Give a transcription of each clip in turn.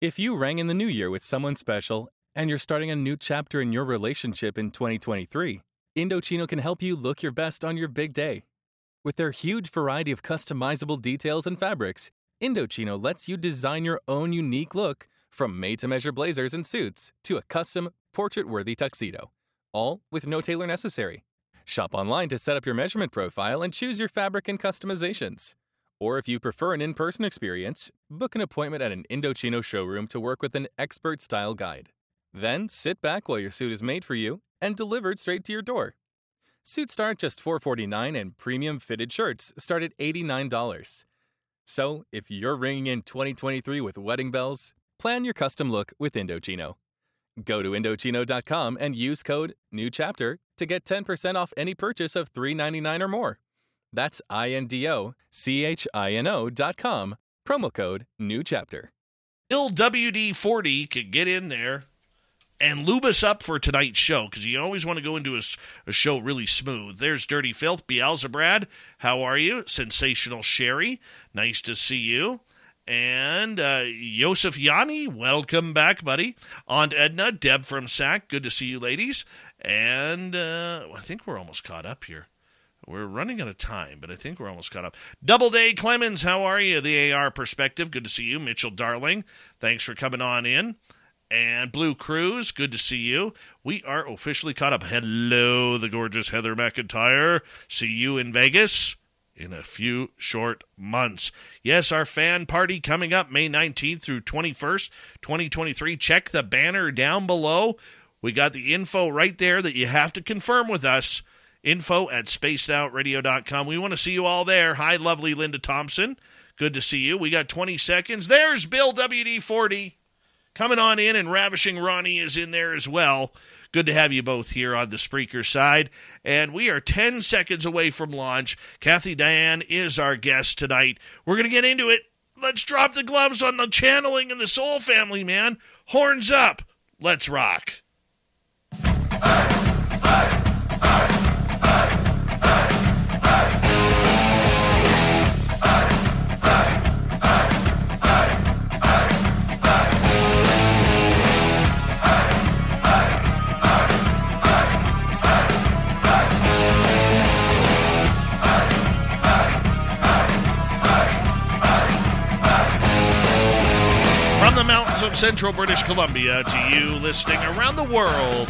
If you rang in the new year with someone special and you're starting a new chapter in your relationship in 2023, Indochino can help you look your best on your big day. With their huge variety of customizable details and fabrics, Indochino lets you design your own unique look from made to measure blazers and suits to a custom, portrait worthy tuxedo, all with no tailor necessary. Shop online to set up your measurement profile and choose your fabric and customizations. Or if you prefer an in person experience, book an appointment at an Indochino showroom to work with an expert style guide. Then sit back while your suit is made for you and delivered straight to your door. Suits start just 449 and premium fitted shirts start at $89. So, if you're ringing in 2023 with wedding bells, plan your custom look with Indochino. Go to Indochino.com and use code NEWCHAPTER to get 10% off any purchase of 399 or more. That's I N D O C H I N O dot com, promo code NEWCHAPTER. Bill WD 40 could get in there and lube us up for tonight's show because you always want to go into a, a, show really smooth. There's Dirty Filth, Beelzebrad. How are you? Sensational Sherry. Nice to see you. And uh, Yosef Yanni, welcome back, buddy. Aunt Edna, Deb from SAC, good to see you, ladies. And uh, I think we're almost caught up here. We're running out of time, but I think we're almost caught up. Doubleday Clemens, how are you? The AR perspective, good to see you. Mitchell Darling, thanks for coming on in. And Blue Cruz, good to see you. We are officially caught up. Hello, the gorgeous Heather McIntyre. See you in Vegas in a few short months. Yes, our fan party coming up May 19th through 21st, 2023. Check the banner down below. We got the info right there that you have to confirm with us. Info at spacedoutradio.com. We want to see you all there. Hi, lovely Linda Thompson. Good to see you. We got 20 seconds. There's Bill WD 40 coming on in, and Ravishing Ronnie is in there as well. Good to have you both here on the Spreaker side. And we are 10 seconds away from launch. Kathy Dayan is our guest tonight. We're going to get into it. Let's drop the gloves on the channeling and the soul family, man. Horns up. Let's rock. Mountains of central British Columbia to you listening around the world.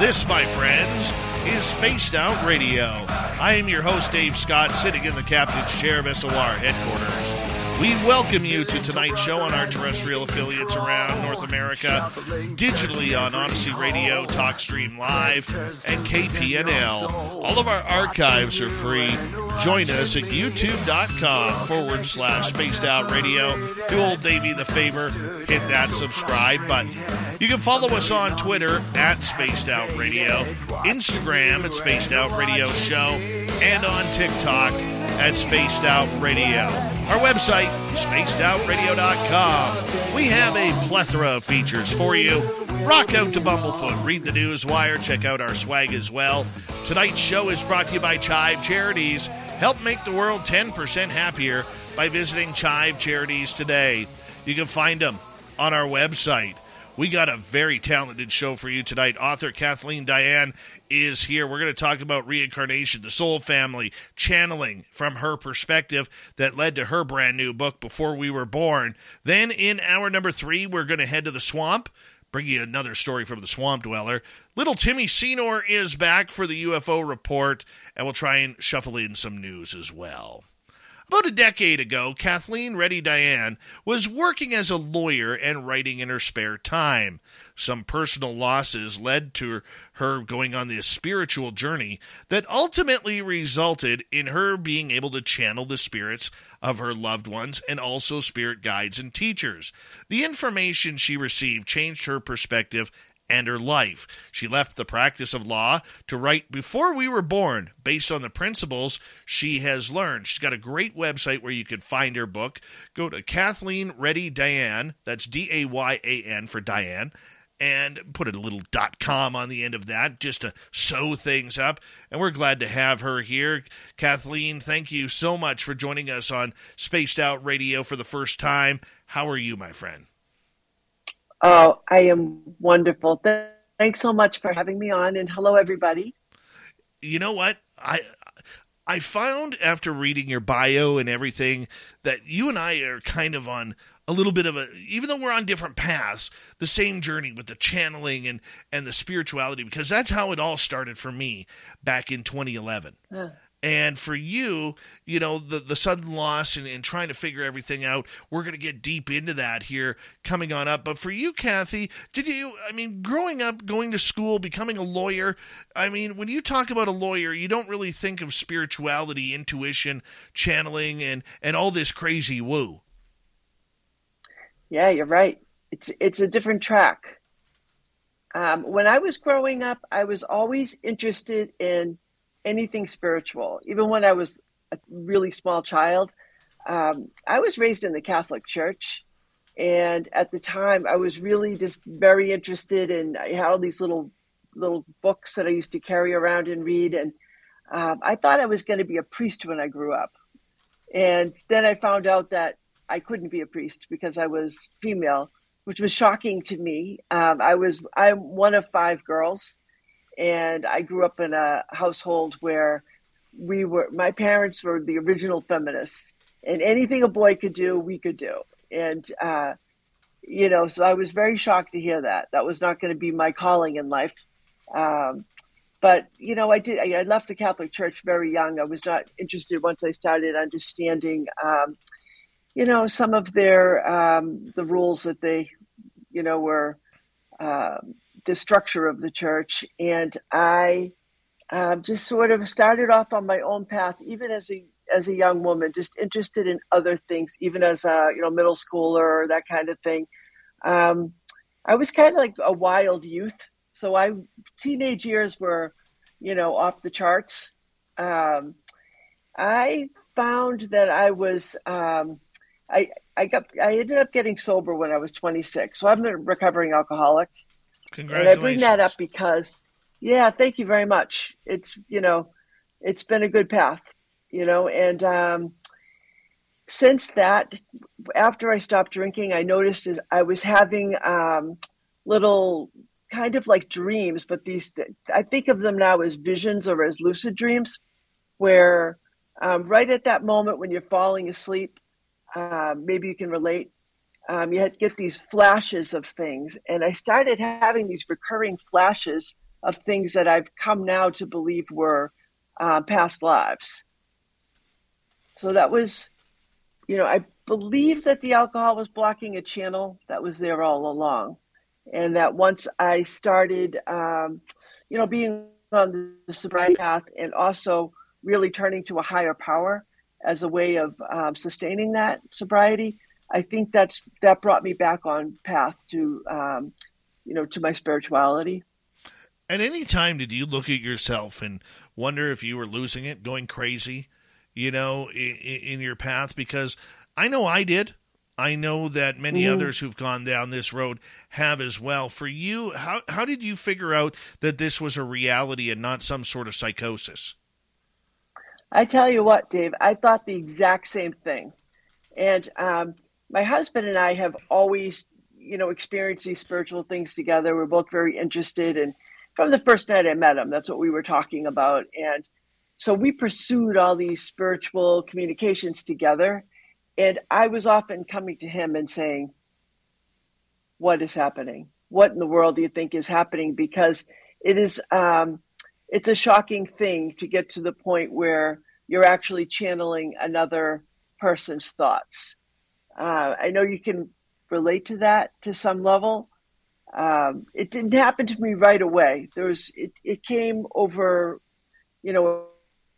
This, my friends, is Spaced Out Radio. I am your host, Dave Scott, sitting in the captain's chair of SOR headquarters. We welcome you to tonight's show on our terrestrial affiliates around North America, digitally on Odyssey Radio, TalkStream Live, and KPNL. All of our archives are free. Join us at youtube.com forward slash spaced out radio. Do old Davey the favor, hit that subscribe button. You can follow us on Twitter at Spaced Out Radio, Instagram at Spaced Out Radio Show, and on TikTok at Spaced Out Radio. Our website, spacedoutradio.com. We have a plethora of features for you. Rock out to Bumblefoot, read the news wire, check out our swag as well. Tonight's show is brought to you by Chive Charities. Help make the world 10% happier by visiting Chive Charities today. You can find them on our website. We got a very talented show for you tonight. Author Kathleen Dayan is here. We're going to talk about reincarnation, the soul family, channeling from her perspective that led to her brand new book, Before We Were Born. Then in hour number three, we're going to head to the swamp. Bring you another story from the swamp dweller. Little Timmy Senor is back for the UFO report, and we'll try and shuffle in some news as well. About a decade ago, Kathleen Ready Dayan was working as a lawyer and writing in her spare time. Some personal losses led to her going on this spiritual journey that ultimately resulted in her being able to channel the spirits of her loved ones and also spirit guides and teachers. The information she received changed her perspective and her life. She left the practice of law to write Before We Were Born, based on the principles she has learned. She's got a great website where you can find her book. Go to Kathleen Ready Dayan, that's D A Y A N for Dayan, and put a little dot com on the end of that just to sew things up. And we're glad to have her here. Kathleen, thank you so much for joining us on Spaced Out Radio for the first time. How are you, my friend? Oh, I am wonderful. Thanks so much for having me on, and hello, everybody. You know what? I I found after reading your bio and everything that you and I are kind of on a little bit of a even though we're on different paths, the same journey with the channeling and and the spirituality because that's how it all started for me back in 2011. And for you, you know, the the sudden loss and, and trying to figure everything out, we're going to get deep into that here coming on up. But for you, Kathy, did you, I mean, growing up, going to school, becoming a lawyer, I mean, when you talk about a lawyer, you don't really think of spirituality, intuition, channeling, and, and all this crazy woo. Yeah, you're right. It's, it's a different track. Um, when I was growing up, I was always interested in anything spiritual. Even when I was a really small child, um, I was raised in the Catholic Church. And at the time, I was really just very interested in. I had all these little little books that I used to carry around and read, and um, I thought I was going to be a priest when I grew up. And then I found out that I couldn't be a priest because I was female, which was shocking to me. Um, I was I'm one of five girls, and I grew up in a household where we were my parents were the original feminists, and anything a boy could do, we could do, and uh, you know, so I was very shocked to hear that that was not going to be my calling in life. Um, but you know, I did. I, I, left the Catholic Church very young. I was not interested once I started understanding, um, you know, some of their um, the rules that they, you know, were um, the structure of the church. And I uh, just sort of started off on my own path, even as a as a young woman, just interested in other things, even as a you know middle schooler or that kind of thing. Um, I was kind of like a wild youth, so I teenage years were, you know, off the charts. Um, I found that I was um, I I got I ended up getting sober when I was 26, so I'm a recovering alcoholic. Congratulations. And I bring that up because, yeah, thank you very much. It's, you know, it's been a good path, you know, and um, since that, after I stopped drinking, I noticed as I was having um, little kind of like dreams, but these, I think of them now as visions or as lucid dreams, where um, right at that moment when you're falling asleep, uh, maybe you can relate um, you had to get these flashes of things. And I started having these recurring flashes of things that I've come now to believe were uh, past lives. So that was, you know, I believe that the alcohol was blocking a channel that was there all along. And that once I started, um, you know, being on the sobriety path and also really turning to a higher power as a way of um, sustaining that sobriety, I think that's that brought me back on path to um, you know to my spirituality. At any time, did you look at yourself and wonder if you were losing it, going crazy, you know, in, in your path? Because I know I did. I know that many mm-hmm. others who've gone down this road have as well. For you, how how did you figure out that this was a reality and not some sort of psychosis? I tell you what, Dave, I thought the exact same thing, and um, my husband and I have always, you know, experienced these spiritual things together. We're both very interested. And from the first night I met him, that's what we were talking about. And so we pursued all these spiritual communications together. And I was often coming to him and saying, What is happening? What in the world do you think is happening? Because it is, um, it's a shocking thing to get to the point where you're actually channeling another person's thoughts uh, I know you can relate to that to some level. Um, it didn't happen to me right away. There was it, it came over, you know,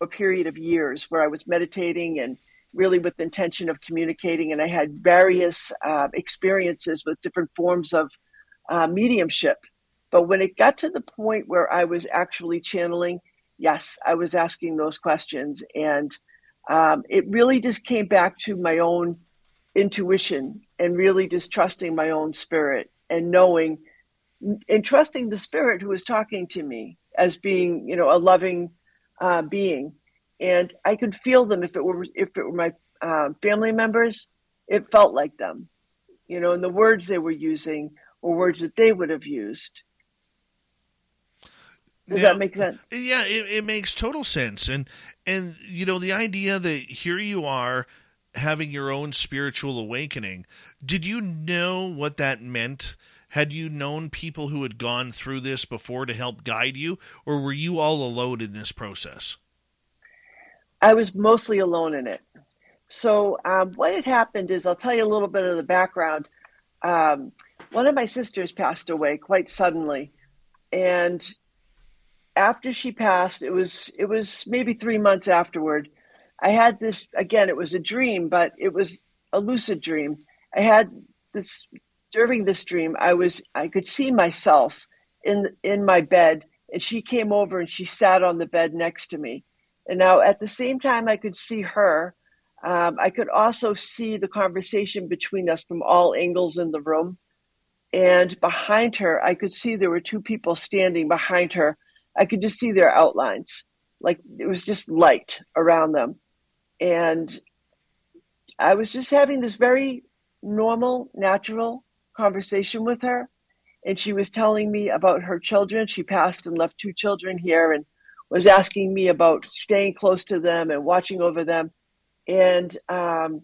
a period of years where I was meditating and really with the intention of communicating, and I had various uh, experiences with different forms of uh, mediumship. But when it got to the point where I was actually channeling, yes, I was asking those questions, and um, it really just came back to my own intuition and really just trusting my own spirit and knowing and trusting the spirit who was talking to me as being you know a loving uh, being and i could feel them if it were if it were my uh, family members it felt like them you know, and the words they were using were words that they would have used. Does now, that make sense? Yeah, it, it makes total sense. And and you know, the idea that here you are having your own spiritual awakening. Did you know what that meant? Had you known people who had gone through this before to help guide you, or were you all alone in this process? I was mostly alone in it. So, um, what had happened is I'll tell you a little bit of the background. Um, one of my sisters passed away quite suddenly, and after she passed, it was it was maybe three months afterward. I had this again. It was a dream, but it was a lucid dream. I had this during this dream. I was I could see myself in in my bed, and she came over and she sat on the bed next to me. And now at the same time, I could see her. Um, I could also see the conversation between us from all angles in the room. And behind her, I could see there were two people standing behind her. I could just see their outlines. Like it was just light around them. And I was just having this very normal, natural conversation with her. And she was telling me about her children. She passed and left two children here and was asking me about staying close to them and watching over them. And um,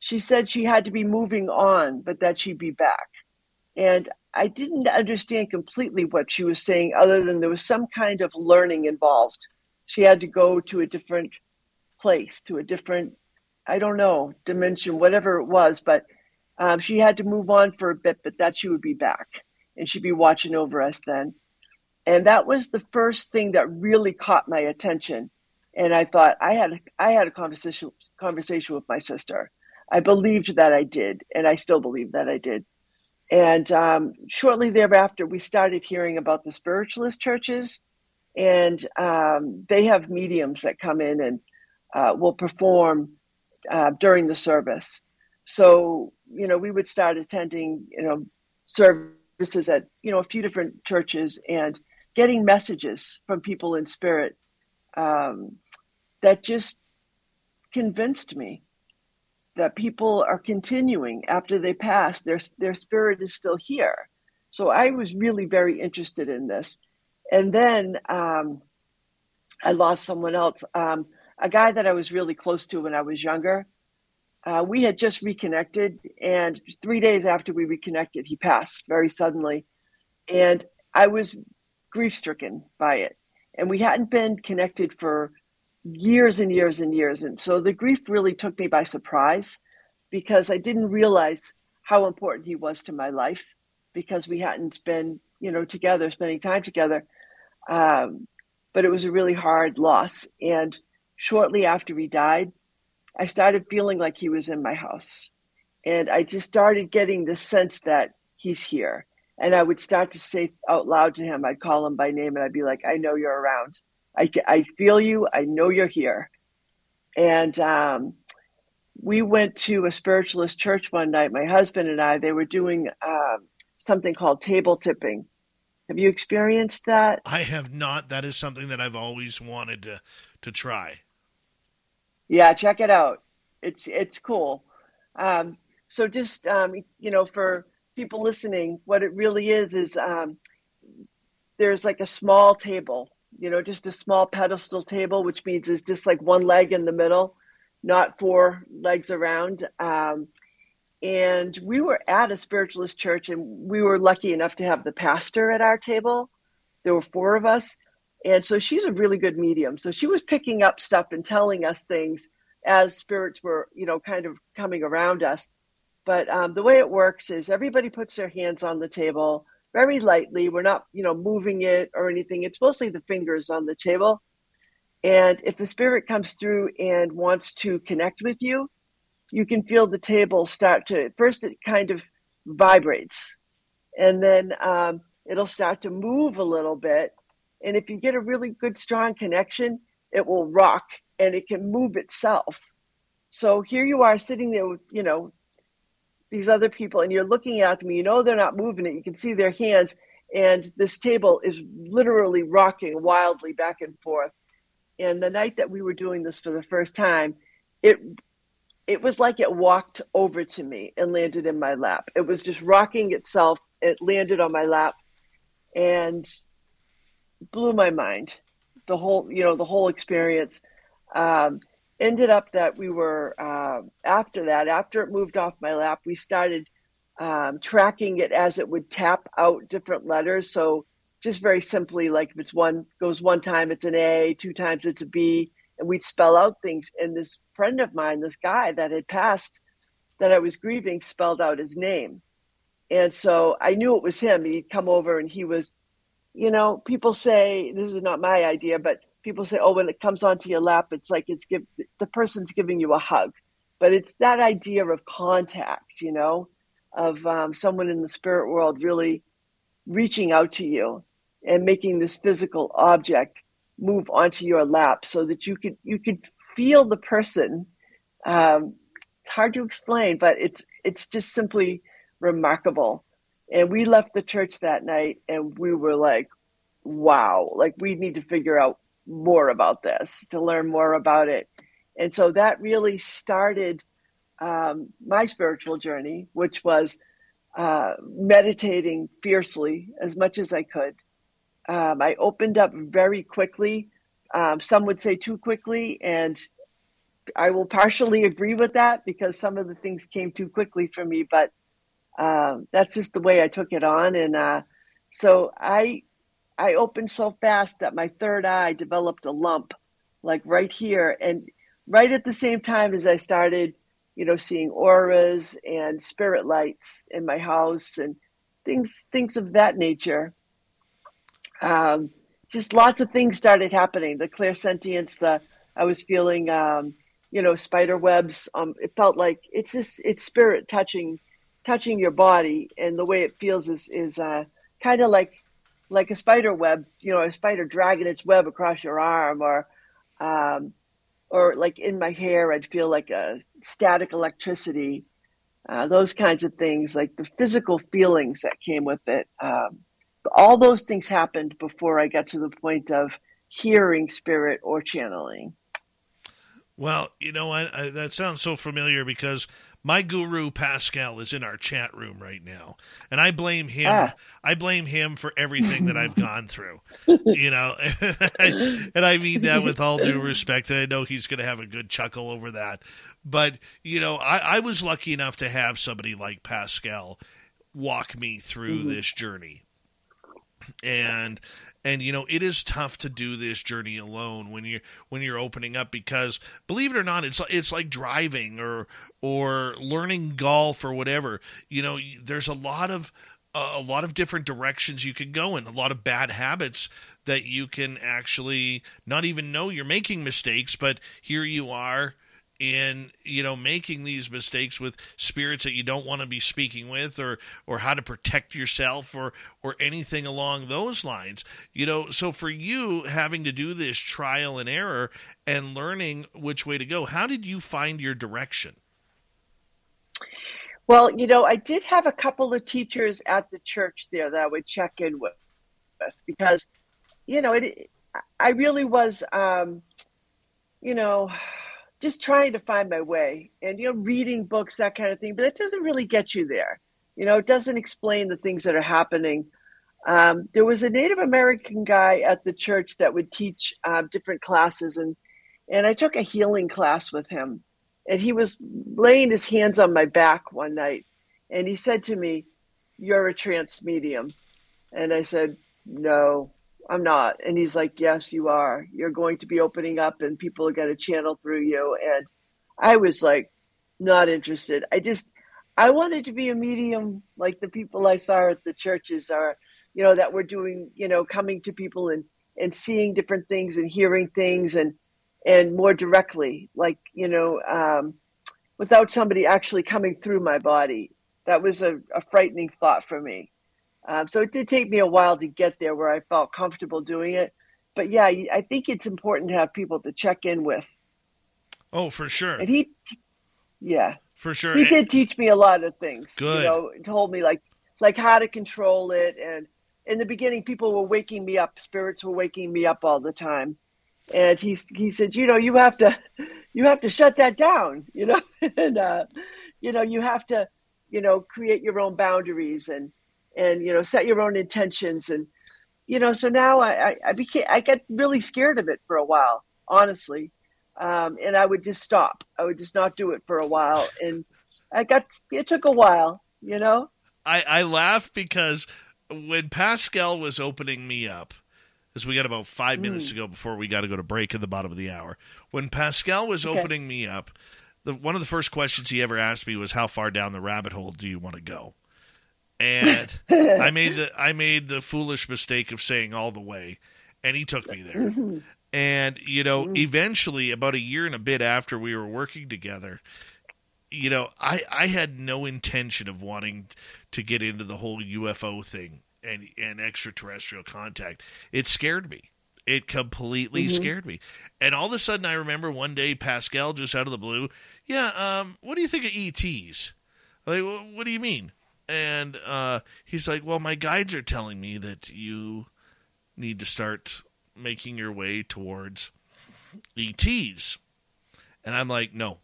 she said she had to be moving on, but that she'd be back. And I didn't understand completely what she was saying, other than there was some kind of learning involved. She had to go to a different place, to a different, I don't know, dimension, whatever it was. But um, she had to move on for a bit, but that she would be back and she'd be watching over us then. And that was the first thing that really caught my attention. And I thought I had I had a conversation conversation with my sister. I believed that I did, and I still believe that I did. And um, shortly thereafter, we started hearing about the spiritualist churches, and um, they have mediums that come in and uh, will perform uh, during the service. So you know, we would start attending you know services at you know a few different churches and getting messages from people in spirit um, that just convinced me that people are continuing after they pass their their spirit is still here. So i was really very interested in this. And then um, i lost someone else. Um, a guy that i was really close to when i was younger uh, we had just reconnected and three days after we reconnected he passed very suddenly and i was grief stricken by it and we hadn't been connected for years and years and years. And so the grief really took me by surprise because I didn't realize how important he was to my life because we hadn't been, you know, together, spending time together. Um, but it was a really hard loss. And shortly after he died, I started feeling like he was in my house. And I just started getting the sense that he's here. And I would start to say out loud to him, I'd call him by name and I'd be like, I know you're around. I, I feel you. I know you're here. And um, we went to a spiritualist church one night, my husband and I. They were doing um, something called table tipping. Have you experienced that? I have not. That is something that I've always wanted to to try. Yeah, check it out. It's it's cool. Um, so just um, you know, for people listening, what it really is is um, there's like a small table you know, just a small pedestal table, which means it's just like one leg in the middle, not four legs around. Um, and we were at a spiritualist church, and we were lucky enough to have the pastor at our table. There were four of us. And so she's a really good medium. So she was picking up stuff and telling us things as spirits were, you know, kind of coming around us. But um, the way it works is everybody puts their hands on the table very lightly. We're not, you know, moving it or anything. It's mostly the fingers on the table. And if a spirit comes through and wants to connect with you, you can feel the table start to, first it kind of vibrates and then um, it'll start to move a little bit. And if you get a really good, strong connection, it will rock and it can move itself. So here you are sitting there with, you know, these other people and you're looking at them, you know they're not moving it, you can see their hands, and this table is literally rocking wildly back and forth. And the night that we were doing this for the first time, it it was like it walked over to me and landed in my lap. It was just rocking itself. It landed on my lap and blew my mind. The whole, you know, the whole experience. Um, ended up that we were uh, after that, after it moved off my lap, we started um, tracking it as it would tap out different letters. So just very simply, like if it's one goes one time, it's an A, two times it's a B, and we'd spell out things. And this friend of mine, this guy that had passed, that I was grieving, spelled out his name. And so I knew it was him. He'd come over and he was, you know, people say, this is not my idea, but people say, oh, when it comes onto your lap, it's like it's give the person's giving you a hug. But it's that idea of contact, you know, of um, someone in the spirit world really reaching out to you and making this physical object move onto your lap so that you could you could feel the person. Um, it's hard to explain, but it's it's just simply remarkable. And we left the church that night, and we were like, "Wow! Like we need to figure out more about this to learn more about it." And so that really started um, my spiritual journey, which was uh, meditating fiercely as much as I could. Um, I opened up very quickly um, some would say too quickly, and I will partially agree with that because some of the things came too quickly for me. But um, that's just the way I took it on, and uh, so I I opened so fast that my third eye developed a lump, like right here, and right at the same time as I started, you know, seeing auras and spirit lights in my house and things things of that nature. Um, just lots of things started happening. The clairsentience, the I was feeling, um, you know, spider webs. Um, it felt like it's just it's spirit touching, touching your body, and the way it feels is is uh, kind of like like a spider web. You know, a spider dragging its web across your arm, or um, or like in my hair, I'd feel like a static electricity. Uh, those kinds of things, like the physical feelings that came with it. Um, all those things happened before I got to the point of hearing spirit or channeling. Well, you know what? I, that sounds so familiar because my guru Pascal is in our chat room right now, and I blame him. Ah. I blame him for everything that I've gone through. You know, and I mean that with all due respect. And I know he's going to have a good chuckle over that. But you know, I, I was lucky enough to have somebody like Pascal walk me through mm-hmm. this journey and and you know it is tough to do this journey alone when you're when you're opening up because believe it or not it's it's like driving or or learning golf or whatever. You know there's a lot of a lot of different directions you could go in a lot of bad habits that you can actually not even know you're making mistakes but here you are in you know making these mistakes with spirits that you don't want to be speaking with or or how to protect yourself or or anything along those lines. You know so for you having to do this trial and error and learning which way to go how did you find your direction? Well you know i did have a couple of teachers at the church there that i would check in with because you know it i really was um you know just trying to find my way. And you know reading books that kind of thing but it doesn't really get you there. You know it doesn't explain the things that are happening. Um, there was a native american guy at the church that would teach uh, different classes and and i took a healing class with him. And he was laying his hands on my back one night and he said to me you're a trance medium and i said no I'm not. And he's like, Yes, you are. You're going to be opening up and people are going to channel through you. And I was like, not interested. I just, I wanted to be a medium like the people I saw at the churches are, you know, that were doing, you know, coming to people and, and seeing different things and hearing things and, and more directly, like, you know, um, without somebody actually coming through my body. That was a, a frightening thought for me. Um, so it did take me a while to get there where I felt comfortable doing it. But yeah, I think it's important to have people to check in with. Oh, for sure. And he, yeah, for sure. He did teach me a lot of things. Good. You know, told me like like how to control it. And in the beginning, people were waking me up. Spirits were waking me up all the time. and he he said, you know, you have to you have to shut that down, you know, and uh, you know you have to you know create your own boundaries and and you know set your own intentions and you know so now I I, I became I got really scared of it for a while, honestly, um, and I would just stop. I would just not do it for a while, and I got it took a while, you know. I I laugh because when Pascal was opening me up as we got about five mm. minutes to go before we got to go to break at the bottom of the hour. When Pascal was okay. opening me up, the, one of the first questions he ever asked me was, "How far down the rabbit hole do you want to go?" And I made the I made the foolish mistake of saying all the way, and he took me there. Mm-hmm. And you know, mm-hmm. eventually, about a year and a bit after we were working together, you know, I I had no intention of wanting to get into the whole UFO thing and and extraterrestrial contact. It scared me. It completely mm-hmm. scared me. And all of a sudden, I remember one day Pascal just out of the blue, yeah, um, what do you think of ETs? Like, what do you mean? And uh, he's like, well, my guides are telling me that you need to start making your way towards ETs. And I'm like, no,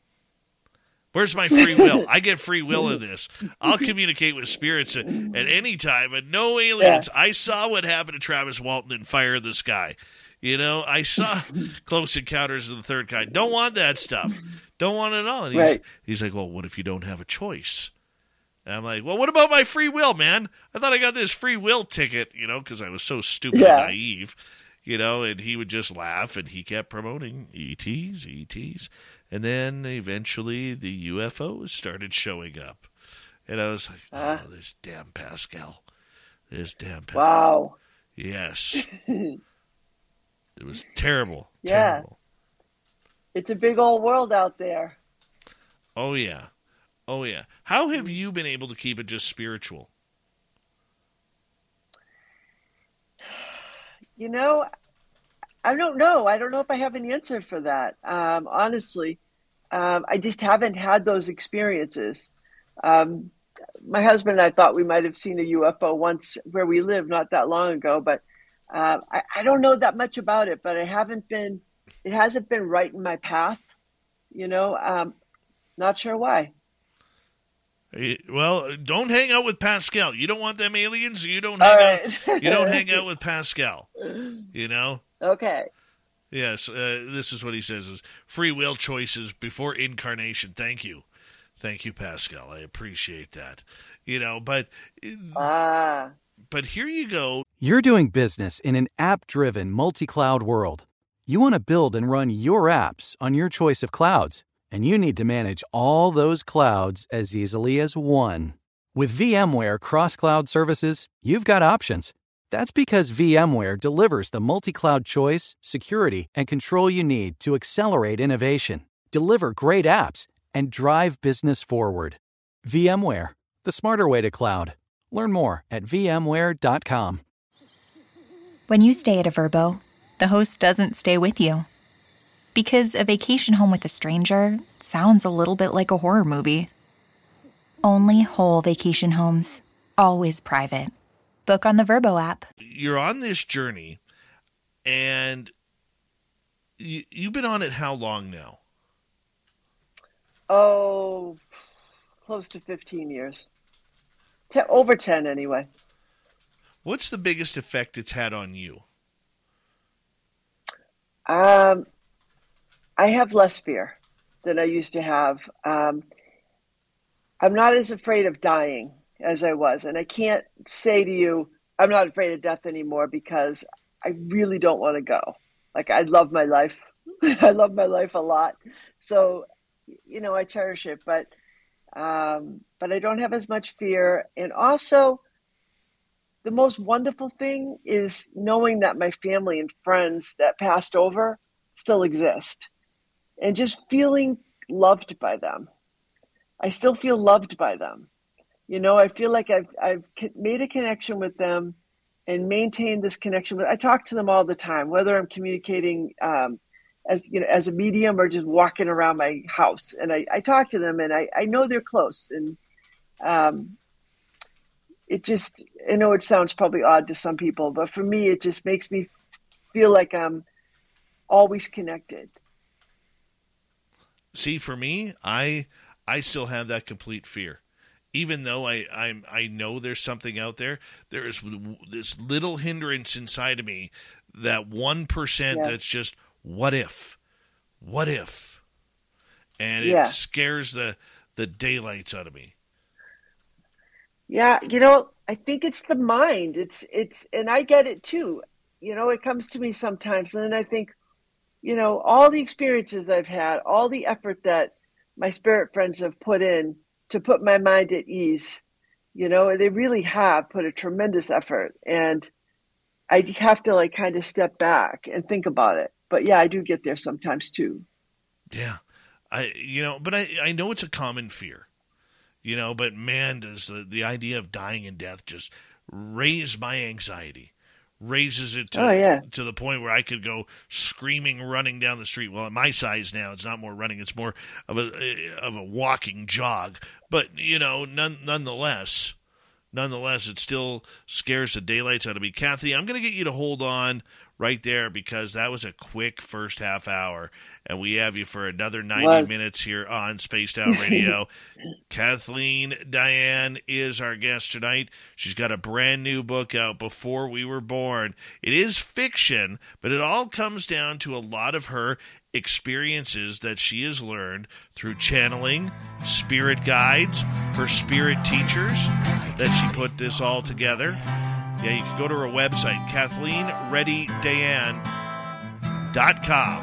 Where's my free will? I get free will in this. I'll communicate with spirits at, at any time, and no aliens. Yeah. I saw what happened to Travis Walton in Fire in the Sky. You know, I saw Close Encounters of the Third Kind. Don't want that stuff. Don't want it all. And he's, right. he's like, well, what if you don't have a choice? And I'm like, well, what about my free will, man? I thought I got this free will ticket, you know, because I was so stupid yeah. and naive, you know, and he would just laugh and he kept promoting ETs, ETs. And then eventually the UFOs started showing up. And I was like, uh, oh, this damn Pascal. This damn Pascal. Wow. Yes. it was terrible. Yeah. Terrible. It's a big old world out there. Oh, yeah. Oh, yeah. How have you been able to keep it just spiritual? You know, I don't know. I don't know if I have an answer for that. Um, honestly, um, I just haven't had those experiences. Um, my husband and I thought we might have seen a UFO once where we live not that long ago, but uh, I, I, don't know that much about it. But I haven't been. It hasn't been right in my path. You know, um, not sure why. Well, don't hang out with Pascal. You don't want them aliens. You don't hang right. out. You don't hang out with Pascal. You know. Okay. Yes, uh, this is what he says: is free will choices before incarnation. Thank you, thank you, Pascal. I appreciate that. You know, but ah. but here you go. You're doing business in an app-driven, multi-cloud world. You want to build and run your apps on your choice of clouds, and you need to manage all those clouds as easily as one. With VMware Cross Cloud Services, you've got options that's because VMware delivers the multi cloud choice, security, and control you need to accelerate innovation, deliver great apps, and drive business forward. VMware, the smarter way to cloud. Learn more at VMware.com. When you stay at a Vrbo, the host doesn't stay with you. Because a vacation home with a stranger sounds a little bit like a horror movie. Only whole vacation homes, always private Book on the Vrbo app. You're on this journey, and you, you've been on it how long now? Oh, close to 15 years. Ten, over 10, anyway. What's the biggest effect it's had on you? Um, I have less fear than I used to have. Um, I'm not as afraid of dying as I was. And I can't say to you, I'm not afraid of death anymore because I really don't want to go. Like, I love my life. I love my life a lot. So, you know, I cherish it, but, um, but I don't have as much fear. And also, the most wonderful thing is knowing that my family and friends that passed over still exist and just feeling loved by them. I still feel loved by them you know i feel like i've i've made a connection with them and maintained this connection with i talk to them all the time whether i'm communicating um, as you know as a medium or just walking around my house and i, I talk to them and I, I know they're close and um, it just i know it sounds probably odd to some people but for me it just makes me feel like i'm always connected. See, for me, I I still have that complete fear. Even though I I'm, I know there's something out there, there is this little hindrance inside of me that one yeah. that's just what if, what if, and it yeah. scares the the daylights out of me. Yeah, you know, I think it's the mind. It's it's and I get it too. You know, it comes to me sometimes and then I think, you know, all the experiences I've had, all the effort that my spirit friends have put in to put my mind at ease. You know, they really have put a tremendous effort and I have to like kind of step back and think about it. But yeah, I do get there sometimes too. Yeah. I you know, but I I know it's a common fear you know, but man, does the, the idea of dying and death just raise my anxiety. Raises it to, oh, yeah. to the point where I could go screaming, running down the street. Well, at my size now, it's not more running; it's more of a of a walking jog. But you know, none, nonetheless, nonetheless, it still scares the daylights out of me. Kathy, I'm going to get you to hold on right there because that was a quick first half hour, and we have you for another 90 was. minutes here on Spaced Out Radio. Kathleen Dayan is our guest tonight. She's got a brand new book out, Before We Were Born. It is fiction, but it all comes down to a lot of her experiences that she has learned through channeling, spirit guides, her spirit teachers, that she put this all together. Yeah, you can go to her website, KathleenReadyDayan.com,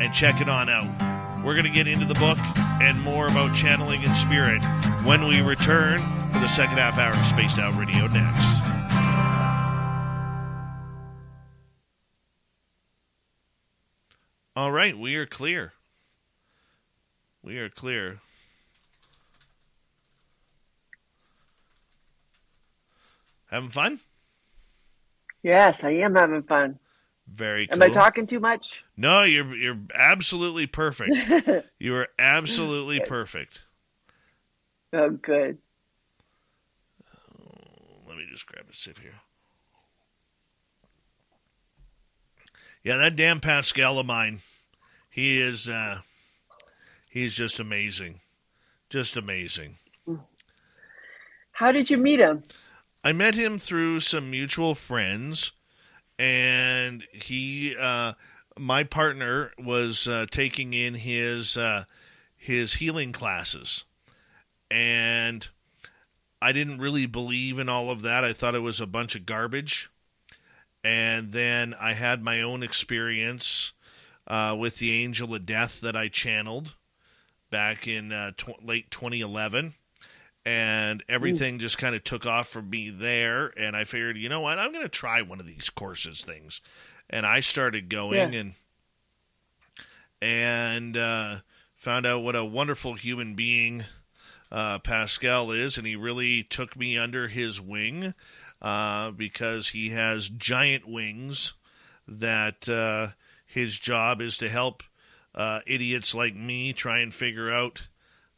and check it on out. We're going to get into the book and more about channeling and spirit when we return for the second half hour of Spaced Out Radio next. All right, we are clear. We are clear. Having fun? Yes, I am having fun. Very cool. Am I talking too much? No, you're you're absolutely perfect. you are absolutely perfect. Oh, good. let me just grab a sip here. Yeah, that damn Pascal of mine, he is uh he's just amazing. Just amazing. How did you meet him? I met him through some mutual friends, and he, uh, my partner, was uh, taking in his uh, his healing classes, and I didn't really believe in all of that. I thought it was a bunch of garbage, and then I had my own experience uh, with the angel of death that I channeled back in uh, tw- late 2011 and everything Ooh. just kind of took off for me there and i figured you know what i'm going to try one of these courses things and i started going yeah. and and uh, found out what a wonderful human being uh, pascal is and he really took me under his wing uh, because he has giant wings that uh, his job is to help uh, idiots like me try and figure out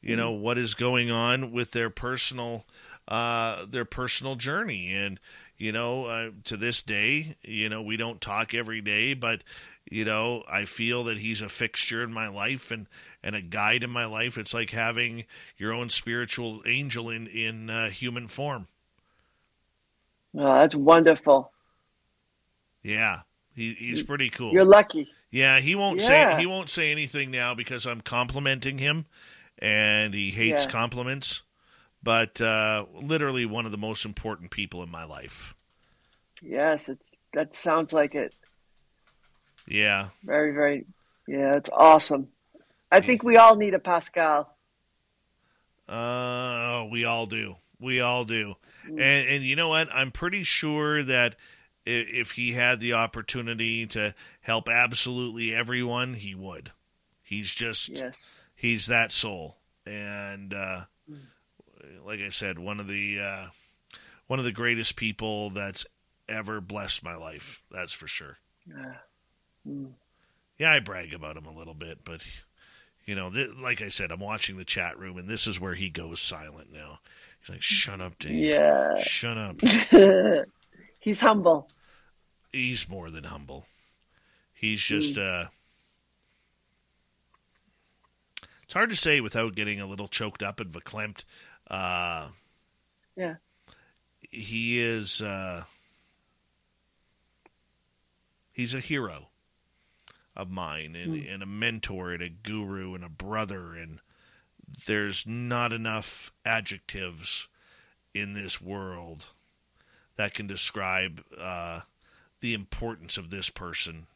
you know mm-hmm. what is going on with their personal uh, their personal journey. And you know uh, to this day you know we don't talk every day but you know i feel that he's a fixture in my life and and a guide in my life. It's like having your own spiritual angel in in uh, human form. Oh, that's wonderful. Yeah. He, he's pretty cool. You're lucky. Yeah he won't yeah. say he won't say anything now because i'm complimenting him and he hates yeah. compliments, but uh, literally one of the most important people in my life. Yes, it's that sounds like it. Yeah. Very, very. Yeah, it's awesome. I think we all need a Pascal. Uh, we all do. We all do. Mm. And and you know what? I'm pretty sure that if he had the opportunity to help absolutely everyone, he would. He's just yes he's that soul, and uh, like I said, one of the uh, one of the greatest people that's ever blessed my life. That's for sure. Yeah, mm. yeah I brag about him a little bit, but you know, th- like I said, I'm watching the chat room, and this is where he goes silent now. He's like, "Shut up, Dave. Yeah, shut up." he's humble. He's more than humble. He's just Mm. uh It's hard to say without getting a little choked up and verklempt. Uh Yeah. he is uh he's a hero of mine and, and a mentor and a guru and a brother and there's not enough adjectives in this world that can describe uh, the importance of this person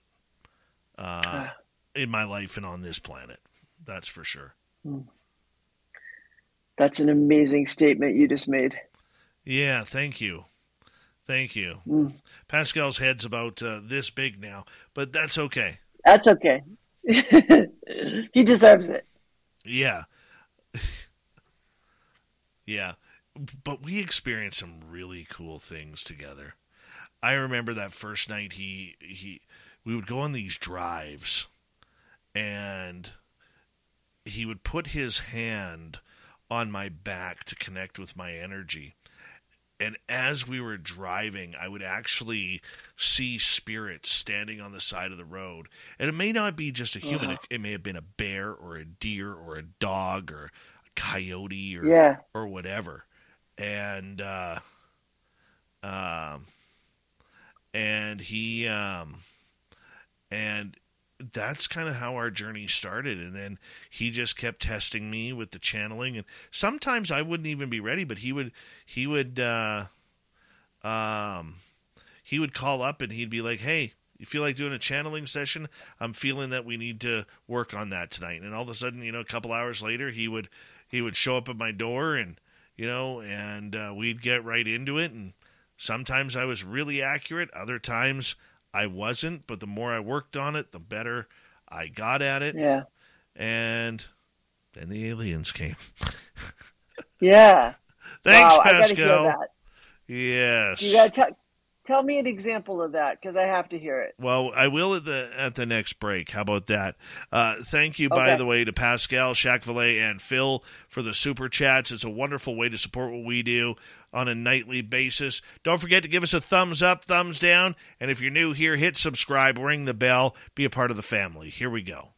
uh, in my life and on this planet. That's for sure. That's an amazing statement you just made. Yeah, thank you. Thank you. Mm. Pascal's head's about uh, this big now, but that's okay. That's okay. he deserves it. Yeah. yeah. But we experienced some really cool things together. I remember that first night he he we would go on these drives and he would put his hand on my back to connect with my energy. And as we were driving, I would actually see spirits standing on the side of the road. And it may not be just a human, Wow. it, it may have been a bear or a deer or a dog or a coyote or Yeah. or whatever. And uh um and he um and that's kind of how our journey started. And then he just kept testing me with the channeling. And sometimes I wouldn't even be ready but he would he would uh um he would call up and he'd be like hey you feel like doing a channeling session? I'm feeling that we need to work on that tonight. And all of a sudden you know a couple hours later he would he would show up at my door and you know and uh, we'd get right into it. And sometimes i was really accurate. Other times i wasn't but the more i worked on it the better i got at it Yeah. and then the aliens came Yeah. thanks wow, pascal yes You gotta tell tell me an example of that because I have to hear it. Well, I will at the at the next break. How about that? Uh, thank you, by the way, to Pascal, Jacques and Phil for the super chats. It's a wonderful way to support what we do on a nightly basis. Don't forget to give us a thumbs up, thumbs down, and if you're new here, hit subscribe, ring the bell, be a part of the family. Here we go.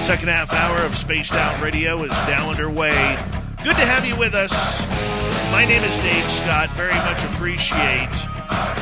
Second half hour of Spaced Out Radio is now underway. Good to have you with us. My name is Dave Scott. Very much appreciate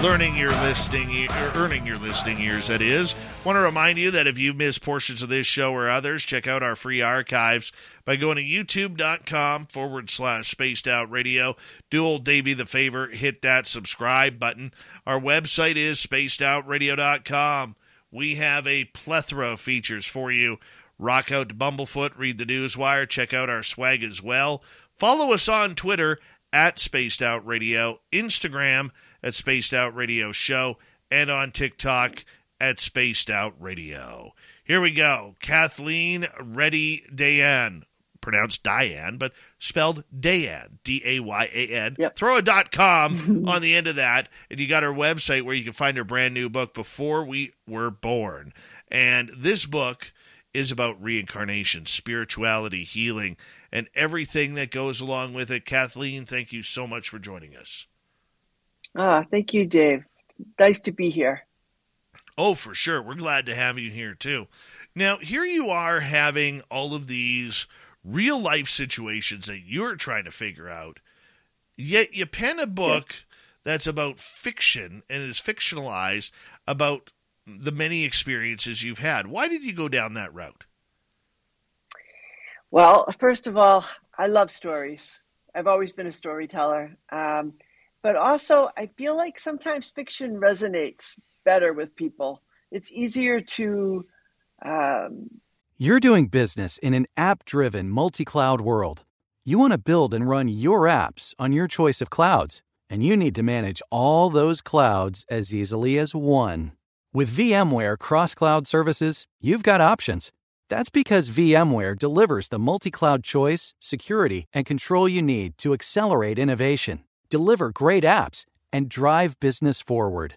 learning your listening, or er, earning your listening ears. That is. Want to remind you that if you missed portions of this show or others, check out our free archives by going to youtube.com forward slash spaced out radio. Do old Davey the favor, hit that subscribe button. Our website is spacedoutradio.com. We have a plethora of features for you. Rock out to Bumblefoot, read the Newswire, check out our swag as well. Follow us on Twitter at Spaced Out Radio, Instagram at Spaced Out Radio Show, and on TikTok at Spaced Out Radio. Here we go. Kathleen Ready Dayan, pronounced Diane, but spelled Dayan, D A Y A N. Yep. Throw a dot com on the end of that, and you got her website where you can find her brand new book, Before We Were Born. And this book is about reincarnation, spirituality, healing, and everything that goes along with it. Kathleen, thank you so much for joining us. Ah, thank you, Dave. Nice to be here. Oh, for sure. We're glad to have you here, too. Now, here you are having all of these real life situations that you're trying to figure out, yet you pen a book that's about fiction and is fictionalized about the many experiences you've had. Why did you go down that route? Well, first of all, I love stories. I've always been a storyteller. Um, but also, I feel like sometimes fiction resonates better with people. It's easier to, um, You're doing business in an app driven multi cloud world. You want to build and run your apps on your choice of clouds, and you need to manage all those clouds as easily as one. With VMware Cross Cloud Services, you've got options. That's because VMware delivers the multi cloud choice, security, and control you need to accelerate innovation, deliver great apps, and drive business forward.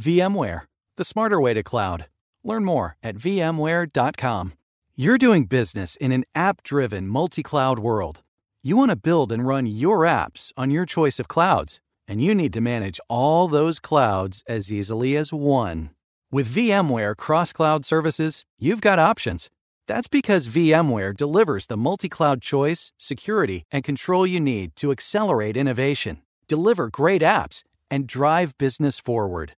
VMware, the smarter way to cloud. Learn more at vmware.com. You're doing business in an app driven multi cloud world. You want to build and run your apps on your choice of clouds, and you need to manage all those clouds as easily as one. With VMware Cross Cloud Services, you've got options. That's because VMware delivers the multi cloud choice, security, and control you need to accelerate innovation, deliver great apps, and drive business forward.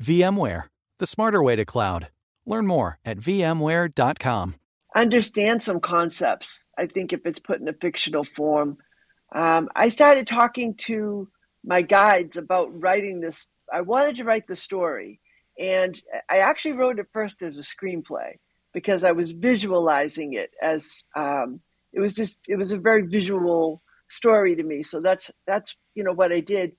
VMware, the smarter way to cloud. Learn more at vmware.com. Understand some concepts, I think, if it's put in a fictional form. Um, I started talking to my guides about writing this. I wanted to write the story, and I actually wrote it first as a screenplay because I was visualizing it as um, it was just it was a very visual story to me. So that's that's you know what I did,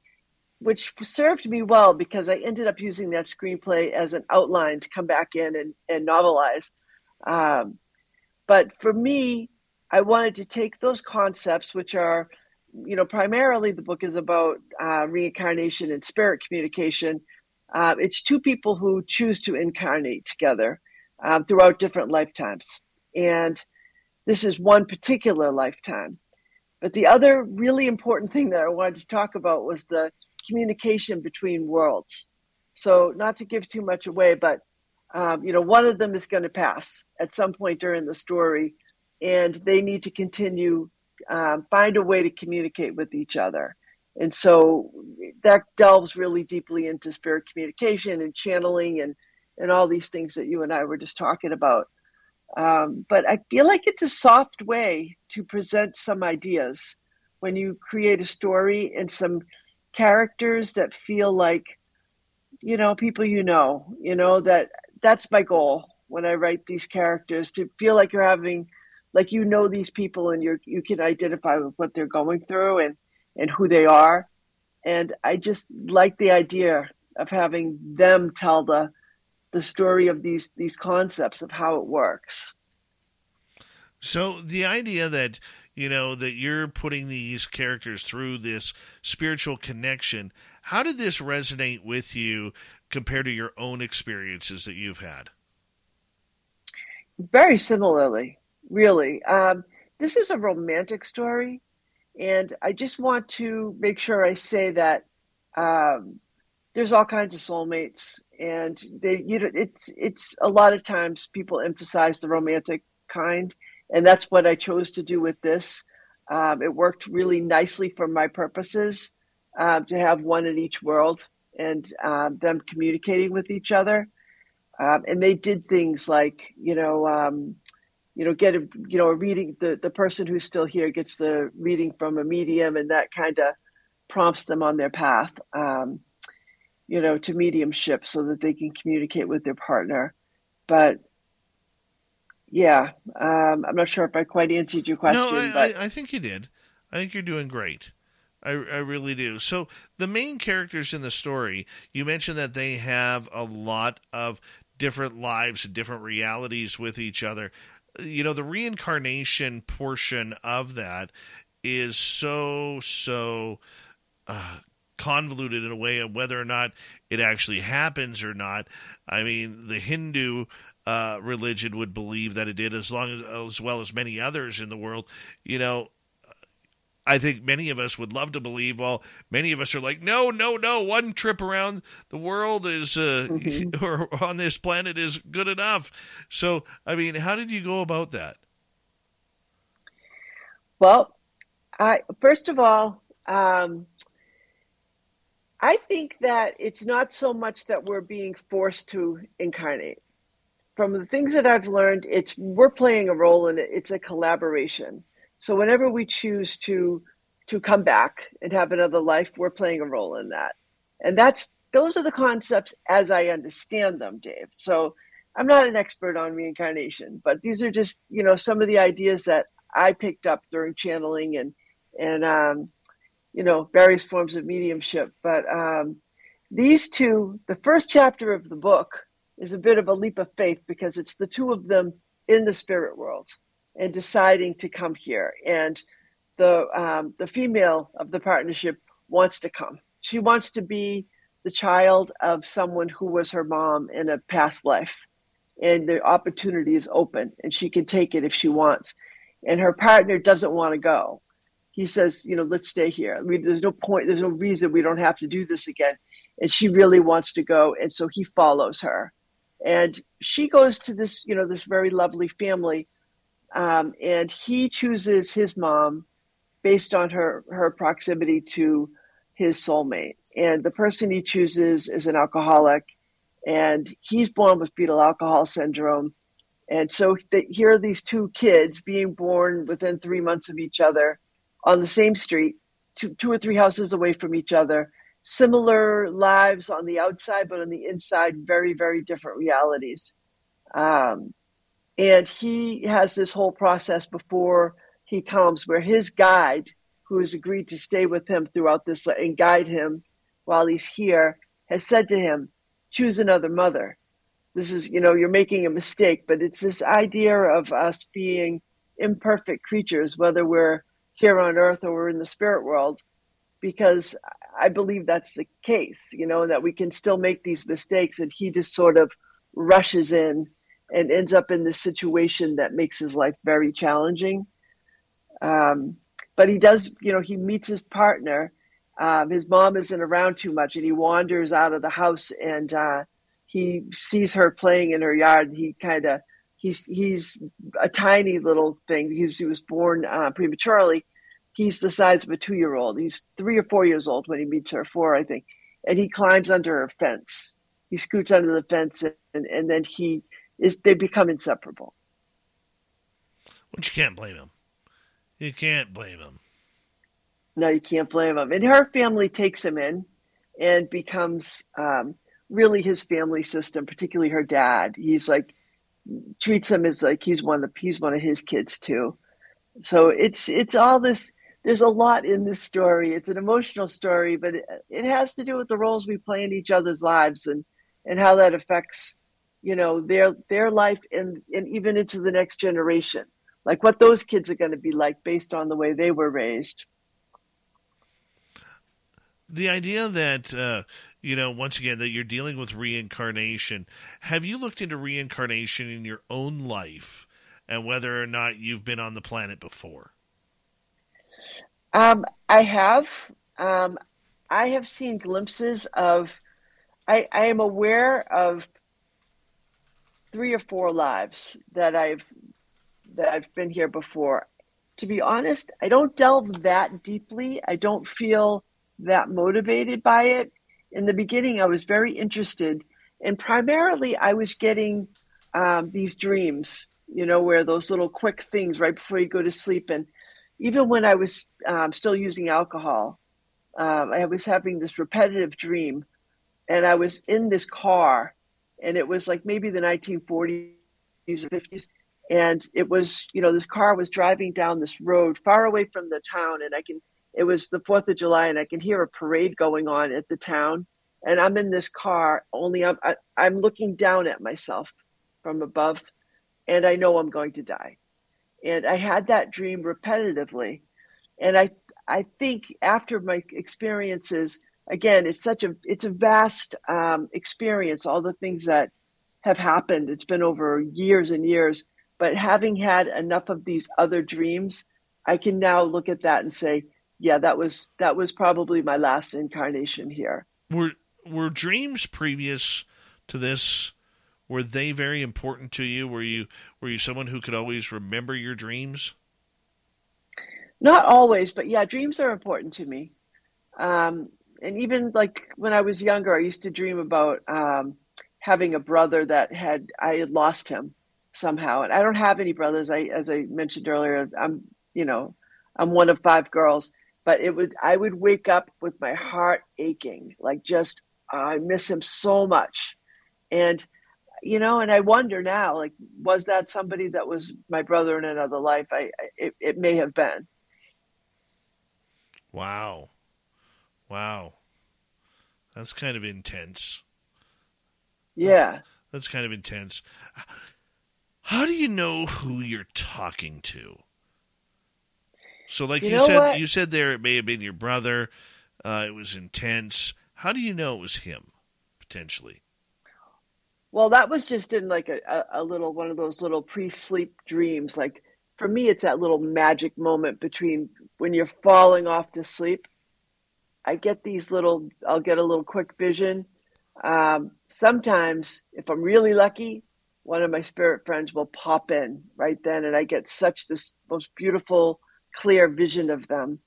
which served me well because I ended up using that screenplay as an outline to come back in and, and novelize. Um, but for me, I wanted to take those concepts, which are, you know, primarily the book is about uh, reincarnation and spirit communication. Uh, it's two people who choose to incarnate together um, throughout different lifetimes. And this is one particular lifetime. But the other really important thing that I wanted to talk about was the communication between worlds. So, not to give too much away, but um, you know, one of them is going to pass at some point during the story, and they need to continue um, find a way to communicate with each other. And so that delves really deeply into spirit communication and channeling and and all these things that you and I were just talking about. Um, but I feel like it's a soft way to present some ideas when you create a story and some characters that feel like, you know, people you know, you know, that that's my goal when I write these characters to feel like you're having, like you know these people and you're you can identify with what they're going through and and who they are, and I just like the idea of having them tell the the story of these these concepts of how it works. So the idea that you know that you're putting these characters through this spiritual connection, how did this resonate with you compared to your own experiences that you've had? Very similarly, really. Um, this is a romantic story, and I just want to make sure I say that um, there's all kinds of soulmates and they you know it's it's a lot of times people emphasize the romantic kind and that's what i chose to do with this. Um, it worked really nicely for my purposes uh, to have one in each world and um, them communicating with each other. Um, and they did things like you know um, you know get a you know a reading the, the person who's still here gets the reading from a medium and that kind of prompts them on their path um, you know, to mediumship so that they can communicate with their partner. But yeah, um, I'm not sure if I quite answered your question. No, I, but... I, I think you did. I think you're doing great. I, I really do. So the main characters in the story, you mentioned that they have a lot of different lives different realities with each other. You know, the reincarnation portion of that is so so uh, convoluted in a way of whether or not it actually happens or not. I mean, the Hindu uh, religion would believe that it did, as long as as well as many others in the world. You know, I think many of us would love to believe. Well, many of us are like, no, no, no. One trip around the world is, uh, mm-hmm. or on this planet is good enough. So, I mean, how did you go about that? Well, I first of all, um, I think that it's not so much that we're being forced to incarnate. From the things that I've learned, it's we're playing a role in it. It's a collaboration. So whenever we choose to to come back and have another life, we're playing a role in that. And that's those are the concepts as I understand them, Dave. So I'm not an expert on reincarnation, but these are just, you know, some of the ideas that I picked up during channeling and and um, you know, various forms of mediumship. But um, these two, the first chapter of the book is a bit of a leap of faith because it's the two of them in the spirit world and deciding to come here. And the um, the female of the partnership wants to come, she wants to be the child of someone who was her mom in a past life. And the opportunity is open and she can take it if she wants. And her partner doesn't want to go. He says you know let's stay here. I mean, there's no point there's no reason we don't have to do this again. And she really wants to go and so he follows her. And she goes to this you know this very lovely family um, and he chooses his mom based on her her proximity to his soulmate. And the person he chooses is an alcoholic and he's born with fetal alcohol syndrome. And so the, here are these two kids being born within three months of each other on the same street two, two or three houses away from each other. Similar lives on the outside but on the inside very very different realities. Um, and he has this whole process before he comes where his guide who has agreed to stay with him throughout this and guide him while he's here has said to him, choose another mother. This is, you know, you're making a mistake, but it's this idea of us being imperfect creatures, whether we're here on earth or we're in the spirit world, because I believe that's the case, you know, that we can still make these mistakes. And he just sort of rushes in and ends up in this situation that makes his life very challenging. Um, but he does, you know, he meets his partner um, his mom isn't around too much, and he wanders out of the house and uh, he sees her playing in her yard. He kind of he's he's a tiny little thing. He was, he was born uh, prematurely. He's the size of a two year old. He's three or four years old when he meets her, four I think, and he climbs under her fence. He scoots under the fence, and, and then he is they become inseparable. Which you can't blame him. You can't blame him. No, you can't blame him. And her family takes him in and becomes um, really his family system, particularly her dad. He's like treats him as like he's one of he's one of his kids too. So it's it's all this. There's a lot in this story. It's an emotional story, but it, it has to do with the roles we play in each other's lives and and how that affects you know their their life and and even into the next generation. Like what those kids are going to be like based on the way they were raised. The idea that uh, you know once again that you're dealing with reincarnation have you looked into reincarnation in your own life and whether or not you've been on the planet before? Um, i have. Um, i have seen glimpses of I, I am aware of three or four lives that i've that i've been here before to be honest i don't delve that deeply i don't feel that motivated by it. In the beginning, I was very interested, and primarily I was getting um, these dreams, you know, where those little quick things right before you go to sleep. And even when I was um, still using alcohol, um, I was having this repetitive dream, and I was in this car, and it was like maybe the 1940s or 50s. And it was, you know, this car was driving down this road far away from the town, and I can it was the Fourth of July, and I can hear a parade going on at the town. And I'm in this car, only I'm I, am i am looking down at myself from above, and I know I'm going to die. And I had that dream repetitively, and I I think after my experiences, again, it's such a it's a vast um, experience. All the things that have happened. It's been over years and years, but having had enough of these other dreams, I can now look at that and say, yeah, that was that was probably my last incarnation here. Were were dreams previous to this? Were they very important to you? Were you were you someone who could always remember your dreams? Not always, but yeah, dreams are important to me. Um, and even like when I was younger, I used to dream about um, having a brother that had I had lost him somehow, and I don't have any brothers. I, as I mentioned earlier, I'm you know I'm one of five girls, but it would I would wake up with my heart aching, like just I miss him so much, and you know, and I wonder now, like, was that somebody that was my brother in another life? I it, it may have been. Wow, wow, that's kind of intense. Yeah, that's, that's kind of intense. How do you know who you're talking to? So, like you, you said, what? you said there it may have been your brother. Uh, it was intense. How do you know it was him, potentially? Well, that was just in like a, a, a little one of those little pre-sleep dreams. Like for me, it's that little magic moment between when you're falling off to sleep. I get these little. I'll get a little quick vision. Um, sometimes, if I'm really lucky, one of my spirit friends will pop in right then, and I get such this most beautiful, clear vision of them.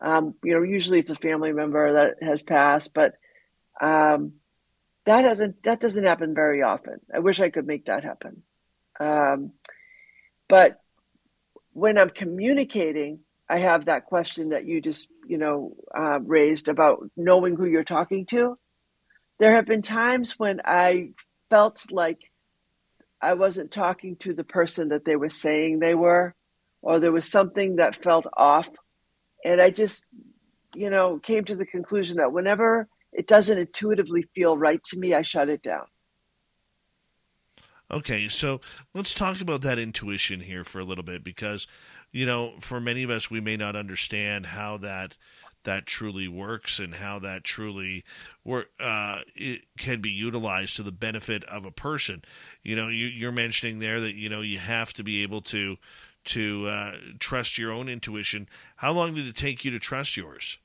Um, you know, usually it's a family member that has passed, but um, that doesn't that doesn't happen very often. I wish I could make that happen. Um, but when I'm communicating, I have that question that you just you know uh, raised about knowing who you're talking to. There have been times when I felt like I wasn't talking to the person that they were saying they were, or there was something that felt off, and I just you know came to the conclusion that whenever it doesn't intuitively feel right to me, I shut it down. Okay, so let's talk about that intuition here for a little bit because, you know, for many of us, we may not understand how that that truly works and how that truly work uh, it can be utilized to the benefit of a person. You know, you, you're mentioning there that you know you have to be able to to uh, trust your own intuition. How long did it take you to trust yours?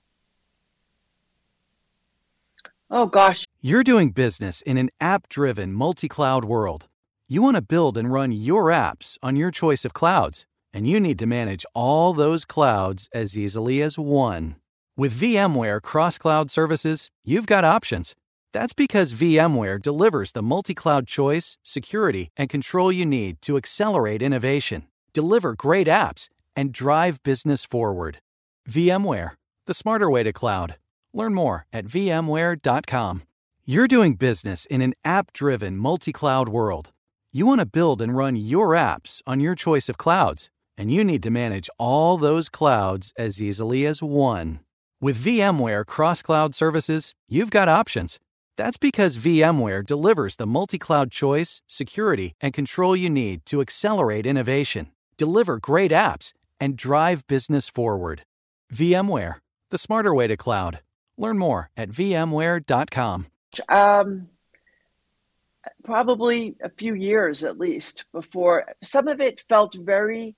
Oh, gosh. You're doing business in an app driven, multi cloud world. You want to build and run your apps on your choice of clouds, and you need to manage all those clouds as easily as one. With VMware Cross Cloud Services, you've got options. That's because VMware delivers the multi cloud choice, security, and control you need to accelerate innovation, deliver great apps, and drive business forward. VMware, the smarter way to cloud. Learn more at vmware.com. You're doing business in an app driven, multi cloud world. You want to build and run your apps on your choice of clouds, and you need to manage all those clouds as easily as one. With VMware Cross Cloud Services, you've got options. That's because VMware delivers the multi cloud choice, security, and control you need to accelerate innovation, deliver great apps, and drive business forward. VMware, the smarter way to cloud. Learn more at vmware.com. Um, probably a few years at least before some of it felt very,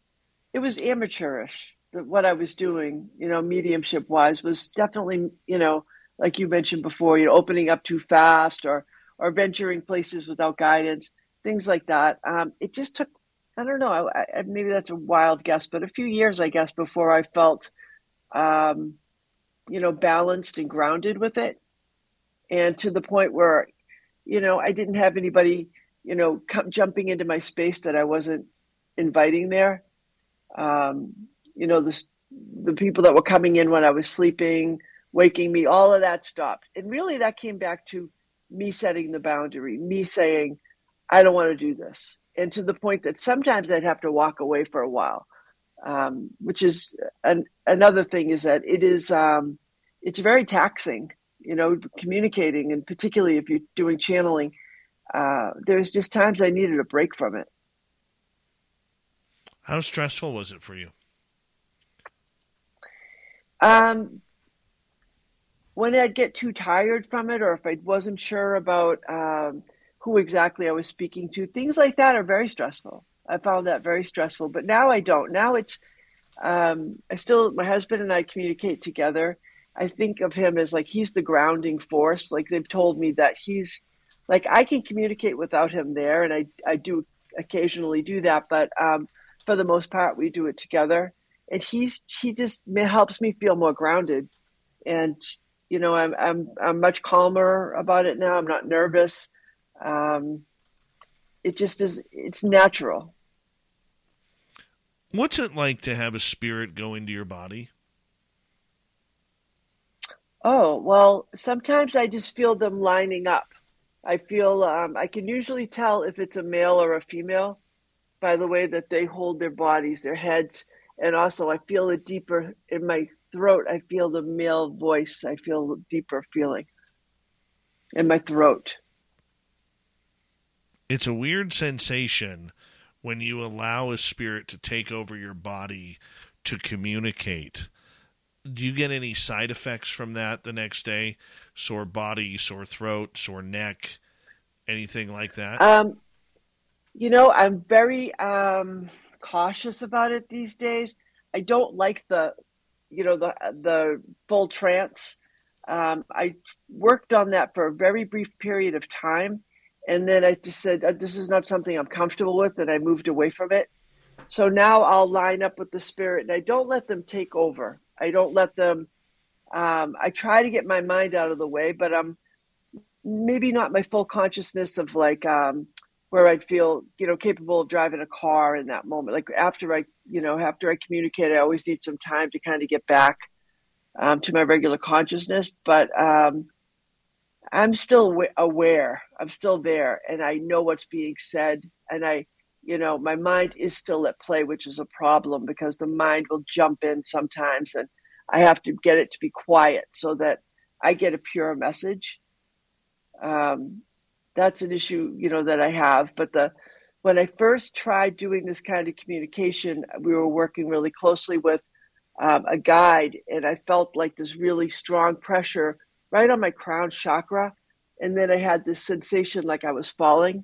it was amateurish. That what I was doing, you know, mediumship wise, was definitely, you know, like you mentioned before, you know, opening up too fast or or venturing places without guidance, things like that. Um, it just took, I don't know, I, I, maybe that's a wild guess, but a few years, I guess, before I felt um, you know, balanced and grounded with it. And to the point where, you know, I didn't have anybody, you know, come, jumping into my space that I wasn't inviting there. Um, you know, the, the people that were coming in when I was sleeping, waking me, all of that stopped. And really that came back to me setting the boundary, me saying, I don't want to do this. And to the point that sometimes I'd have to walk away for a while um, which is an, another thing is that it is um, it's very taxing you know communicating and particularly if you're doing channeling uh, there's just times i needed a break from it how stressful was it for you um, when i'd get too tired from it or if i wasn't sure about um, who exactly i was speaking to things like that are very stressful I found that very stressful. But now I don't. Now it's um, I still my husband and I communicate together. I think of him as like he's the grounding force. Like they've told me that he's like I can communicate without him there, and I I do occasionally do that, but um, for the most part we do it together. And he's he just helps me feel more grounded, and you know I'm I'm I'm much calmer about it now. I'm not nervous. Um, it just is it's natural what's it like to have a spirit go into your body oh well sometimes i just feel them lining up i feel um, i can usually tell if it's a male or a female by the way that they hold their bodies their heads and also i feel it deeper in my throat i feel the male voice i feel a deeper feeling in my throat it's a weird sensation when you allow a spirit to take over your body to communicate. do you get any side effects from that the next day? Sore body, sore throat, sore neck, anything like that? Um, you know, I'm very um, cautious about it these days. I don't like the, you know, the the full trance. Um, I worked on that for a very brief period of time, and then I just said this is not something I'm comfortable with, and I moved away from it. So now I'll line up with the spirit, and I don't let them take over. I don't let them. Um, I try to get my mind out of the way, but I'm maybe not my full consciousness of like um, where I'd feel, you know, capable of driving a car in that moment. Like after I, you know, after I communicate, I always need some time to kind of get back um, to my regular consciousness. But um, I'm still aware. I'm still there, and I know what's being said, and I, you know, my mind is still at play, which is a problem because the mind will jump in sometimes, and I have to get it to be quiet so that I get a pure message. Um, that's an issue, you know, that I have. But the when I first tried doing this kind of communication, we were working really closely with um, a guide, and I felt like this really strong pressure right on my crown chakra, and then I had this sensation like I was falling.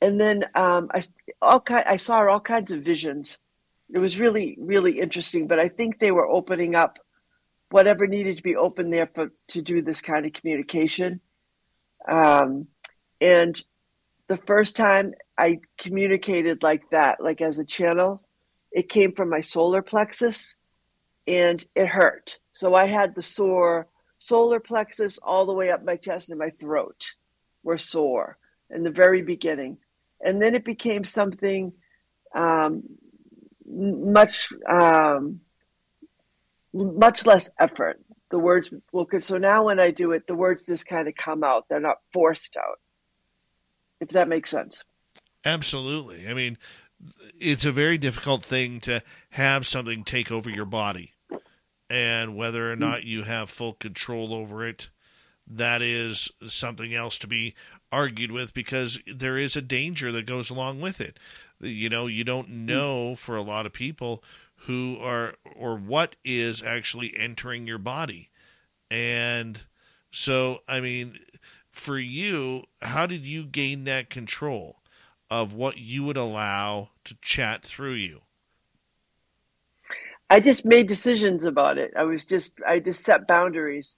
And then um, I all I saw all kinds of visions. It was really really interesting, but I think they were opening up whatever needed to be open there for to do this kind of communication. Um, and the first time I communicated like that, like as a channel, it came from my solar plexus and it hurt. So I had the sore solar plexus all the way up my chest and my throat were sore in the very beginning. And then it became something um, much um, much less effort. The words will so now when I do it, the words just kind of come out. They're not forced out. If that makes sense. Absolutely. I mean, it's a very difficult thing to have something take over your body and whether or mm-hmm. not you have full control over it that is something else to be argued with because there is a danger that goes along with it you know you don't mm. know for a lot of people who are or what is actually entering your body and so i mean for you how did you gain that control of what you would allow to chat through you? I just made decisions about it. I was just I just set boundaries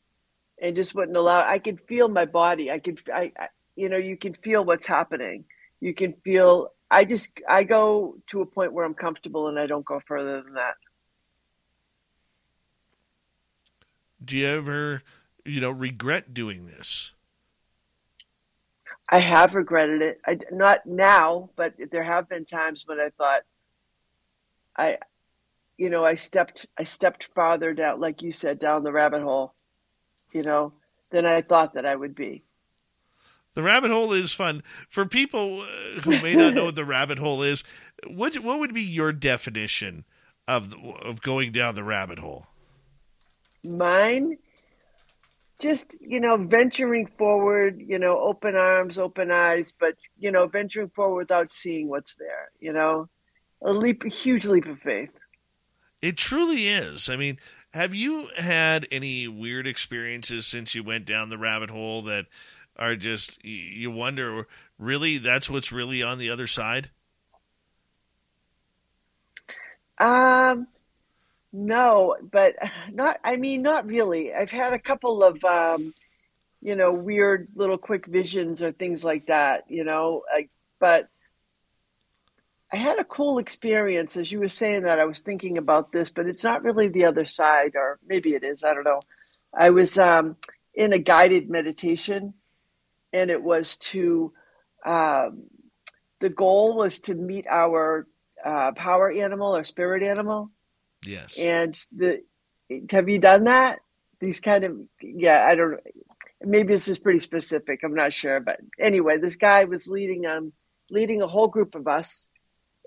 and just wouldn't allow I could feel my body. I could I, I you know, you can feel what's happening. You can feel I just I go to a point where I'm comfortable and I don't go further than that. Do you ever, you know, regret doing this? I have regretted it. I, not now, but there have been times when I thought, I, you know, I stepped, I stepped farther down, like you said, down the rabbit hole, you know, than I thought that I would be. The rabbit hole is fun for people uh, who may not know what the rabbit hole is. What what would be your definition of of going down the rabbit hole? Mine just you know venturing forward you know open arms open eyes but you know venturing forward without seeing what's there you know a leap a huge leap of faith it truly is i mean have you had any weird experiences since you went down the rabbit hole that are just you wonder really that's what's really on the other side um no, but not. I mean, not really. I've had a couple of, um, you know, weird little quick visions or things like that. You know, like, but I had a cool experience as you were saying that. I was thinking about this, but it's not really the other side, or maybe it is. I don't know. I was um, in a guided meditation, and it was to. Um, the goal was to meet our uh, power animal or spirit animal Yes. And the have you done that? These kind of yeah, I don't maybe this is pretty specific. I'm not sure, but anyway, this guy was leading um leading a whole group of us,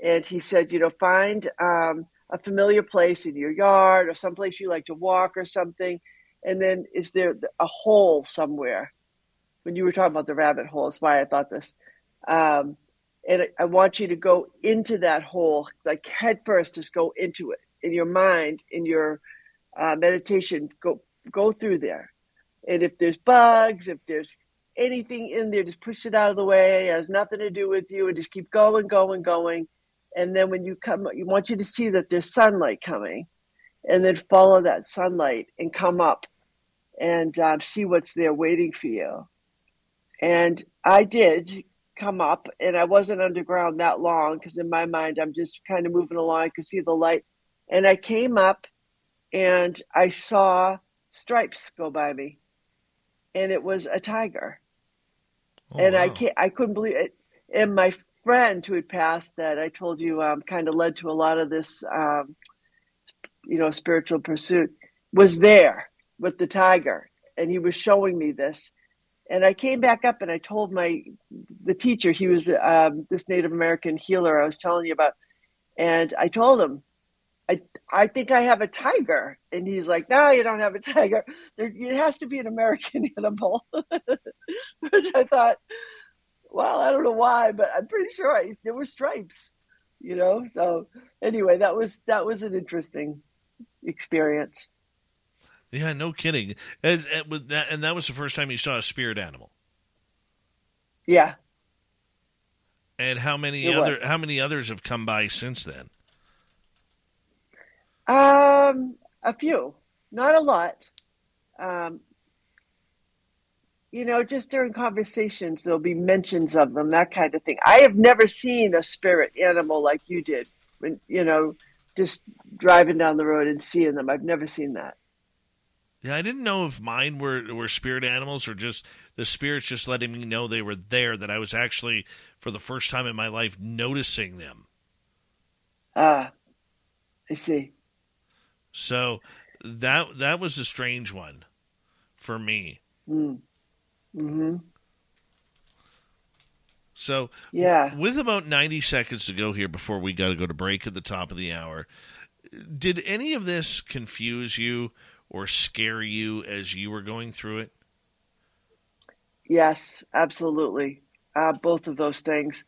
and he said, you know, find um, a familiar place in your yard or someplace you like to walk or something, and then is there a hole somewhere? When you were talking about the rabbit hole, is why I thought this. Um, and I want you to go into that hole, like head first, just go into it in your mind in your uh, meditation. Go go through there. And if there's bugs if there's anything in there just push it out of the way. It has nothing to do with you and just keep going going going. And then when you come you want you to see that there's sunlight coming and then follow that sunlight and come up and um, see what's there waiting for you and i did come up and I wasn't underground that long because in my mind I'm just kind of moving along. I could see the light. And I came up and I saw stripes go by me. And it was a tiger. Oh, and wow. I can't, I couldn't believe it. And my friend who had passed that I told you um, kind of led to a lot of this, um, you know, spiritual pursuit was there with the tiger. And he was showing me this and I came back up and I told my the teacher he was um, this Native American healer I was telling you about, and I told him, I I think I have a tiger, and he's like, No, you don't have a tiger. There, it has to be an American animal. Which I thought, well, I don't know why, but I'm pretty sure I, there were stripes, you know. So anyway, that was that was an interesting experience. Yeah, no kidding. And, and that was the first time you saw a spirit animal. Yeah. And how many it other was. how many others have come by since then? Um, a few, not a lot. Um, you know, just during conversations, there'll be mentions of them, that kind of thing. I have never seen a spirit animal like you did, when you know, just driving down the road and seeing them. I've never seen that. Yeah, I didn't know if mine were were spirit animals or just the spirits just letting me know they were there. That I was actually, for the first time in my life, noticing them. Ah, I see. So that that was a strange one for me. Mm. Hmm. So yeah, with about ninety seconds to go here before we got to go to break at the top of the hour, did any of this confuse you? Or scare you as you were going through it? Yes, absolutely. Uh, both of those things.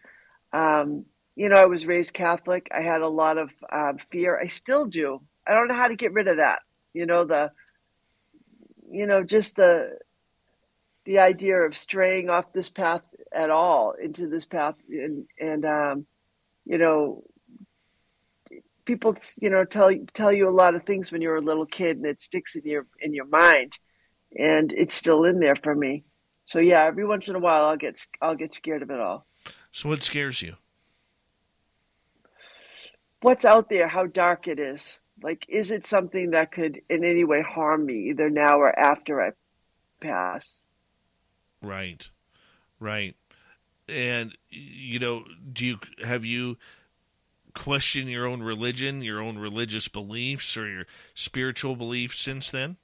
Um, you know, I was raised Catholic. I had a lot of uh, fear. I still do. I don't know how to get rid of that. You know, the, you know, just the, the idea of straying off this path at all into this path and, and, um, you know, people you know tell tell you a lot of things when you're a little kid and it sticks in your in your mind. And it's still in there for me. So yeah every once in a while i'll get i'll get scared of it all. So what scares you? What's out there how dark it is. Like is it something that could in any way harm me either now or after i pass? Right. Right. And you know do you have you question your own religion, your own religious beliefs, or your spiritual beliefs since then?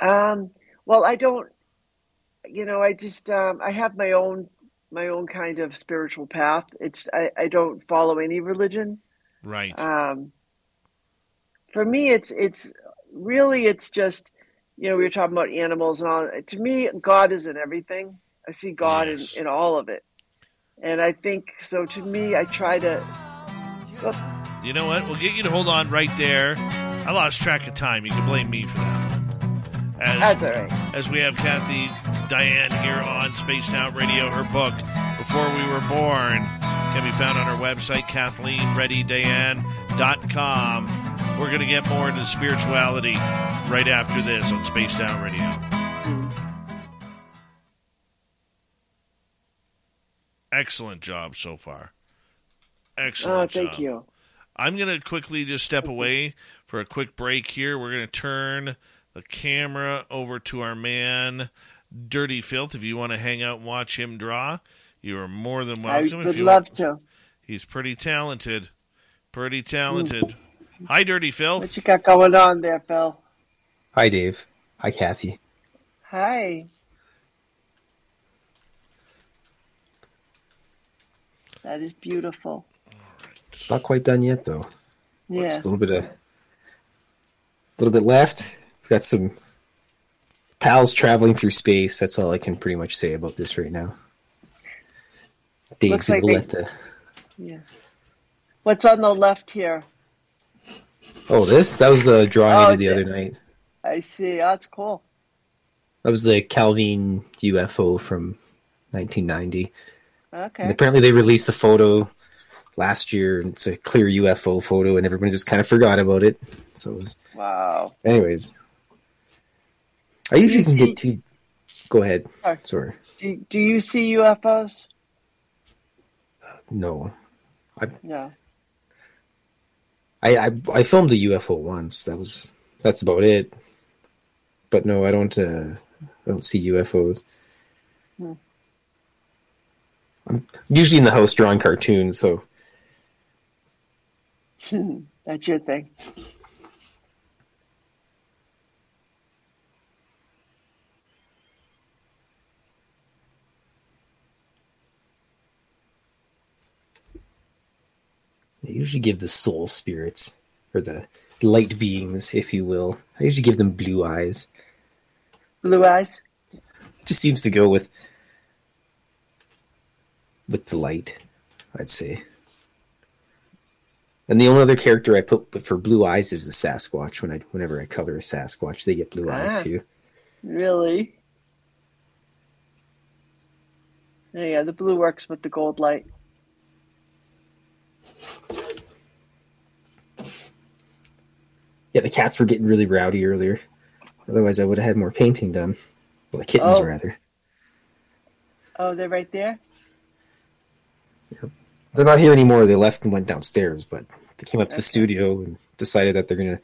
Um, well, I don't. You know, I just um, I have my own my own kind of spiritual path. It's I, I don't follow any religion. Right. Um, for me, it's it's really it's just you know we were talking about animals and all. To me, God is in everything. I see God yes. in, in all of it. And I think so. To me, I try to. You know what? We'll get you to hold on right there. I lost track of time. You can blame me for that. As, That's all right. As we have Kathy Dayan here on Spaced Out Radio, her book, Before We Were Born, can be found on her website, KathleenReadyDayan.com. We're going to get more into spirituality right after this on Spaced Out Radio. Excellent job so far. Excellent. Oh, thank job. you. I'm going to quickly just step away for a quick break here. We're going to turn the camera over to our man, Dirty Filth. If you want to hang out and watch him draw, you are more than welcome. I would love want. to. He's pretty talented. Pretty talented. Mm. Hi, Dirty Filth. What you got going on there, Phil? Hi, Dave. Hi, Kathy. Hi. That is beautiful. Not quite done yet, though. Yeah. Just a little bit of, a little bit left. We've got some pals traveling through space. That's all I can pretty much say about this right now. Dave's like let the. Yeah. What's on the left here? Oh, this? That was the drawing Oh, I did the other night. I see. Oh, that's cool. That was the Calvine UFO from 1990. Okay. And apparently they released a photo last year, and it's a clear UFO photo, and everyone just kind of forgot about it. So, it was- Wow. anyways, I usually can see- get too. Go ahead. Sorry. Sorry. Do, do you see UFOs? No, I, No. I, I I filmed a UFO once. That was that's about it. But no, I don't. Uh, I don't see UFOs. Hmm. I'm usually in the house drawing cartoons, so That's your thing. I usually give the soul spirits or the light beings, if you will. I usually give them blue eyes. Blue eyes. Just seems to go with with the light, I'd say. And the only other character I put for blue eyes is the Sasquatch. When I whenever I color a Sasquatch, they get blue eyes Ah. too. Really? Yeah, yeah, the blue works with the gold light. Yeah, the cats were getting really rowdy earlier. Otherwise, I would have had more painting done. Well, the kittens Oh. rather. Oh, they're right there? They're not here anymore. They left and went downstairs, but they came up to the studio and decided that they're going to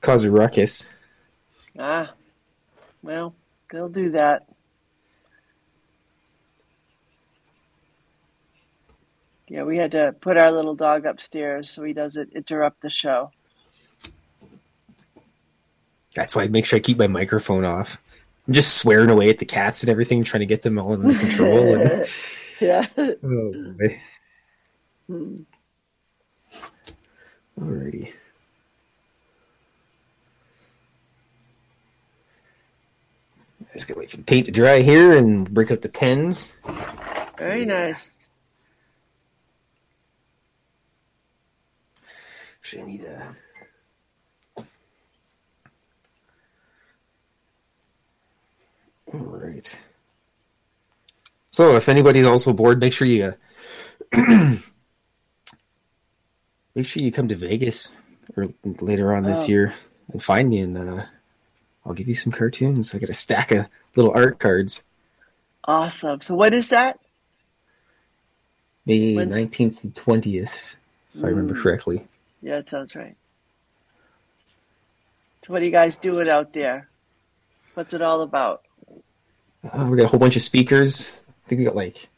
cause a ruckus. Ah. Well, they'll do that. Yeah, we had to put our little dog upstairs so he doesn't interrupt the show. That's why I make sure I keep my microphone off. I'm just swearing away at the cats and everything, trying to get them all under control. And, yeah. oh, boy. Hmm. Alrighty. Just gonna wait for the paint to dry here and break up the pens. Very nice. Actually, I need a. All right. So, if anybody's also bored, make sure you uh, make sure you come to Vegas or later on this Oh. year and find me, and uh, I'll give you some cartoons. I got a stack of little art cards. Awesome. So what is that? May nineteenth to twentieth, if I remember Mm. correctly. Yeah, that sounds right. So what are you guys doing out there? What's it all about? Uh, we got a whole bunch of speakers. I think we got like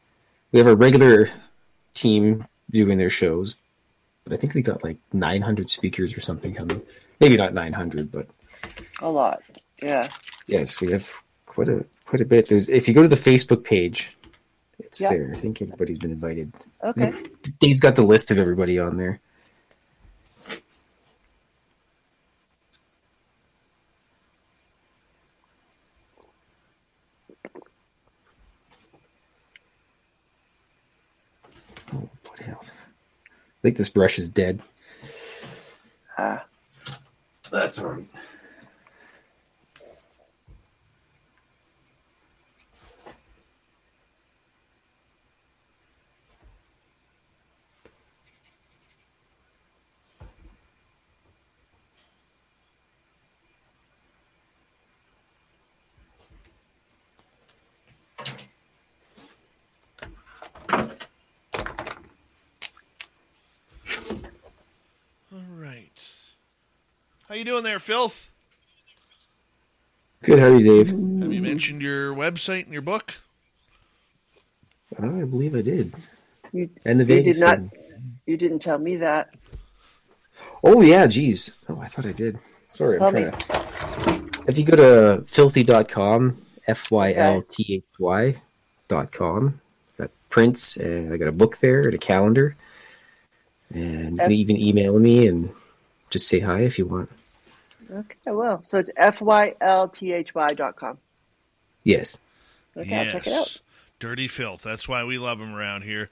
we have a regular team doing their shows, but I think we got like 900 speakers or something coming. Maybe not 900, but A lot. Yeah. yes, we have quite a quite a bit. There's if you go to the Facebook page, it's Yeah. there. I think everybody's been invited. Okay. Dave's got the list of everybody on there. Else? I think this brush is dead. Ah. That's all right. All right. How you doing there, Filth? Good, how are you, Dave? Have you mentioned your website and your book? I believe I did. You, And the you did not. thing. You didn't tell me that. Oh yeah, geez. Oh, I thought I did. Sorry, I'm Tell me. trying to. If you go to fylthy.com, F Y L T H Y dot com, got prints, and I got a book there and a calendar. And you can even email me and just say hi if you want. Okay, I will. So it's f y l t h y dot com. Yes. Okay, I'll check it out. Dirty filth. That's why we love him around here.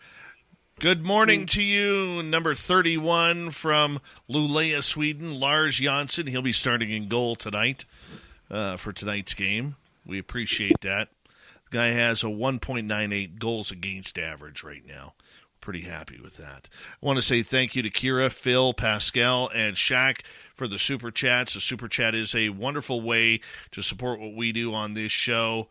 Good morning to you, number 31 from Luleå, Sweden, Lars Jansson. He'll be starting in goal tonight uh, for tonight's game. We appreciate that. The guy has a 1.98 goals against average right now. Pretty happy with that. I want to say thank you to Kira, Phil, Pascal, and Shaq for the super chats. The super chat is a wonderful way to support what we do on this show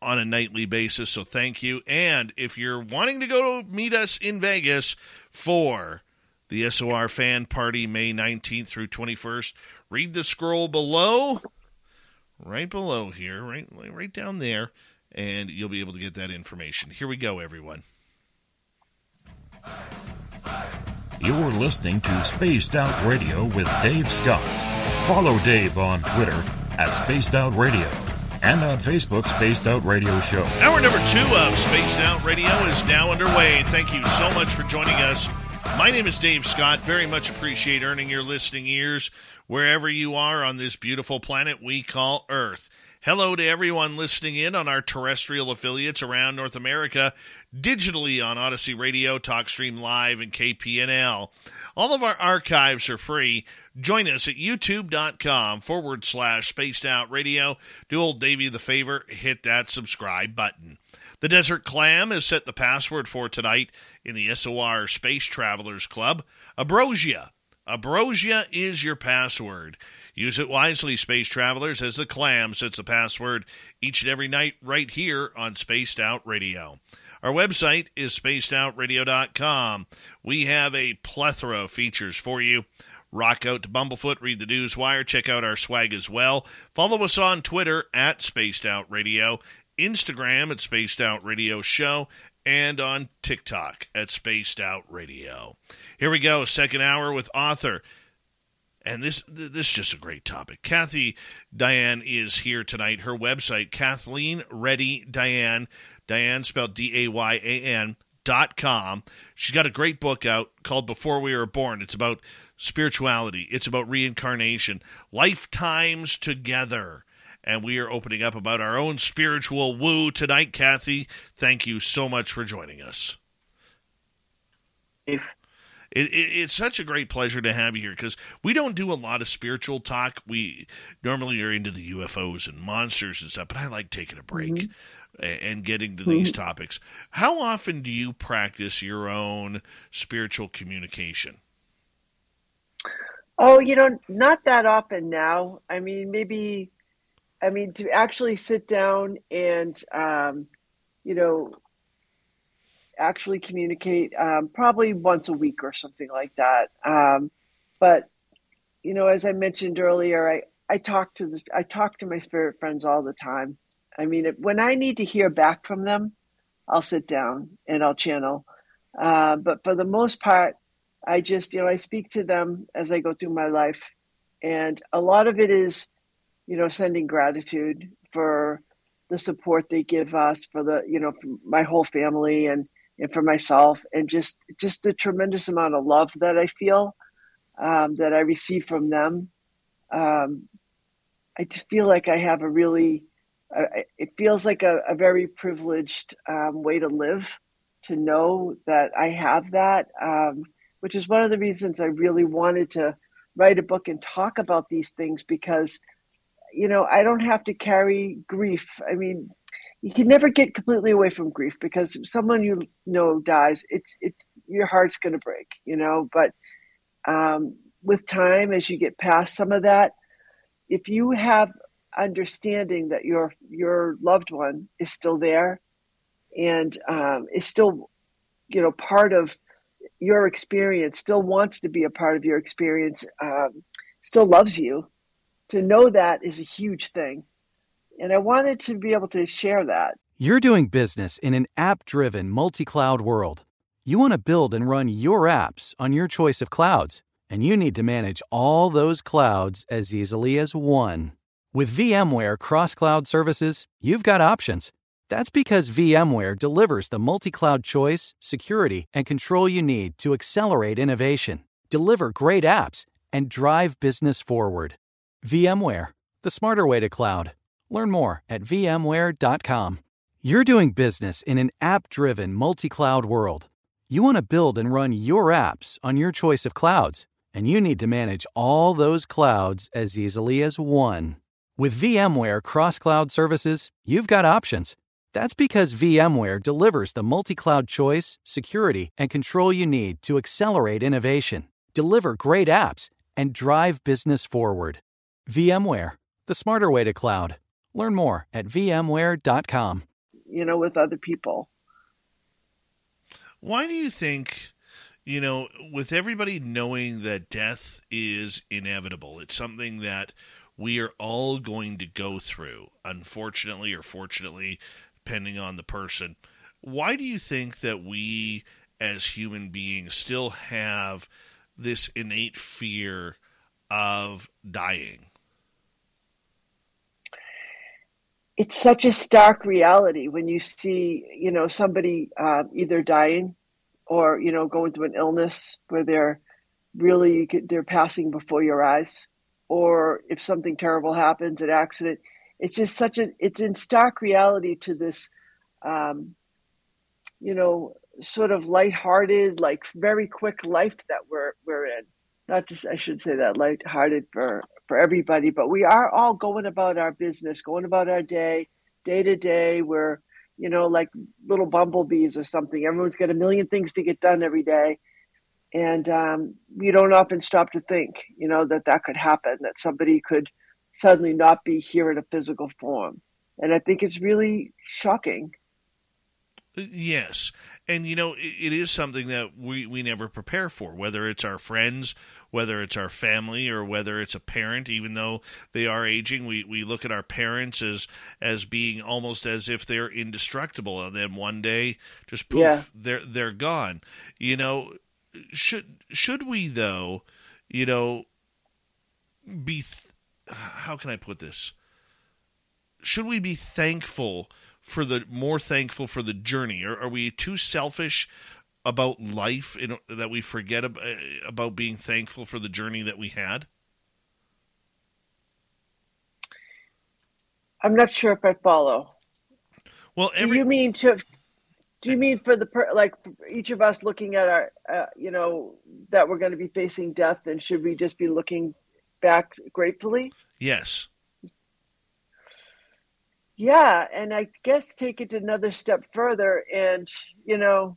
on a nightly basis. So thank you. And if you're wanting to go to meet us in Vegas for the SOR fan party May 19th through 21st, read the scroll below, right below here, right right down there, and you'll be able to get that information. Here we go, everyone. You're listening to Spaced Out Radio with Dave Scott. Follow Dave on Twitter at Spaced Out Radio and on Facebook, Spaced Out Radio Show. Hour number two of Spaced Out Radio is now underway. Thank you so much for joining us. My name is Dave Scott. Very much appreciate earning your listening ears wherever you are on this beautiful planet we call Earth. Hello to everyone listening in on our terrestrial affiliates around North America, digitally on Odyssey Radio, TalkStream Live, and KPNL. All of our archives are free. Join us at youtube.com forward slash spaced out radio. Do old Davy the favor, hit that subscribe button. The Desert Clam has set the password for tonight in the SOR Space Travelers Club. Abrosia. Abrosia is your password. Use it wisely, space travelers, as the clam sets the password each and every night right here on Spaced Out Radio. Our website is spacedoutradio.com. We have a plethora of features for you. Rock out to Bumblefoot, read the news wire, check out our swag as well. Follow us on Twitter at Spaced Out Radio, Instagram at Spaced Out Radio Show, and on TikTok at Spaced Out Radio. Here we go, second hour with author and this this is just a great topic. Kathy Dayan is here tonight. Her website, Kathleen Ready Dayan, Dayan spelled D A Y A N dot com. She's got a great book out called Before We Were Born. It's about spirituality. It's about reincarnation, lifetimes together. And we are opening up about our own spiritual woo tonight. Kathy, thank you so much for joining us. If it, it, it's such a great pleasure to have you here because we don't do a lot of spiritual talk. We normally are into the UFOs and monsters and stuff, but I like taking a break. Mm-hmm and getting to these mm-hmm. topics. How often do you practice your own spiritual communication? Oh, you know, not that often now. I mean, maybe, I mean, to actually sit down and, um, you know, actually communicate um, probably once a week or something like that. Um, but you know, as I mentioned earlier, I I talk to the I talk to my spirit friends all the time. I mean, when I need to hear back from them, I'll sit down and I'll channel. Uh, but for the most part, I just you know I speak to them as I go through my life, and a lot of it is, you know, sending gratitude for the support they give us for the you know my whole family and and for myself and just just the tremendous amount of love that I feel um, that I receive from them. Um, I just feel like I have a really uh, it feels like a, a very privileged um, way to live to know that I have that, um, which is one of the reasons I really wanted to write a book and talk about these things because you know I don't have to carry grief. I mean, you can never get completely away from grief because someone you know dies, it's it's your heart's going to break, you know. But um, with time, as you get past some of that, if you have understanding that your your loved one is still there and um, is still, you know, part of your experience, still wants to be a part of your experience, um, still loves you, to know that is a huge thing and I wanted to be able to share that. You're doing business in an app driven, multi cloud world. You want to build and run your apps on your choice of clouds, and you need to manage all those clouds as easily as one. With VMware Cross Cloud Services, you've got options. That's because VMware delivers the multi cloud choice, security, and control you need to accelerate innovation, deliver great apps, and drive business forward. VMware, the smarter way to cloud. Learn more at vmware.com. You're doing business in an app driven, multi cloud world. You want to build and run your apps on your choice of clouds, and you need to manage all those clouds as easily as one. With VMware Cross Cloud Services, you've got options. That's because VMware delivers the multi cloud choice, security, and control you need to accelerate innovation, deliver great apps, and drive business forward. VMware, the smarter way to cloud. Learn more at vmware.com. You know, with other people. Why do you think, you know, with everybody knowing that death is inevitable, it's something that we are all going to go through, unfortunately or fortunately, depending on the person. Why do you think that we as human beings still have this innate fear of dying? It's such a stark reality when you see, you know, somebody uh, either dying or, you know, going through an illness where they're really they're passing before your eyes or if something terrible happens, an accident, it's just such a it's in stark reality to this, um, you know, sort of lighthearted, like very quick life that we're we're in. Not just I should say that lighthearted for for everybody, but we are all going about our business, going about our day, day to day. We're you know like little bumblebees or something. Everyone's got a million things to get done every day and um, you don't often stop to think, you know, that that could happen, that somebody could suddenly not be here in a physical form. And I think it's really shocking. Yes. And, you know, it, it is something that we, we never prepare for, whether it's our friends, whether it's our family, or whether it's a parent, even though they are aging. We, we look at our parents as, as being almost as if they're indestructible. And then one day, just poof, yeah. they're, they're gone. You know, should should we though, you know, be th- how can I put this? Should we be thankful for the more thankful for the journey? Or are we too selfish about life in, that we forget about, about being thankful for the journey that we had? I'm not sure if I follow. Well, every... do you mean to do you mean for the per, like each of us looking at our, uh, you know, that we're going to be facing death, and should we just be looking back gratefully? Yes. Yeah, and I guess take it another step further, and you know,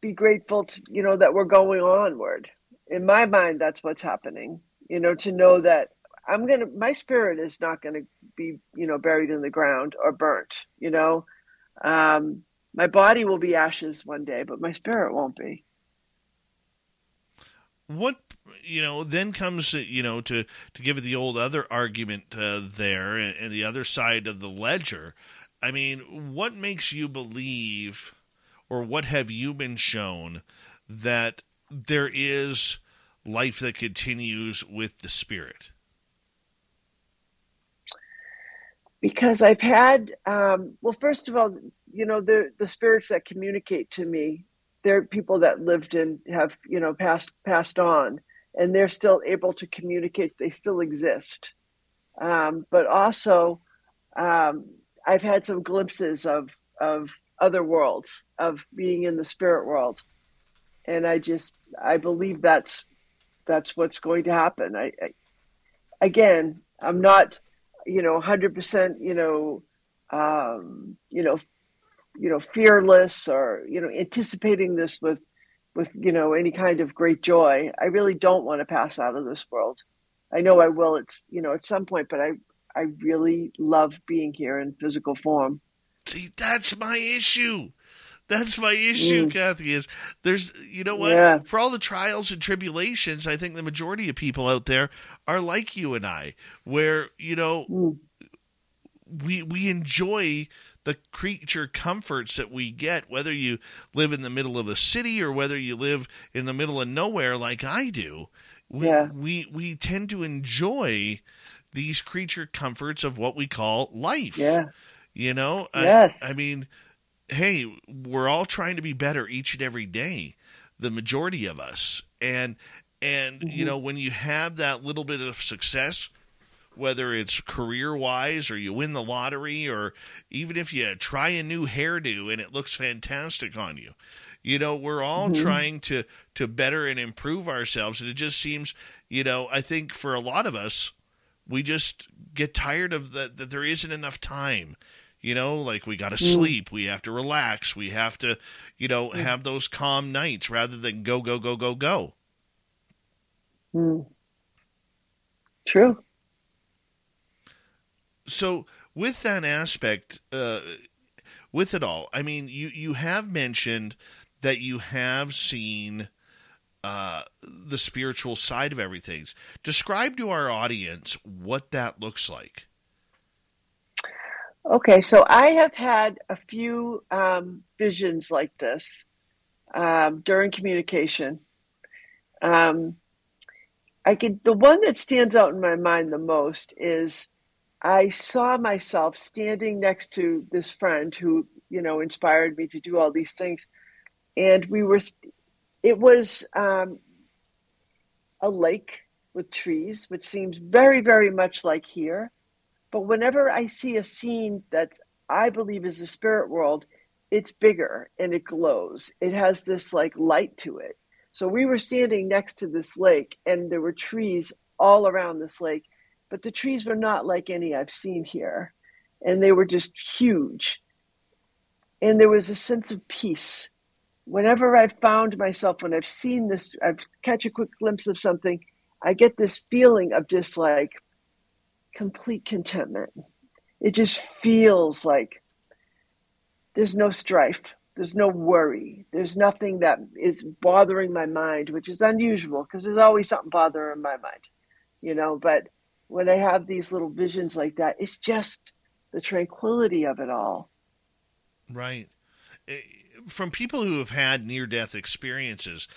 be grateful to you know that we're going onward. In my mind, that's what's happening. You know, to know that I'm gonna, my spirit is not to be, you know, buried in the ground or burnt. You know, um, my body will be ashes one day, but my spirit won't be. What you know then comes you know to to give it the old other argument uh, there and, and the other side of the ledger. I mean, what makes you believe, or what have you been shown that there is life that continues with the spirit? Because I've had, um, well, first of all, you know the the spirits that communicate to me they're people that lived and have you know passed passed on and they're still able to communicate. They still exist. Um, but also um, i've had some glimpses of of other worlds of being in the spirit world. And i just i believe that's that's what's going to happen. I, I again i'm not you know 100% you know um, you know you know fearless or you know anticipating this with with you know any kind of great joy i really don't want to pass out of this world i know i will it's you know at some point but i i really love being here in physical form see that's my issue that's my issue, mm. Kathy. Is there's you know what? Yeah. For all the trials and tribulations, I think the majority of people out there are like you and I, where you know mm. we we enjoy the creature comforts that we get, whether you live in the middle of a city or whether you live in the middle of nowhere like I do. We, yeah. we, we tend to enjoy these creature comforts of what we call life. Yeah. You know? Yes. I, I mean, hey, we're all trying to be better each and every day, the majority of us. And, and mm-hmm. you know, when you have that little bit of success – whether it's career wise or you win the lottery or even if you try a new hairdo and it looks fantastic on you. You know, we're all Mhm. trying to to better and improve ourselves, and it just seems, you know, I think for a lot of us, we just get tired of that that there isn't enough time. You know, like we got to Mm. sleep, we have to relax, we have to, you know, have those calm nights rather than go go go go go. Mm. True. So with that aspect uh, with it all i mean you you have mentioned that you have seen uh, the spiritual side of everything describe to our audience what that looks like Okay, so I have had a few um, visions like this um, during communication. Um, I could the one that stands out in my mind the most is I saw myself standing next to this friend who you know inspired me to do all these things, and we were. It was um, a lake with trees, which seems very very much like here. But whenever I see a scene that I believe is the spirit world, it's bigger and it glows. It has this like light to it. So we were standing next to this lake and there were trees all around this lake, but the trees were not like any I've seen here. And they were just huge. And there was a sense of peace. Whenever I've found myself, when I've seen this, I've catch a quick glimpse of something, I get this feeling of just like complete contentment. It just feels like there's no strife, there's no worry, there's nothing that is bothering my mind, which is unusual because there's always something bothering my mind, you know. But when I have these little visions like that, it's just the tranquility of it all. right Eh, from people who have had near death experiences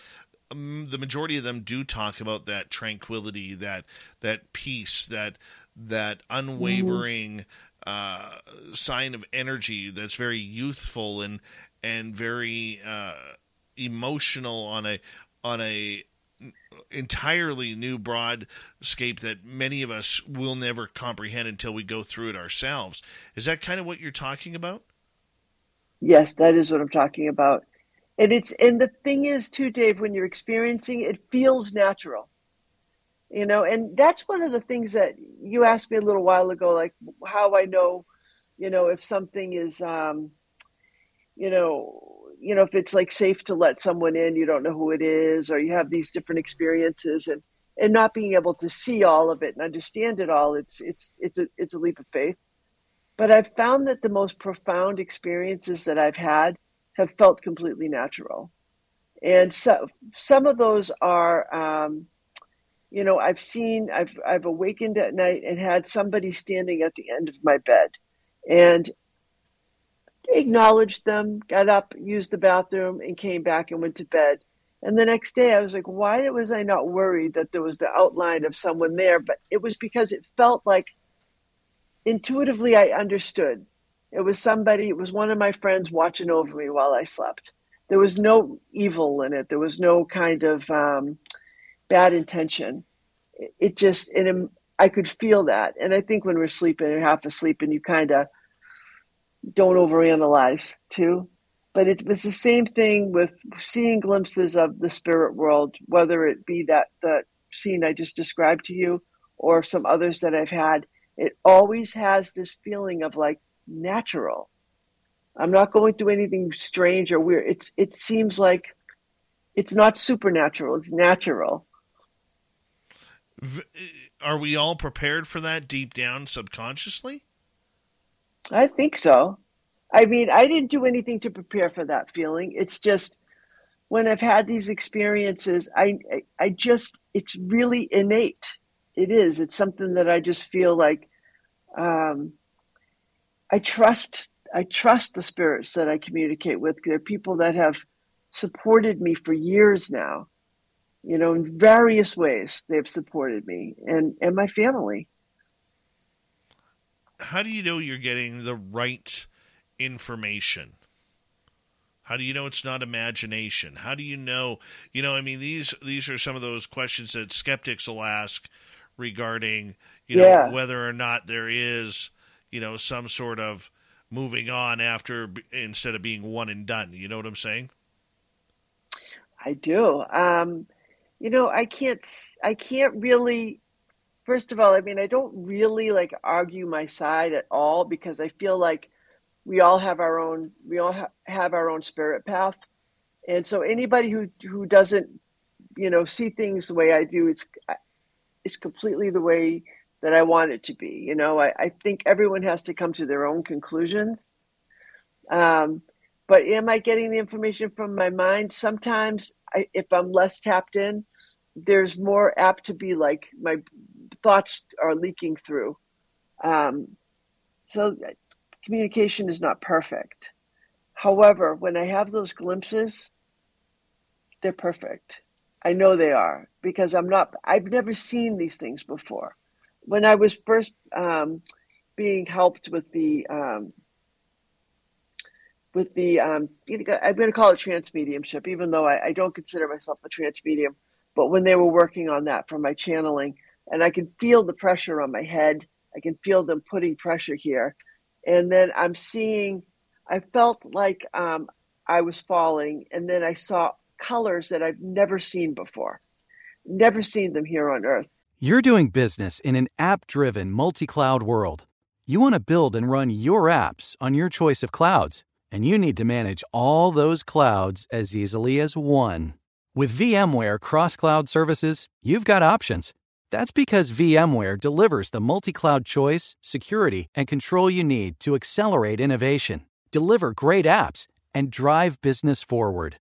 um, the majority of them do talk about that tranquility that that peace that that unwavering uh, sign of energy that's very youthful and and very uh, emotional on a on a entirely new broadscape that many of us will never comprehend until we go through it ourselves. Is that kind of what you're talking about? Yes, that is what I'm talking about. And it's and the thing is too, Dave, when you're experiencing it, feels natural. You know, and that's one of the things that you asked me a little while ago, like how I know, you know, if something is um, you know, you know, if it's like safe to let someone in, you don't know who it is, or you have these different experiences and and not being able to see all of it and understand it all, it's it's it's a it's a leap of faith. But I've found that the most profound experiences that I've had have felt completely natural. And so some of those are, um, you know, I've seen, I've, I've awakened at night and had somebody standing at the end of my bed and acknowledged them, got up, used the bathroom, and came back and went to bed. And the next day I was like, why was I not worried that there was the outline of someone there? But it was because it felt like intuitively I understood. It was somebody, it was one of my friends watching over me while I slept. There was no evil in it. There was no kind of um, bad intention. It, it just, and I could feel that. And I think when we're sleeping or half asleep and you kind of don't overanalyze too. But it was the same thing with seeing glimpses of the spirit world, whether it be that the scene I just described to you or some others that I've had. It always has this feeling of like natural. I'm not going through anything strange or weird. It's it seems like it's not supernatural. It's natural. Are we all prepared for that deep down subconsciously? I think so. I mean, I didn't do anything to prepare for that feeling. It's just when I've had these experiences, I I just it's really innate. It is. It's something that I just feel like um, I trust. I trust the spirits that I communicate with. They're people that have supported me for years now. You know, in various ways, they've supported me and and my family. How do you know you're getting the right information? How do you know it's not imagination? How do you know? You know, I mean these these are some of those questions that skeptics will ask regarding you know Yeah. whether or not there is you know some sort of moving on after instead of being one and done. You know what I'm saying? I do. Um, you know, I can't. I can't really. First of all, I mean, I don't really like argue my side at all because I feel like we all have our own. We all ha- have our own spirit path, and so anybody who who doesn't, you know, see things the way I do, it's it's completely the way that I want it to be. You know, I, I think everyone has to come to their own conclusions. Um, but am I getting the information from my mind? Sometimes, I, if I'm less tapped in, there's more apt to be like my thoughts are leaking through. Um, so communication is not perfect. However, when I have those glimpses, they're perfect. I know they are because I'm not, I've never seen these things before. When I was first um, being helped with the um, with the um, I'm going to call it trance mediumship, even though I, I, don't consider myself a trance medium. But when they were working on that for my channeling, and I can feel the pressure on my head, I can feel them putting pressure here, and then I'm seeing. I felt like um, I was falling, and then I saw colors that I've never seen before, never seen them here on Earth. You're doing business in an app-driven, multi-cloud world. You want to build and run your apps on your choice of clouds and you need to manage all those clouds as easily as one. With VMware Cross Cloud Services, you've got options. That's because VMware delivers the multi cloud choice, security, and control you need to accelerate innovation, deliver great apps, and drive business forward.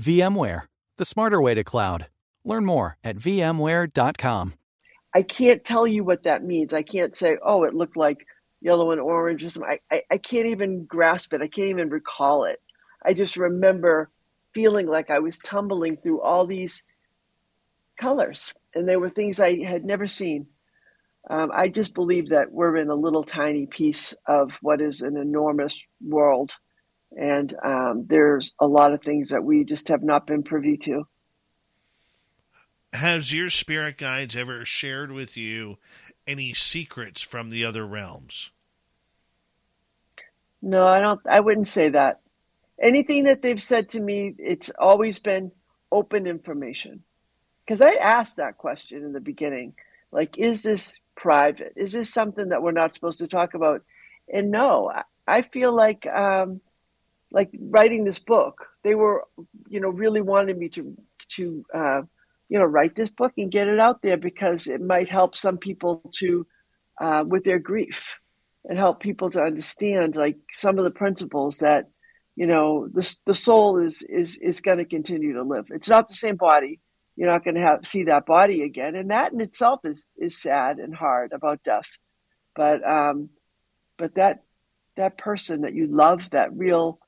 VMware, the smarter way to cloud. Learn more at VMware.com. I can't tell you what that means. I can't say, oh, it looked like yellow and orange. I, I, I can't even grasp it. I can't even recall it. I just remember feeling like I was tumbling through all these colors, and they were things I had never seen. Um, I just believe that we're in a little tiny piece of what is an enormous world, and um, there's a lot of things that we just have not been privy to. Has your spirit guides ever shared with you any secrets from the other realms? No, I don't. I wouldn't say that. Anything that they've said to me, it's always been open information. Because I asked that question in the beginning, like, is this private? Is this something that we're not supposed to talk about? And no, I feel like, um, like writing this book, they were, you know, really wanted me to to uh, you know, write this book and get it out there because it might help some people to, uh, with their grief and help people to understand like some of the principles that, you know, the, the soul is, is, is going to continue to live. It's not the same body. You're not going to have, see that body again. And that in itself is, is sad and hard about death. But, um, but that, that person that you love, that real,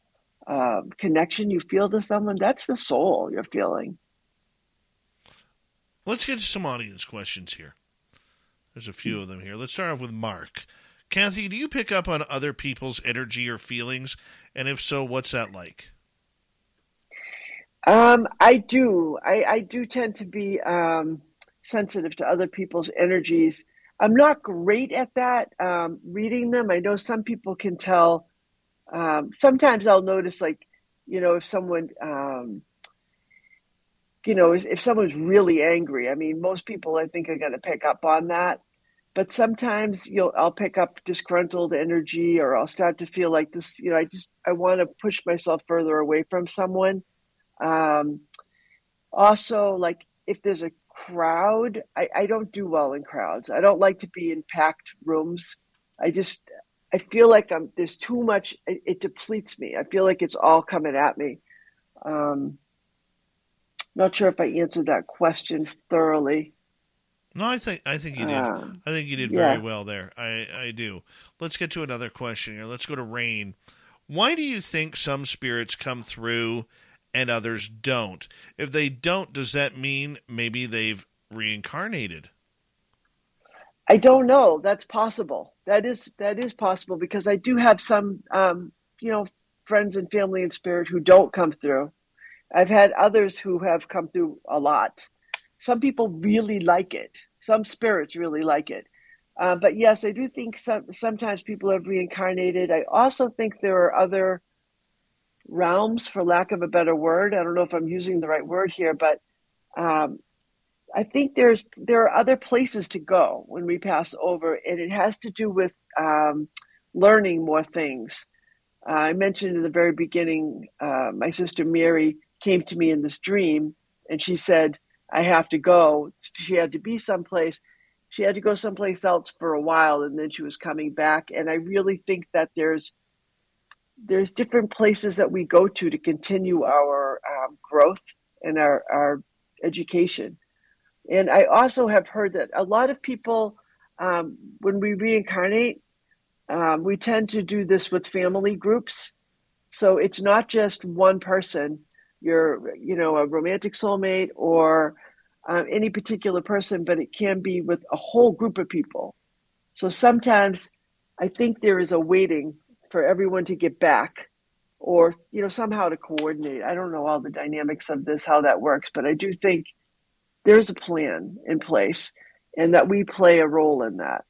uh, connection you feel to someone, that's the soul you're feeling. Let's get to some audience questions here. There's a few of them here. Let's start off with Mark. Kathy, do you pick up on other people's energy or feelings? And if so, what's that like? Um, I do. I, I do tend to be um, sensitive to other people's energies. I'm not great at that, um, reading them. I know some people can tell. Um, sometimes I'll notice, like, you know, if someone um, you know, if someone's really angry, I mean, most people I think are going to pick up on that. But sometimes you'll, I'll pick up disgruntled energy, or I'll start to feel like this. You know, I just I want to push myself further away from someone. Um, also, like if there's a crowd, I, I don't do well in crowds. I don't like to be in packed rooms. I just I feel like I'm there's too much. It, it depletes me. I feel like it's all coming at me. Um, not sure if I answered that question thoroughly. No, I think I think you did. Uh, I think you did very yeah. well there. I I do. Let's get to another question here. Let's go to Rain. Why do you think some spirits come through and others don't? If they don't, does that mean maybe they've reincarnated? I don't know. That's possible. That is that is possible because I do have some, um, you know, friends and family in spirit who don't come through. I've had others who have come through a lot. Some people really like it. Some spirits really like it. Uh, but yes, I do think some, sometimes people have reincarnated. I also think there are other realms, for lack of a better word. I don't know if I'm using the right word here, but um, I think there's there are other places to go when we pass over, and it has to do with um, learning more things. Uh, I mentioned in the very beginning, uh, my sister Mary came to me in this dream, and she said, "I have to go." She had to be someplace. She had to go someplace else for a while, and then she was coming back. And I really think that there's there's different places that we go to to continue our um, growth and our, our education. And I also have heard that a lot of people, um, when we reincarnate, um, we tend to do this with family groups. So it's not just one person, you're, you know, a romantic soulmate or uh, any particular person, but it can be with a whole group of people. So sometimes I think there is a waiting for everyone to get back or you know somehow to coordinate i don't know all the dynamics of this how that works but i do think there's a plan in place and that we play a role in that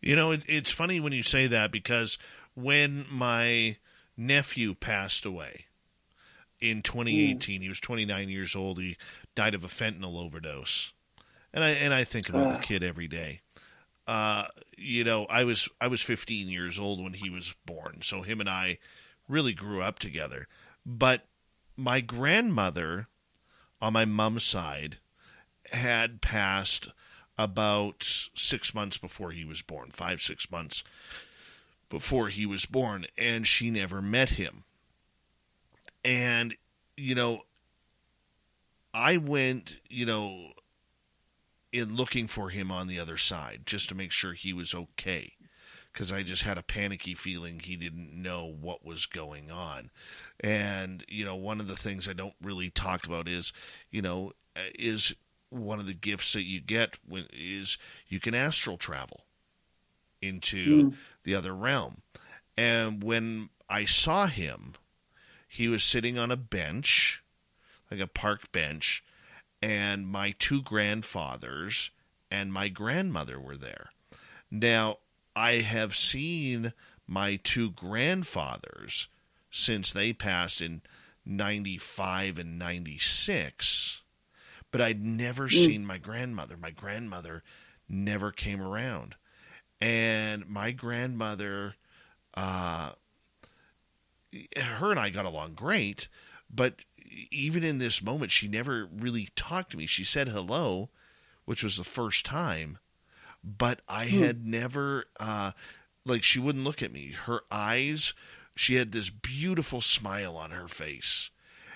you know it, it's funny when you say that because when my nephew passed away in 2018 mm. he was 29 years old he died of a fentanyl overdose and i and i think about uh. the kid every day uh, you know, I was I was 15 years old when he was born, so him and I really grew up together. But my grandmother on my mom's side had passed about six months before he was born, five six months before he was born, and she never met him. And you know, I went, you know, in looking for him on the other side just to make sure he was okay because I just had a panicky feeling he didn't know what was going on. And, you know, one of the things I don't really talk about is, you know, is one of the gifts that you get when is you can astral travel into mm. the other realm. And when I saw him, he was sitting on a bench, like a park bench, and my two grandfathers and my grandmother were there. Now, I have seen my two grandfathers since they passed in 95 and 96, but I'd never mm. seen my grandmother. My grandmother never came around. And my grandmother, uh, her and I got along great, but even in this moment, she never really talked to me. She said hello, which was the first time, but I hmm. had never, uh, like, she wouldn't look at me. Her eyes, she had this beautiful smile on her face,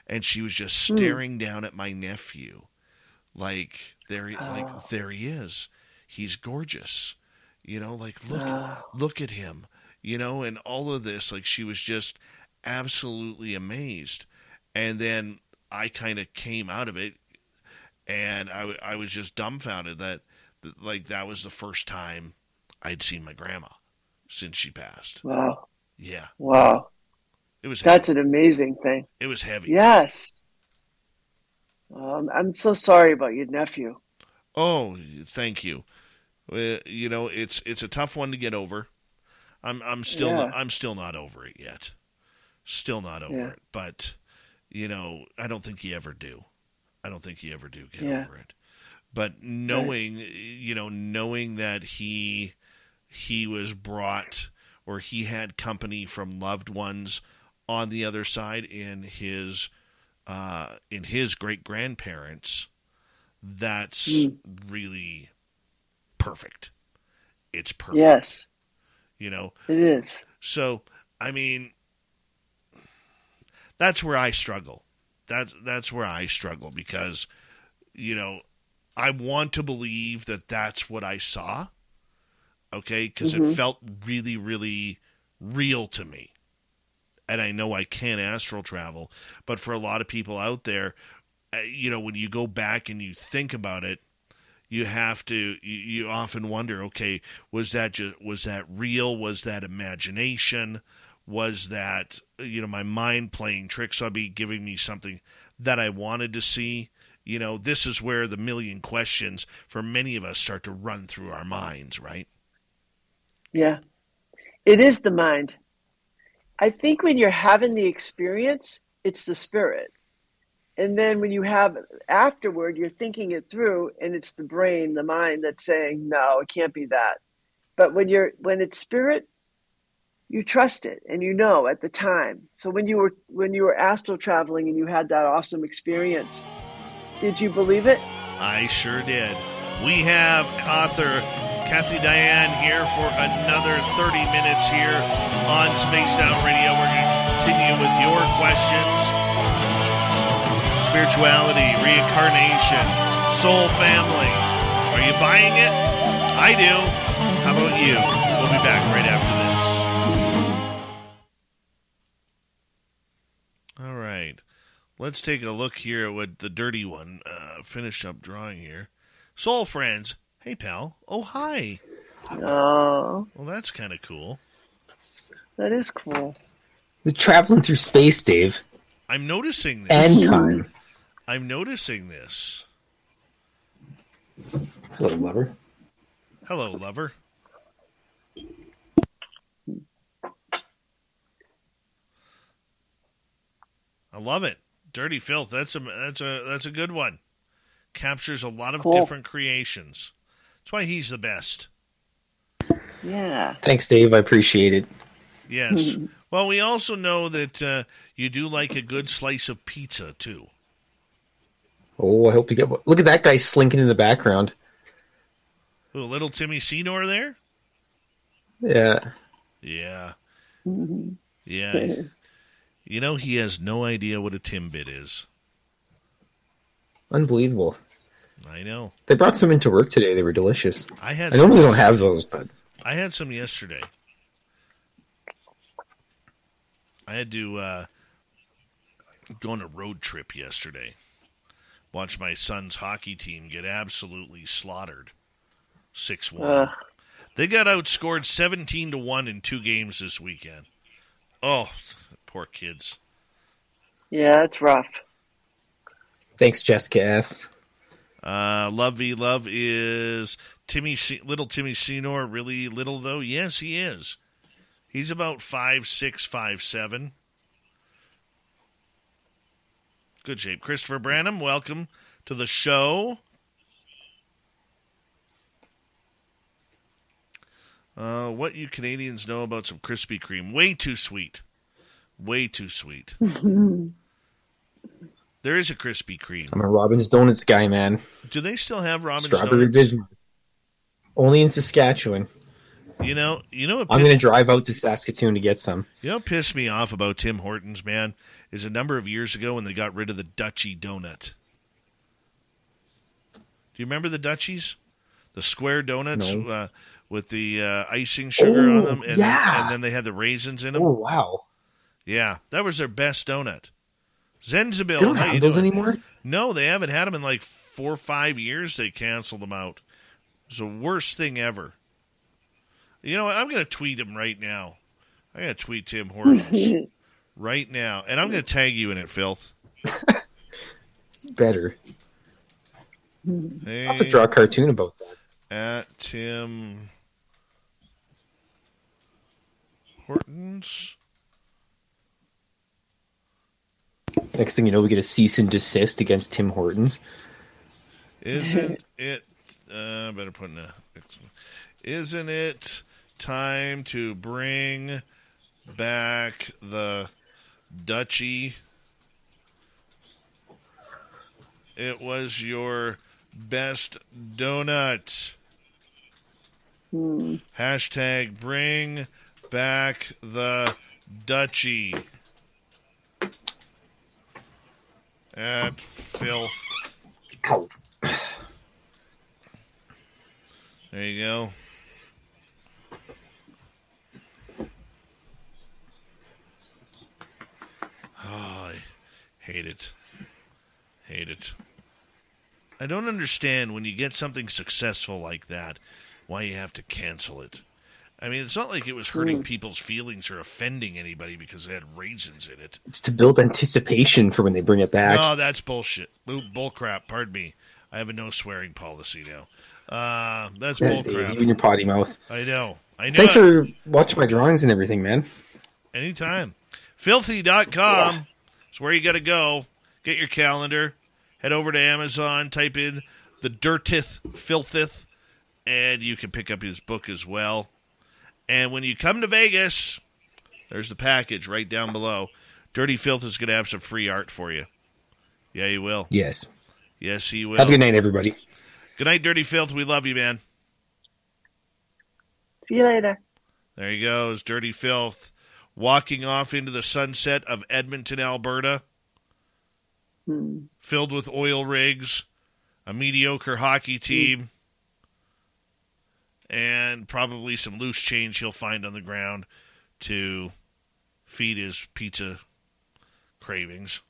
and she was just hmm. staring hmm. down at my nephew, like there, oh. like there he is. He's gorgeous, you know. Like look, oh. look at him, you know, and all of this. Like she was just absolutely amazed and then I kind of came out of it, and I, I was just dumbfounded that, like that was the first time I'd seen my grandma since she passed. Wow. Yeah. Wow. It was. That's an amazing thing. It was heavy. Yes. Um, I'm so sorry about your nephew. Oh, thank you. Uh, you know, it's it's a tough one to get over. I'm I'm still yeah. not, I'm still not over it yet. Still not over yeah. it, but you know, I don't think you ever do. I don't think you ever do get yeah. over it. But knowing, right. you know, knowing that he he was brought or he had company from loved ones on the other side in his uh, in his great grandparents, that's mm. really perfect. It's perfect. Yes. You know, it is. So, I mean, that's where I struggle. That's that's where I struggle because you know I want to believe that that's what I saw. Okay, because mm-hmm. it felt really, really real to me. And I know I can astral travel, but for a lot of people out there, uh, you know, when you go back and you think about it, you have to you, you often wonder okay was that just was that real was that imagination was that you know my mind playing tricks on me, giving me something that I wanted to see. You know, this is where the million questions for many of us start to run through our minds, right? Yeah, it is the mind. I think when you're having the experience, it's the spirit. And then when you have afterward, you're thinking it through, and it's the brain, the mind that's saying, no, it can't be that. But when you're when it's spirit, you trust it and you know at the time. So when you were when you were astral traveling and you had that awesome experience, did you believe it? I sure did. We have author Kathy Dayan here for another 30 minutes here on Spaced Out Radio. We're going to continue with your questions spirituality, reincarnation, soul family. Are you buying it? I do. How about you? We'll be back right after this. Right. Let's take a look here at what the dirty one uh, finished up drawing here. Soul friends. Hey, pal. Oh, hi. Oh, Well, that's kind of cool. that is cool. The traveling through space, Dave, I'm noticing this. and time. I'm noticing this. Hello, lover. Hello, lover. I love it. Dirty filth. That's a that's a that's a good one. Captures a lot of Cool. different creations. That's why he's the best. Yeah. Thanks, Dave. I appreciate it. Yes. well, we also know that uh, you do like a good slice of pizza too. Oh, I hope you get. Look at that guy slinking in the background. Ooh, little Timmy Senor there. Yeah. Yeah. Yeah. You know, he has no idea what a Timbit is. Unbelievable. I know. They brought some into work today. They were delicious. I had I some, normally don't have those, but I had some yesterday. I had to uh, go on a road trip yesterday. Watch my son's hockey team get absolutely slaughtered. 6 1. Uh, They got outscored 17 to 1 in two games this weekend. Oh, poor kids. yeah, it's rough. thanks, Jessica S. Uh, Love V Love is Timmy C- little Timmy Senor really little though? Yes, he is. He's about five six, five seven. Good shape. Christopher Branham, welcome to the show. Uh, what you Canadians know about some Krispy Kreme? Way too sweet. Way too sweet. there is a Krispy Kreme. I'm a Robin's Donuts guy, man. Do they still have Robin's Strawberry Donuts? Bismarck. Only in Saskatchewan. You know, you know what? I'm pi- going to drive out to Saskatoon to get some. You know, what pissed me off about Tim Hortons, man, is a number of years ago when they got rid of the Dutchie donut. Do you remember the Dutchies? The square donuts No. uh, with the uh, icing sugar Oh, on them, and, yeah. then, and then they had the raisins in them. Oh wow! Yeah, that was their best donut. Zenzabil. They don't have those doing? anymore. No, they haven't had them in like four or five years. They canceled them out. It's the worst thing ever. You know what? I'm going to tweet him right now. I'm going to tweet Tim Hortons right now, and I'm going to tag you in it, filth. Better. I have to draw a cartoon about that. at Tim Hortons. Next thing you know, we get a cease and desist against Tim Hortons. Isn't it? Uh, better put in a. Isn't it time to bring back the Dutchie? It was your best donut. Hashtag bring back the Dutchie. At filth. Ow. There you go. Oh, I hate it. Hate it. I don't understand when you get something successful like that, why you have to cancel it. I mean, it's not like it was hurting people's feelings or offending anybody because they had raisins in it. It's to build anticipation for when they bring it back. No, that's bullshit. Bull, bull crap. Pardon me. I have a no swearing policy now. Uh, that's Yeah, bull Dave, crap. you and your potty mouth. I know. I know. Thanks it. for watching my drawings and everything, man. Anytime. Fylthy.com is where you got to go. Get your calendar. Head over to Amazon. Type in the Dirtith Filthith, and you can pick up his book as well. And when you come to Vegas, there's the package right down below. Dirty Filth is going to have some free art for you. Yeah, he will. Yes. Yes, he will. Have a good night, everybody. Good night, Dirty Filth. We love you, man. See you later. There he goes, Dirty Filth, walking off into the sunset of Edmonton, Alberta, Hmm. filled with oil rigs, a mediocre hockey team, and probably some loose change he'll find on the ground to feed his pizza cravings.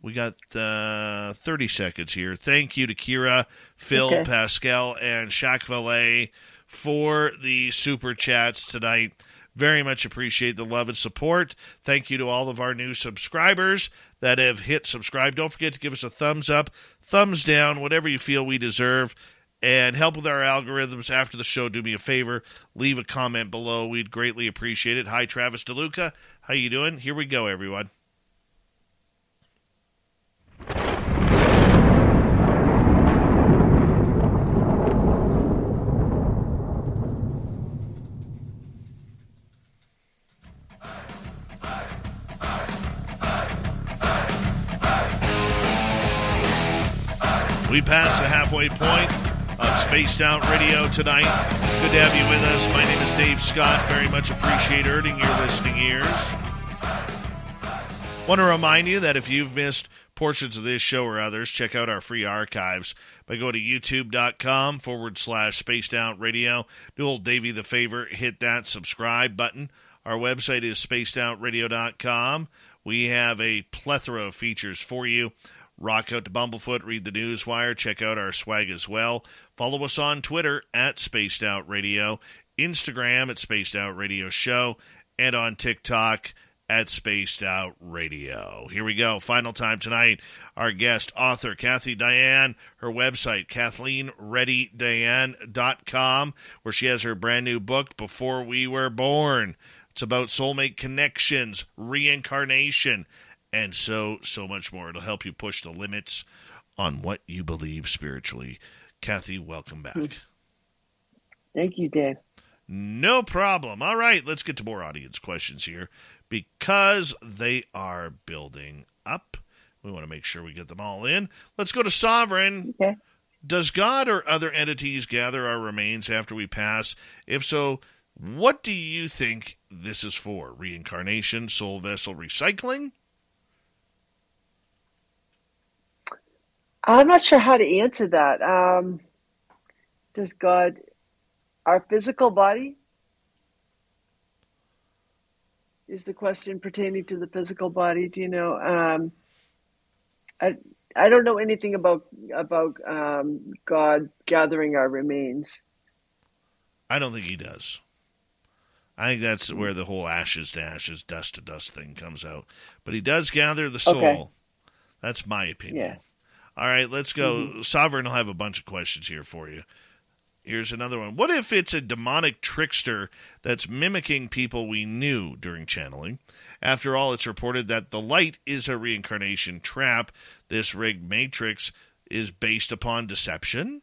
We got uh, 30 seconds here. Thank you to Kira, Phil, Okay. Pascal, and Jacques Valet for the super chats tonight. Very much appreciate the love and support. Thank you to all of our new subscribers that have hit subscribe. Don't forget to give us a thumbs up, thumbs down, whatever you feel we deserve. And help with our algorithms after the show. Do me a favor, leave a comment below. We'd greatly appreciate it. Hi, Travis DeLuca. How you doing? Here we go, everyone. We passed the halfway point Uh, of Spaced Out Radio tonight. Good to have you with us. My name is Dave Scott. Very much appreciate earning your listening ears. Want to remind you that if you've missed portions of this show or others, check out our free archives by going to youtube.com forward slash spaced out radio. Do old Davey the favor, hit that subscribe button. Our website is spacedoutradio.com. We have a plethora of features for you. Rock out to Bumblefoot, read the news wire, check out our swag as well. Follow us on Twitter at Spaced Out Radio, Instagram at Spaced Out Radio Show, and on TikTok at Spaced Out Radio. Here we go. Final time tonight. Our guest, author Kathy Dayan, her website, KathleenReadyDayan.com, where she has her brand new book, Before We Were Born. It's about soulmate connections, reincarnation, and so, so much more. It'll help you push the limits on what you believe spiritually. Kathy, welcome back. Thank you, Dave. No problem. All right, let's get to more audience questions here because they are building up. We want to make sure we get them all in. Let's go to Sovereign. Okay. Does God or other entities gather our remains after we pass? If so, what do you think this is for? Reincarnation, soul vessel recycling? I'm not sure how to answer that. Um, does God, our physical body, is the question pertaining to the physical body? Do you know? Um, I I don't know anything about about um, God gathering our remains. I don't think he does. I think that's where the whole ashes to ashes, dust to dust thing comes out. But he does gather the soul. Okay. That's my opinion. Yeah. All right, let's go. Sovereign will have a bunch of questions here for you. Here's another one. What if it's a demonic trickster that's mimicking people we knew during channeling? After all, it's reported that the light is a reincarnation trap. This rigged matrix is based upon deception.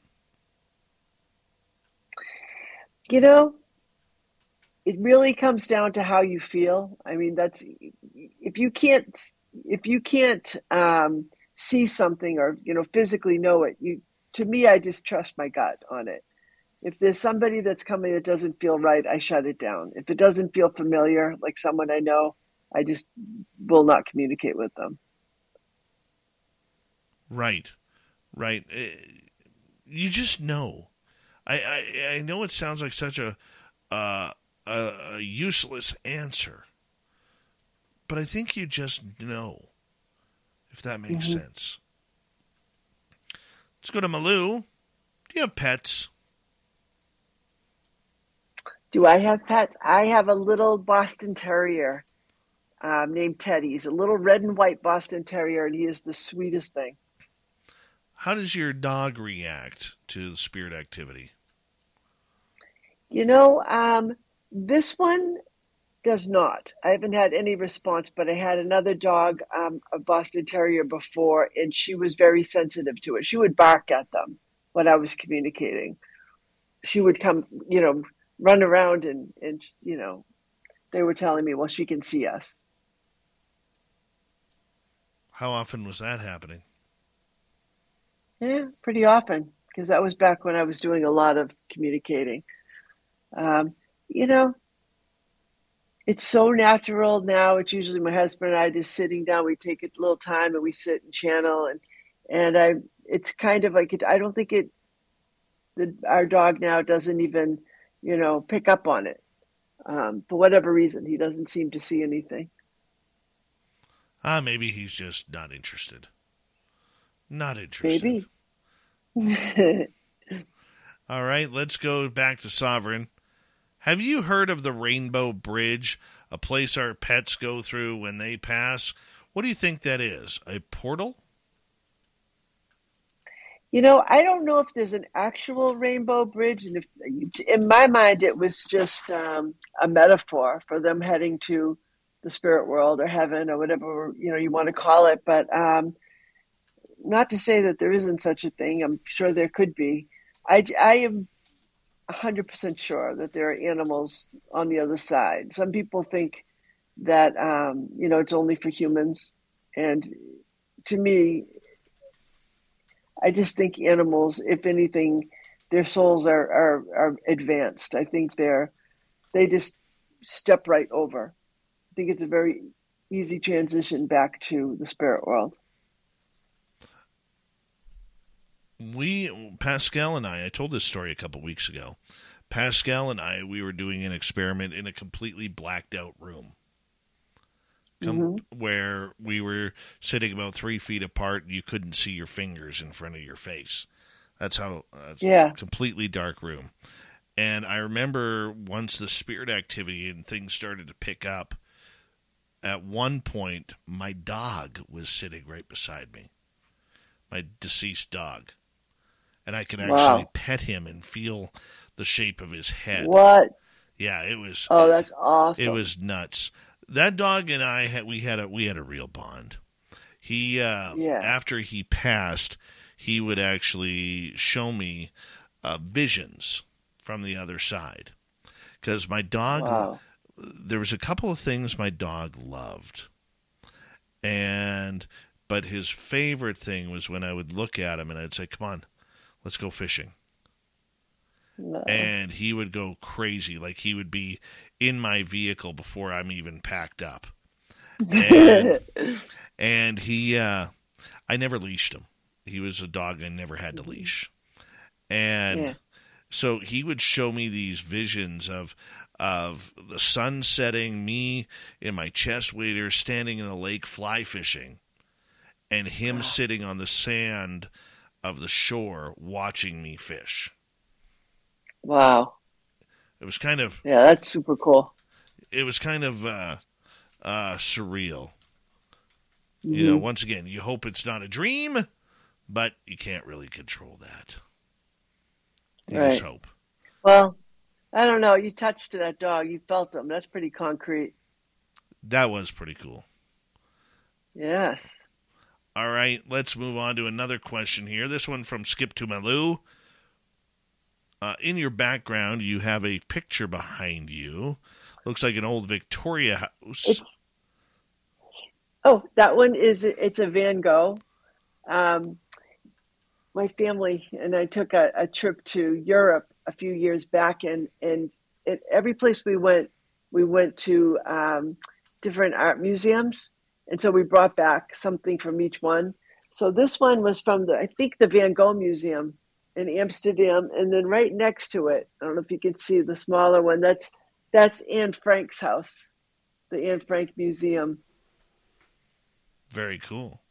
You know, it really comes down to how you feel. I mean, that's if you can't if you can't um, see something or you know physically know it. You to me, I just trust my gut on it. If there's somebody that's coming that doesn't feel right, I shut it down. If it doesn't feel familiar, like someone I know, I just will not communicate with them. Right, right. Eh, You just know. I I, I know it sounds like such a, uh, a a useless answer, but I think you just know. If that makes Mhm. sense. Let's go to Malou. Do you have pets? Do I have pets? I have a little Boston Terrier um, named Teddy. He's a little red and white Boston Terrier, and he is the sweetest thing. How does your dog react to the spirit activity? You know, um, this one does not. I haven't had any response, but I had another dog, um, a Boston Terrier, before, and she was very sensitive to it. She would bark at them when I was communicating. She would come, you know, run around and, and you know, they were telling me, well, she can see us. How often was that happening? Yeah, pretty often, because that was back when I was doing a lot of communicating. Um, you know, it's so natural now. It's usually my husband and I just sitting down. We take a little time and we sit and channel, and and I. It's kind of like it. I don't think it. The, our dog now doesn't even, you know, pick up on it. Um, for whatever reason, he doesn't seem to see anything. Ah, uh, maybe he's just not interested. Not interested. Maybe. All right, let's go back to Sovereign. Have you heard of the Rainbow Bridge, a place our pets go through when they pass? What do you think that is? A portal? You know, I don't know if there's an actual rainbow bridge, and if in my mind it was just um, a metaphor for them heading to the spirit world or heaven or whatever you know you want to call it. But um, not to say that there isn't such a thing. I'm sure there could be. I, I am 100% sure that there are animals on the other side. Some people think that, um, you know, it's only for humans. And to me, I just think animals, if anything, their souls are, are, are advanced. I think they're, they just step right over. I think it's a very easy transition back to the spirit world. We Pascal and I I told this story a couple weeks ago. Pascal and I we were doing an experiment in a completely blacked out room. mm-hmm. Where we were sitting about three feet apart, and you couldn't see your fingers in front of your face. That's how. That's yeah. completely dark room. And I remember once the spirit activity and things started to pick up. At one point, my dog was sitting right beside me. My deceased dog and I can actually wow. pet him and feel the shape of his head. What? Yeah, it was. Oh, that's awesome! It was nuts. That dog and I had we had a we had a real bond. He uh, yeah. after he passed, he would actually show me uh, visions from the other side because my dog. Wow. There was a couple of things my dog loved, and but his favorite thing was when I would look at him and I'd say, "Come on, let's go fishing. No. And he would go crazy. Like he would be in my vehicle before I'm even packed up. And, and he, uh, I never leashed him. He was a dog I never had to mm-hmm. leash. And yeah. so he would show me these visions of, of the sun setting, me in my chest waders standing in the lake fly fishing, and him wow. sitting on the sand of the shore watching me fish. Wow. It was kind of Yeah, that's super cool. It was kind of uh, uh, surreal. Mm-hmm. You know, once again, you hope it's not a dream, but you can't really control that. You right. just hope. Well, I don't know. You touched that dog. You felt him. That's pretty concrete. That was pretty cool. Yes. All right, let's move on to another question here. This one from Skip to Malou. Uh, in your background, you have a picture behind you. Looks like an old Victoria house. It's, oh, that one is it's a Van Gogh. Um, my family and I took a, a, trip to Europe a few years back, and and it, every place we went, we went to um, different art museums and so we brought back something from each one. So this one was from the, I think, the Van Gogh Museum in Amsterdam, and then right next to it, I don't know if you can see the smaller one. That's that's Anne Frank's house, the Anne Frank Museum. Very cool.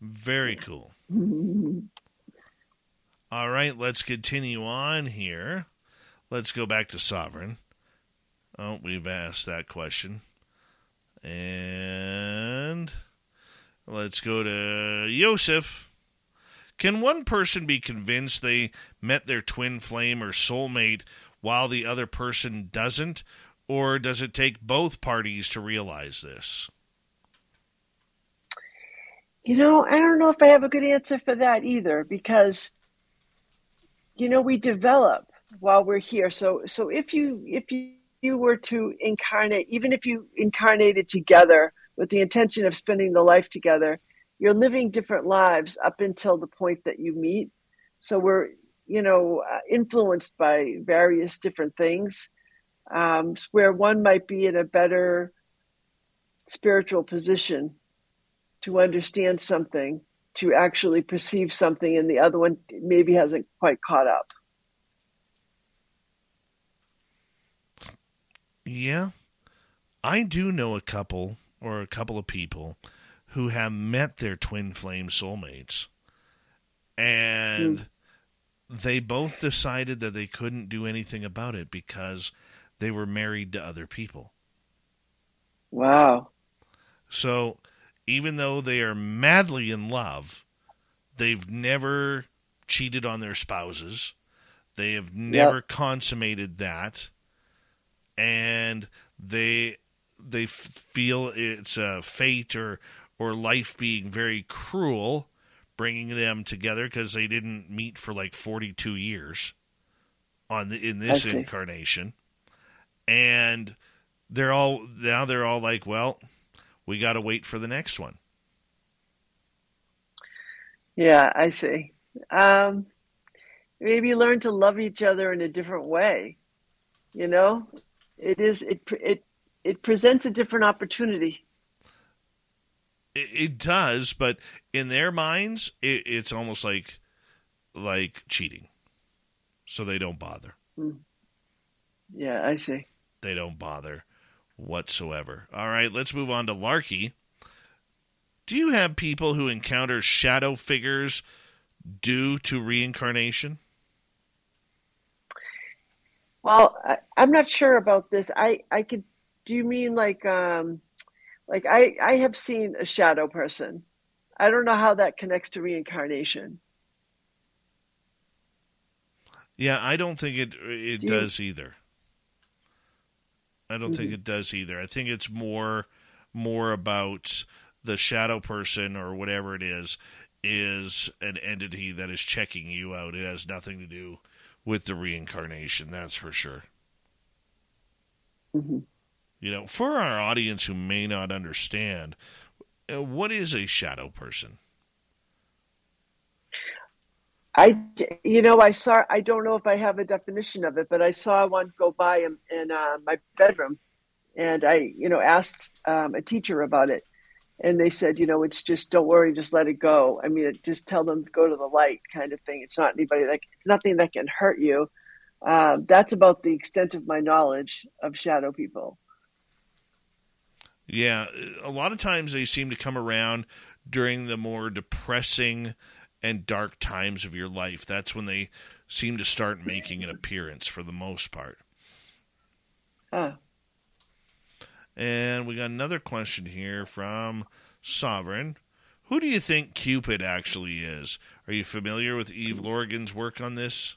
Very cool. All right, let's continue on here. Let's go back to Sovereign. Oh, we've asked that question. And let's go to Yosef. Can one person be convinced they met their twin flame or soulmate while the other person doesn't? or does it take both parties to realize this? You know, I don't know if I have a good answer for that either because you know, we develop while we're here. So so if you if you, you were to incarnate, even if you incarnated together with the intention of spending the life together, you're living different lives up until the point that you meet. So we're, you know, uh, influenced by various different things. Um, where one might be in a better spiritual position to understand something, to actually perceive something, and the other one maybe hasn't quite caught up. Yeah. I do know a couple or a couple of people who have met their twin flame soulmates and mm. they both decided that they couldn't do anything about it because they were married to other people. Wow. So even though they are madly in love, they've never cheated on their spouses. They have never yep. consummated that. And they they feel it's a fate or or life being very cruel bringing them together because they didn't meet for like 42 years on the, in this incarnation. And they're all now they're all like well we got to wait for the next one. Yeah i see. Um, maybe learn to love each other in a different way you know it is it it it presents a different opportunity. It, it does, but in their minds, it, it's almost like like cheating, so they don't bother. Hmm. Yeah, I see. They don't bother whatsoever. All right, let's move on to Larky. Do you have people who encounter shadow figures due to reincarnation? Well, I, am not sure about this. I, I could do you mean like um like I I have seen a shadow person. I don't know how that connects to reincarnation. Yeah, I don't think it it do does you... either. I don't mm-hmm. think it does either. I think it's more more about the shadow person or whatever it is is an entity that is checking you out. It has nothing to do with the reincarnation, that's for sure. Mm-hmm. You know, for our audience who may not understand, uh, what is a shadow person? I, you know, I saw. I don't know if I have a definition of it, but I saw one go by in, in uh, my bedroom, and I, you know, asked um, a teacher about it, and they said, you know, it's just don't worry, just let it go. I mean, it, just tell them to go to the light, kind of thing. It's not anybody like it's nothing that can hurt you. Uh, that's about the extent of my knowledge of shadow people. Yeah, a lot of times they seem to come around during the more depressing and dark times of your life. That's when they seem to start making an appearance for the most part. Oh. And we got another question here from Sovereign. Who do you think Cupid actually is? Are you familiar with Eve Lorgen's work on this?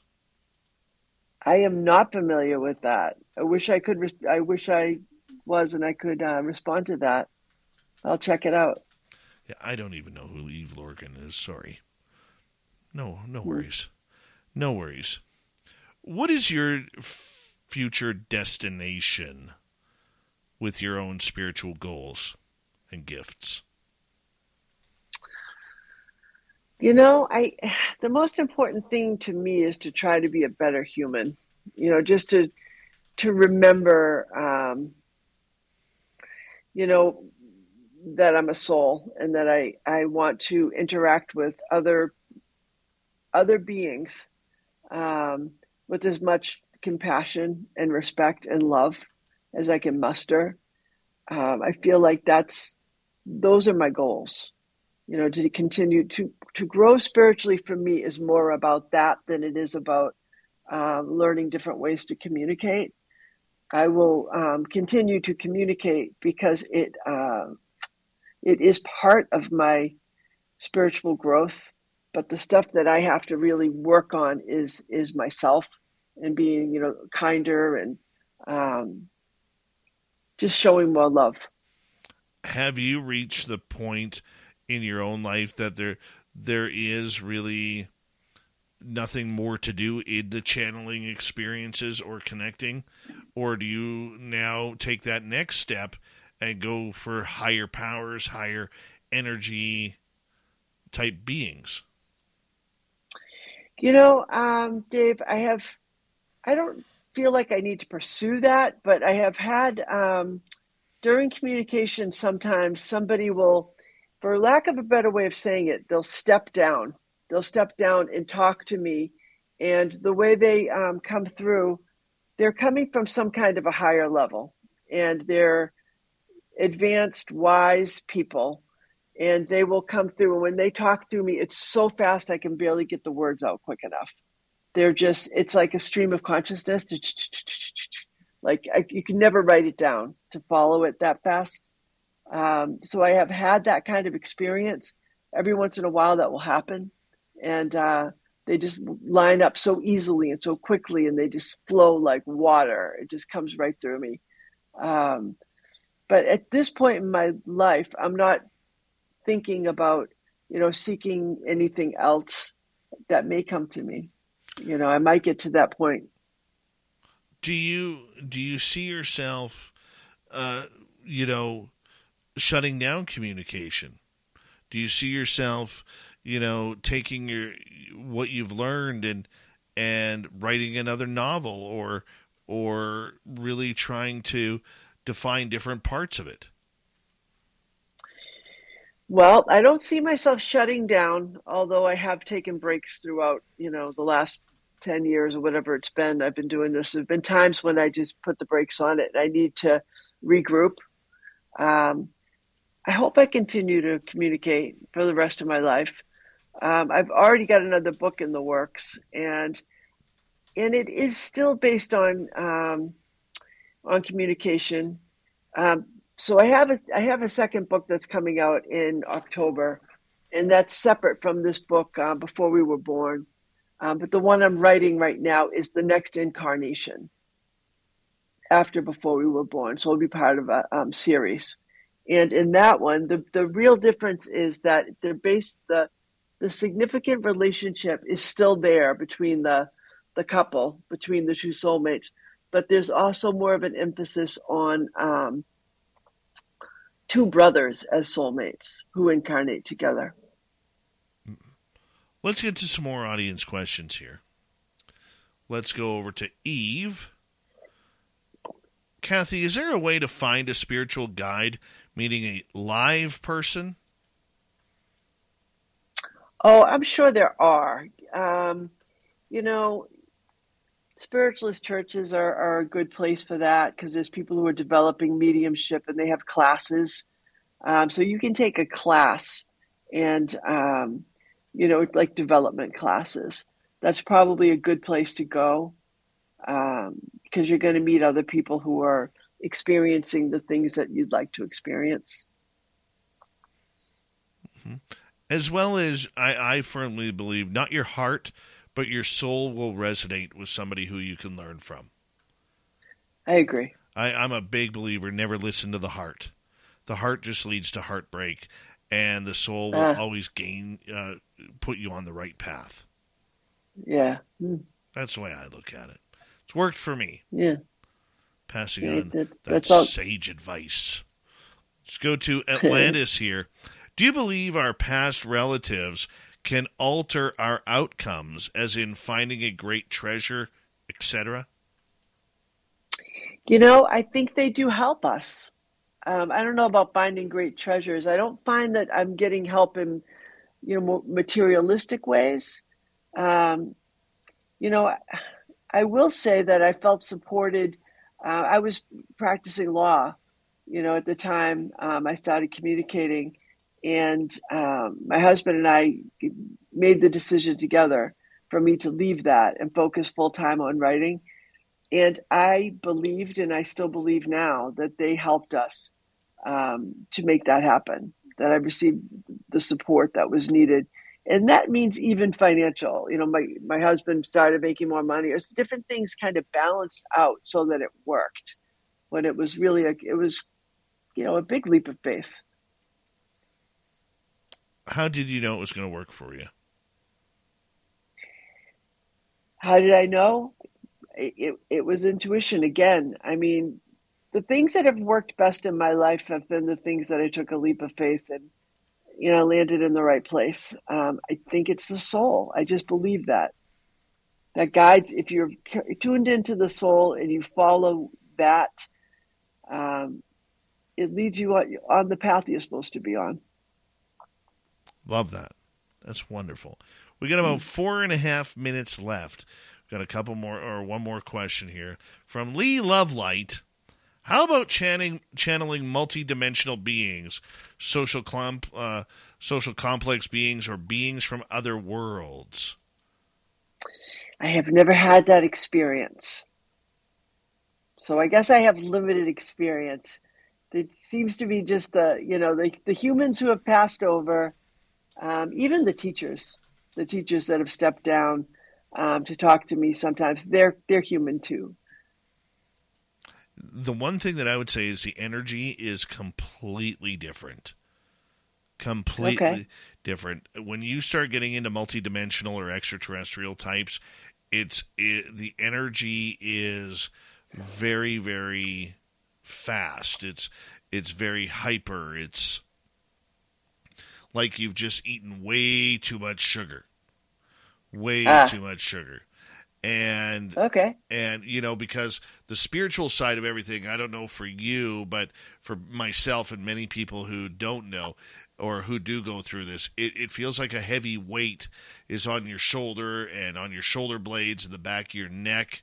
I am not familiar with that. I wish I could. I wish I was, and I could uh, respond to that. I'll check it out. Yeah, I don't even know who Eve Lorgen is. Sorry. No, no hmm. worries. No worries. What is your f- future destination with your own spiritual goals and gifts? You know, I the most important thing to me is to try to be a better human. You know, just to to remember um, you know, that I'm a soul and that I, I want to interact with other other beings um, with as much compassion and respect and love as I can muster. Um, I feel like that's those are my goals. You know, to continue to to grow spiritually for me is more about that than it is about um, learning different ways to communicate. I will um, continue to communicate because it uh, it is part of my spiritual growth. But the stuff that I have to really work on is is myself and being you know kinder and um, just showing more love. Have you reached the point in your own life that there there is really nothing more to do in the channeling experiences or connecting? Or do you now take that next step and go for higher powers, higher energy type beings? You know, um, Dave, I have, I don't feel like I need to pursue that, but I have had, um, during communication, sometimes somebody will, for lack of a better way of saying it, they'll step down they'll step down and talk to me. And the way they um, come through, they're coming from some kind of a higher level and they're advanced, wise people. And they will come through. And when they talk through me, it's so fast I can barely get the words out quick enough. They're just, it's like a stream of consciousness. Like I, you can never write it down to follow it that fast. Um, so I have had that kind of experience. Every once in a while, that will happen and uh, they just line up so easily and so quickly, and they just flow like water. It just comes right through me. Um, but at this point in my life, I'm not thinking about you know seeking anything else that may come to me. You know, I might get to that point. Do you do you see yourself, uh, you know, shutting down communication? Do you see yourself you know, taking your what you've learned and and writing another novel or or really trying to define different parts of it? Well, I don't see myself shutting down, although I have taken breaks throughout, you know, the last 10 years or whatever it's been. I've been doing this. There have been times when I just put the brakes on it. I need to regroup. Um, I hope I continue to communicate for the rest of my life. Um, I've already got another book in the works, and and it is still based on um, on communication. Um, so I have a I have a second book that's coming out in October, and that's separate from this book uh, before we were born. Um, but the one I'm writing right now is the next incarnation after before we were born. So it'll be part of a um, series. And in that one, the, the real difference is that they're based the the significant relationship is still there between the the couple, between the two soulmates, but there's also more of an emphasis on um, two brothers as soulmates who incarnate together. Let's get to some more audience questions here. Let's go over to Eve. Kathy, is there a way to find a spiritual guide, meaning a live person? Oh, I'm sure there are. Um, you know, spiritualist churches are, are a good place for that because there's people who are developing mediumship and they have classes. Um, so you can take a class and, um, you know, like development classes. That's probably a good place to go because um, you're going to meet other people who are experiencing the things that you'd like to experience. Mm-hmm as well as I, I firmly believe not your heart, but your soul will resonate with somebody who you can learn from. I agree. I, I'm a big believer. Never listen to the heart. The heart just leads to heartbreak, and the soul will uh, always gain, uh, put you on the right path. Yeah, that's the way I look at it. It's worked for me. Yeah, passing yeah, on that's, that that's all... sage advice. Let's go to Atlantis here. Do you believe our past relatives can alter our outcomes, as in finding a great treasure, etc.? You know, I think they do help us. Um, I don't know about finding great treasures. I don't find that I'm getting help in, you know, materialistic ways. Um, you know, I will say that I felt supported. Uh, I was practicing law, you know, at the time um, I started communicating, and um, my husband and I made the decision together for me to leave that and focus full time on writing. And I believed, and I still believe now, that they helped us um, to make that happen. That I received the support that was needed, and that means even financial. You know, my my husband started making more money. It's different things kind of balanced out so that it worked when it was really a it was you know a big leap of faith. How did you know it was going to work for you? How did I know? It, it, it was intuition again. I mean, the things that have worked best in my life have been the things that I took a leap of faith and, you know, landed in the right place. Um, I think it's the soul. I just believe that. That guides, if you're tuned into the soul and you follow that, um, it leads you on, on the path you're supposed to be on. Love that. That's wonderful. We got about four and a half minutes left. We've got a couple more or one more question here from Lee Lovelight. How about channeling channeling multidimensional beings, social uh, social complex beings, or beings from other worlds? I have never had that experience, so I guess I have limited experience. It seems to be just the you know the the humans who have passed over, um, even the teachers, the teachers that have stepped down um, to talk to me. Sometimes they're they're human too the one thing that I would say is the energy is completely different. Completely okay. different. When you start getting into multidimensional or extraterrestrial types, it's it, the energy is very very fast. It's it's very hyper. It's like you've just eaten way too much sugar. Way ah. too much sugar and okay. and you know because the spiritual side of everything i don't know for you but for myself and many people who don't know or who do go through this it, it feels like a heavy weight is on your shoulder and on your shoulder blades and the back of your neck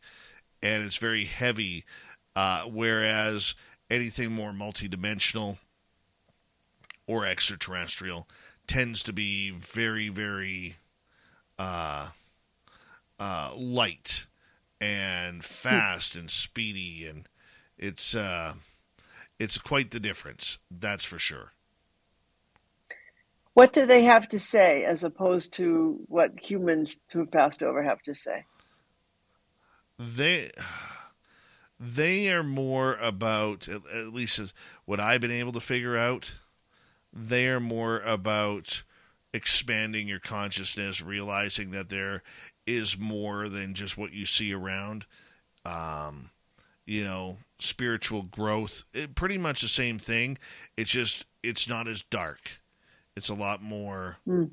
and it's very heavy. Uh, whereas anything more multidimensional or extraterrestrial tends to be very very uh, uh, light and fast and speedy, and it's uh, it's quite the difference. That's for sure. What do they have to say as opposed to what humans who have passed over have to say? They they are more about at least what I've been able to figure out. They are more about expanding your consciousness, realizing that there is more than just what you see around. Um, you know, spiritual growth, it, pretty much the same thing. It's just it's not as dark. It's a lot more mm.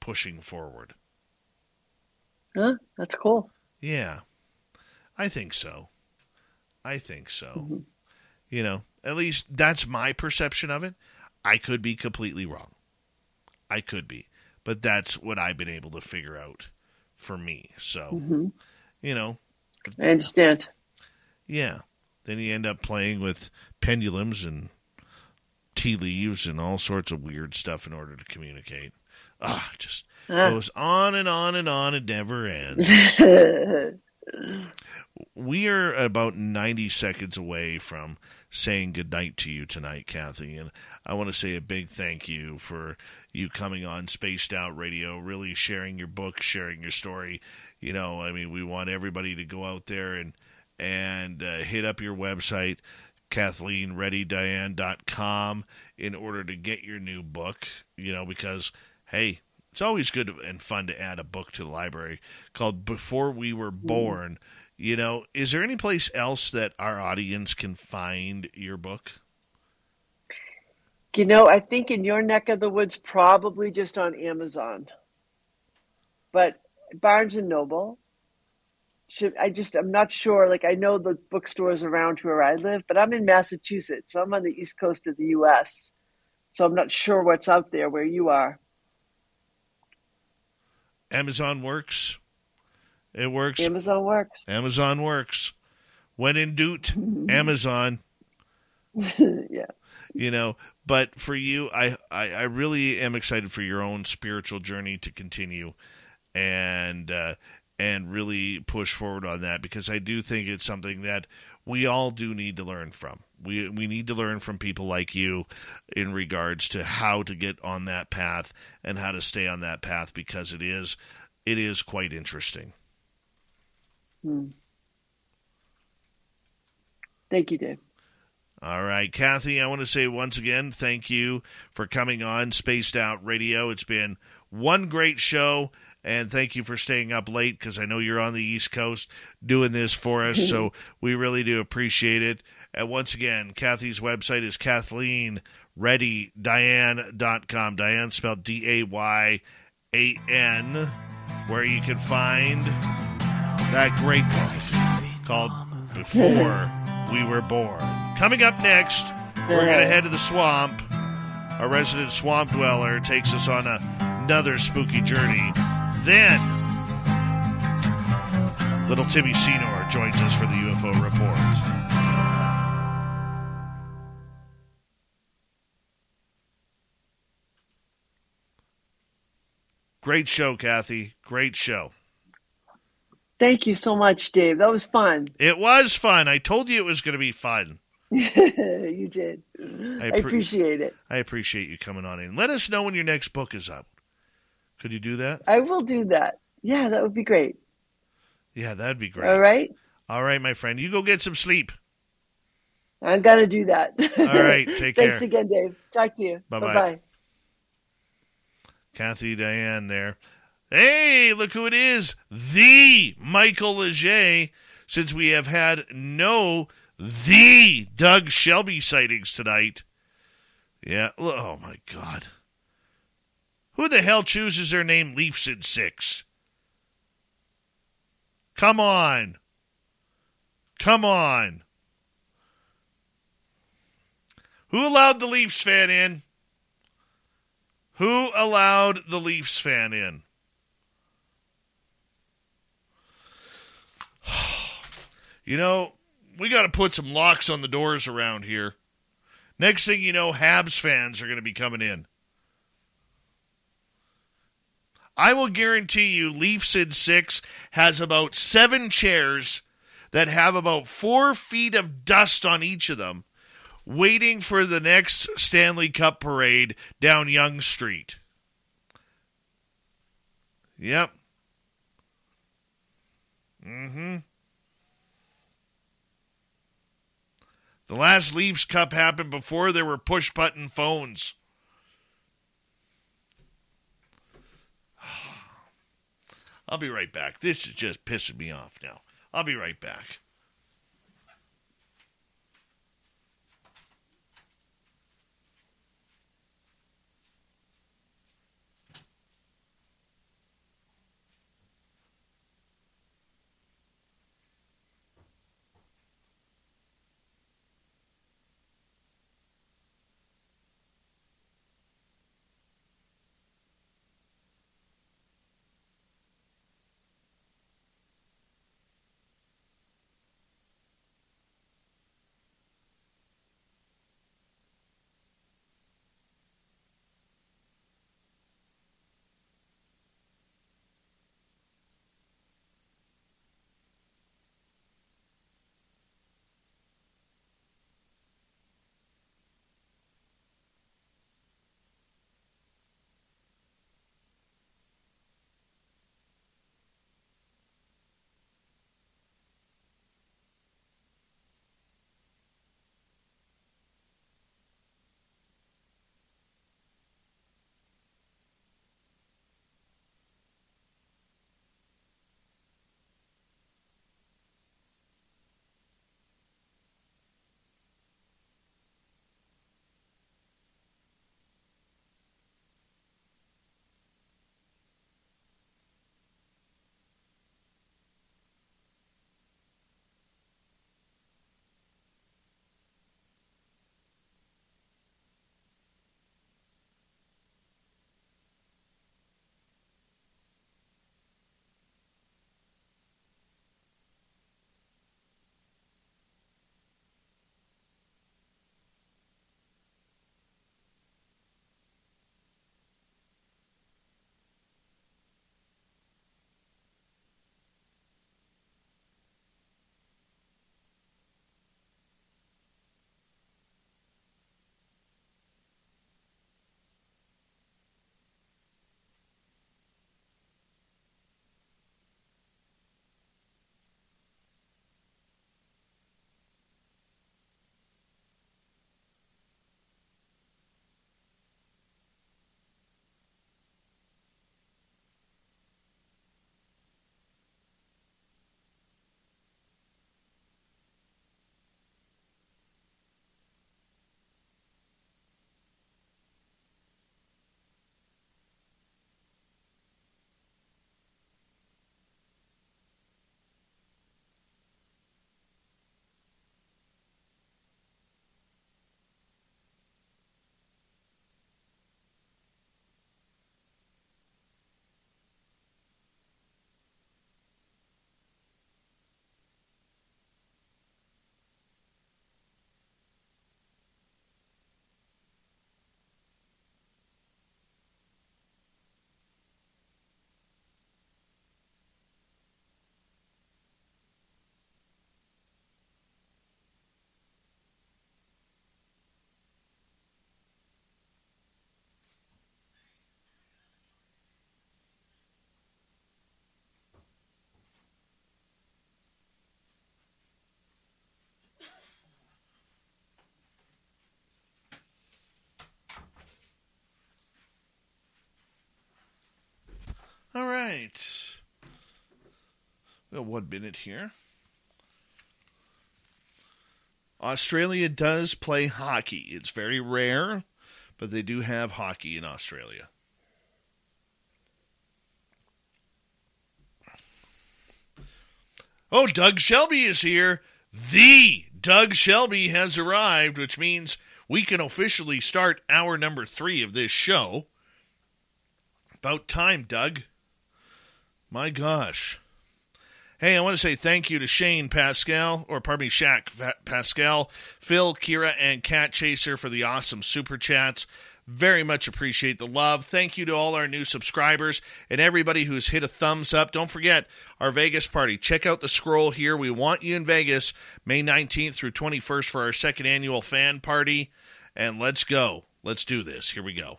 pushing forward. Huh? That's cool. Yeah, I think so. I think so. Mm-hmm. You know, at least that's my perception of it. I could be completely wrong. I could be, but that's what I've been able to figure out for me. So, mm-hmm. you know, I understand. Yeah. Then you end up playing with pendulums and tea leaves and all sorts of weird stuff in order to communicate. Ah, just ah. goes on and on and on. It never ends. we are about 90 seconds away from saying goodnight to you tonight, Kathy. And I want to say a big thank you for you coming on Spaced Out Radio, really sharing your book, sharing your story. You know, I mean, we want everybody to go out there and and uh, hit up your website, KathleenReadyDayan.com, in order to get your new book. You know, because hey, it's always good and fun to add a book to the library called Before We Were mm-hmm. Born. You know, is there any place else that our audience can find your book? You know, I think in your neck of the woods, probably just on Amazon. But Barnes and Noble, should I just I'm not sure. Like I know the bookstores around where I live, but I'm in Massachusetts. So I'm on the east coast of the US. So I'm not sure what's out there where you are. Amazon works. It works. Amazon works. Amazon works. When in doubt, Amazon. yeah. You know, but for you, I, I, I really am excited for your own spiritual journey to continue, and uh, and really push forward on that because I do think it's something that we all do need to learn from. We we need to learn from people like you in regards to how to get on that path and how to stay on that path because it is it is quite interesting. Hmm. Thank you, Dave. All right, Kathy, I want to say once again thank you for coming on Spaced Out Radio. It's been one great show, and thank you for staying up late because I know you're on the East Coast doing this for us, so we really do appreciate it. And once again, Kathy's website is KathleenReadyDayan.com. Dayan spelled D A Y A N, where you can find that great book called Before We Were Born. Coming up next, we're going to head to the swamp. Our resident swamp dweller takes us on a, another spooky journey. Then, little Timmy Senor joins us for the UFO report. Great show, Kathy. Great show. Thank you so much, Dave. That was fun. It was fun. I told you it was going to be fun. you did. I, I appreciate it. I appreciate you coming on in. Let us know when your next book is out. Could you do that? I will do that. Yeah, that would be great. Yeah, that'd be great. All right. All right, my friend. You go get some sleep. I'm going to do that. All right, take Thanks again, Dave. Talk to you. Bye-bye. Bye-bye. Kathy Dayan there. Hey, look who it is. The Michael Leger. Since we have had no the Doug Shelby sightings tonight. Yeah. Oh, my God. Who the hell chooses their name Leafs in six? Come on. Come on. Who allowed the Leafs fan in? Who allowed the Leafs fan in? You know, we got to put some locks on the doors around here. Next thing you know, Habs fans are going to be coming in. I will guarantee you, Leafs in six has about seven chairs that have about four feet of dust on each of them, waiting for the next Stanley Cup parade down Yonge Street. Yep. Mm hmm. The last Leafs Cup happened before there were push button phones. I'll be right back. This is just pissing me off now. I'll be right back. All right. Well, one minute here. Australia does play hockey. It's very rare, but they do have hockey in Australia. Oh, Doug Shelby is here. The Doug Shelby has arrived, which means we can officially start hour number three of this show. About time, Doug. My gosh. Hey, I want to say thank you to Shane Pascal, or pardon me, Shaq Pascal, Phil, Kira, and Cat Chaser for the awesome super chats. Very much appreciate the love. Thank you to all our new subscribers and everybody who's hit a thumbs up. Don't forget our Vegas party. Check out the scroll here. We want you in Vegas May 19th through 21st for our second annual fan party. And let's go. Let's do this. Here we go.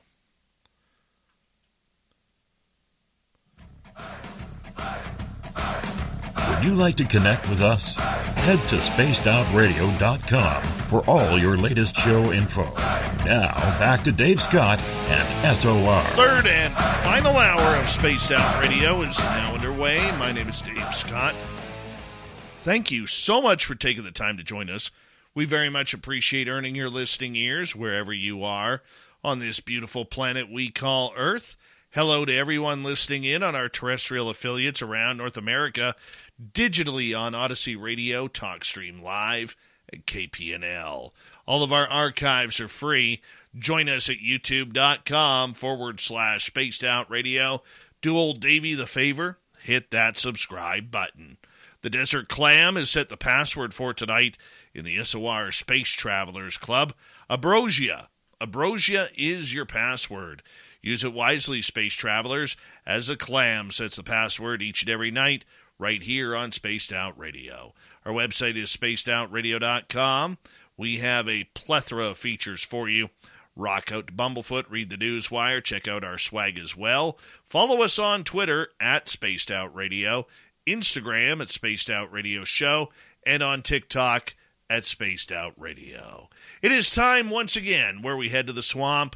Would you like to connect with us? Head to spacedoutradio.com for all your latest show info. Now, back to Dave Scott and SOR. Third and final hour of Spaced Out Radio is now underway. My name is Dave Scott. Thank you so much for taking the time to join us. We very much appreciate earning your listening ears wherever you are on this beautiful planet we call Earth. Hello to everyone listening in on our terrestrial affiliates around North America, digitally on Odyssey Radio, TalkStream Live, and KPNL. All of our archives are free. Join us at youtube.com forward slash spaced out radio. Do old Davy the favor, hit that subscribe button. The Desert Clam has set the password for tonight in the SOR Space Travelers Club. Abrosia. Abrosia is your password. Use it wisely, space travelers, as a clam sets the password each and every night right here on Spaced Out Radio. Our website is spacedoutradio.com. We have a plethora of features for you. Rock out to Bumblefoot, read the news wire, check out our swag as well. Follow us on Twitter at Spaced Out Radio, Instagram at Spaced Out Radio Show, and on TikTok at Spaced Out Radio. It is time once again where we head to the swamp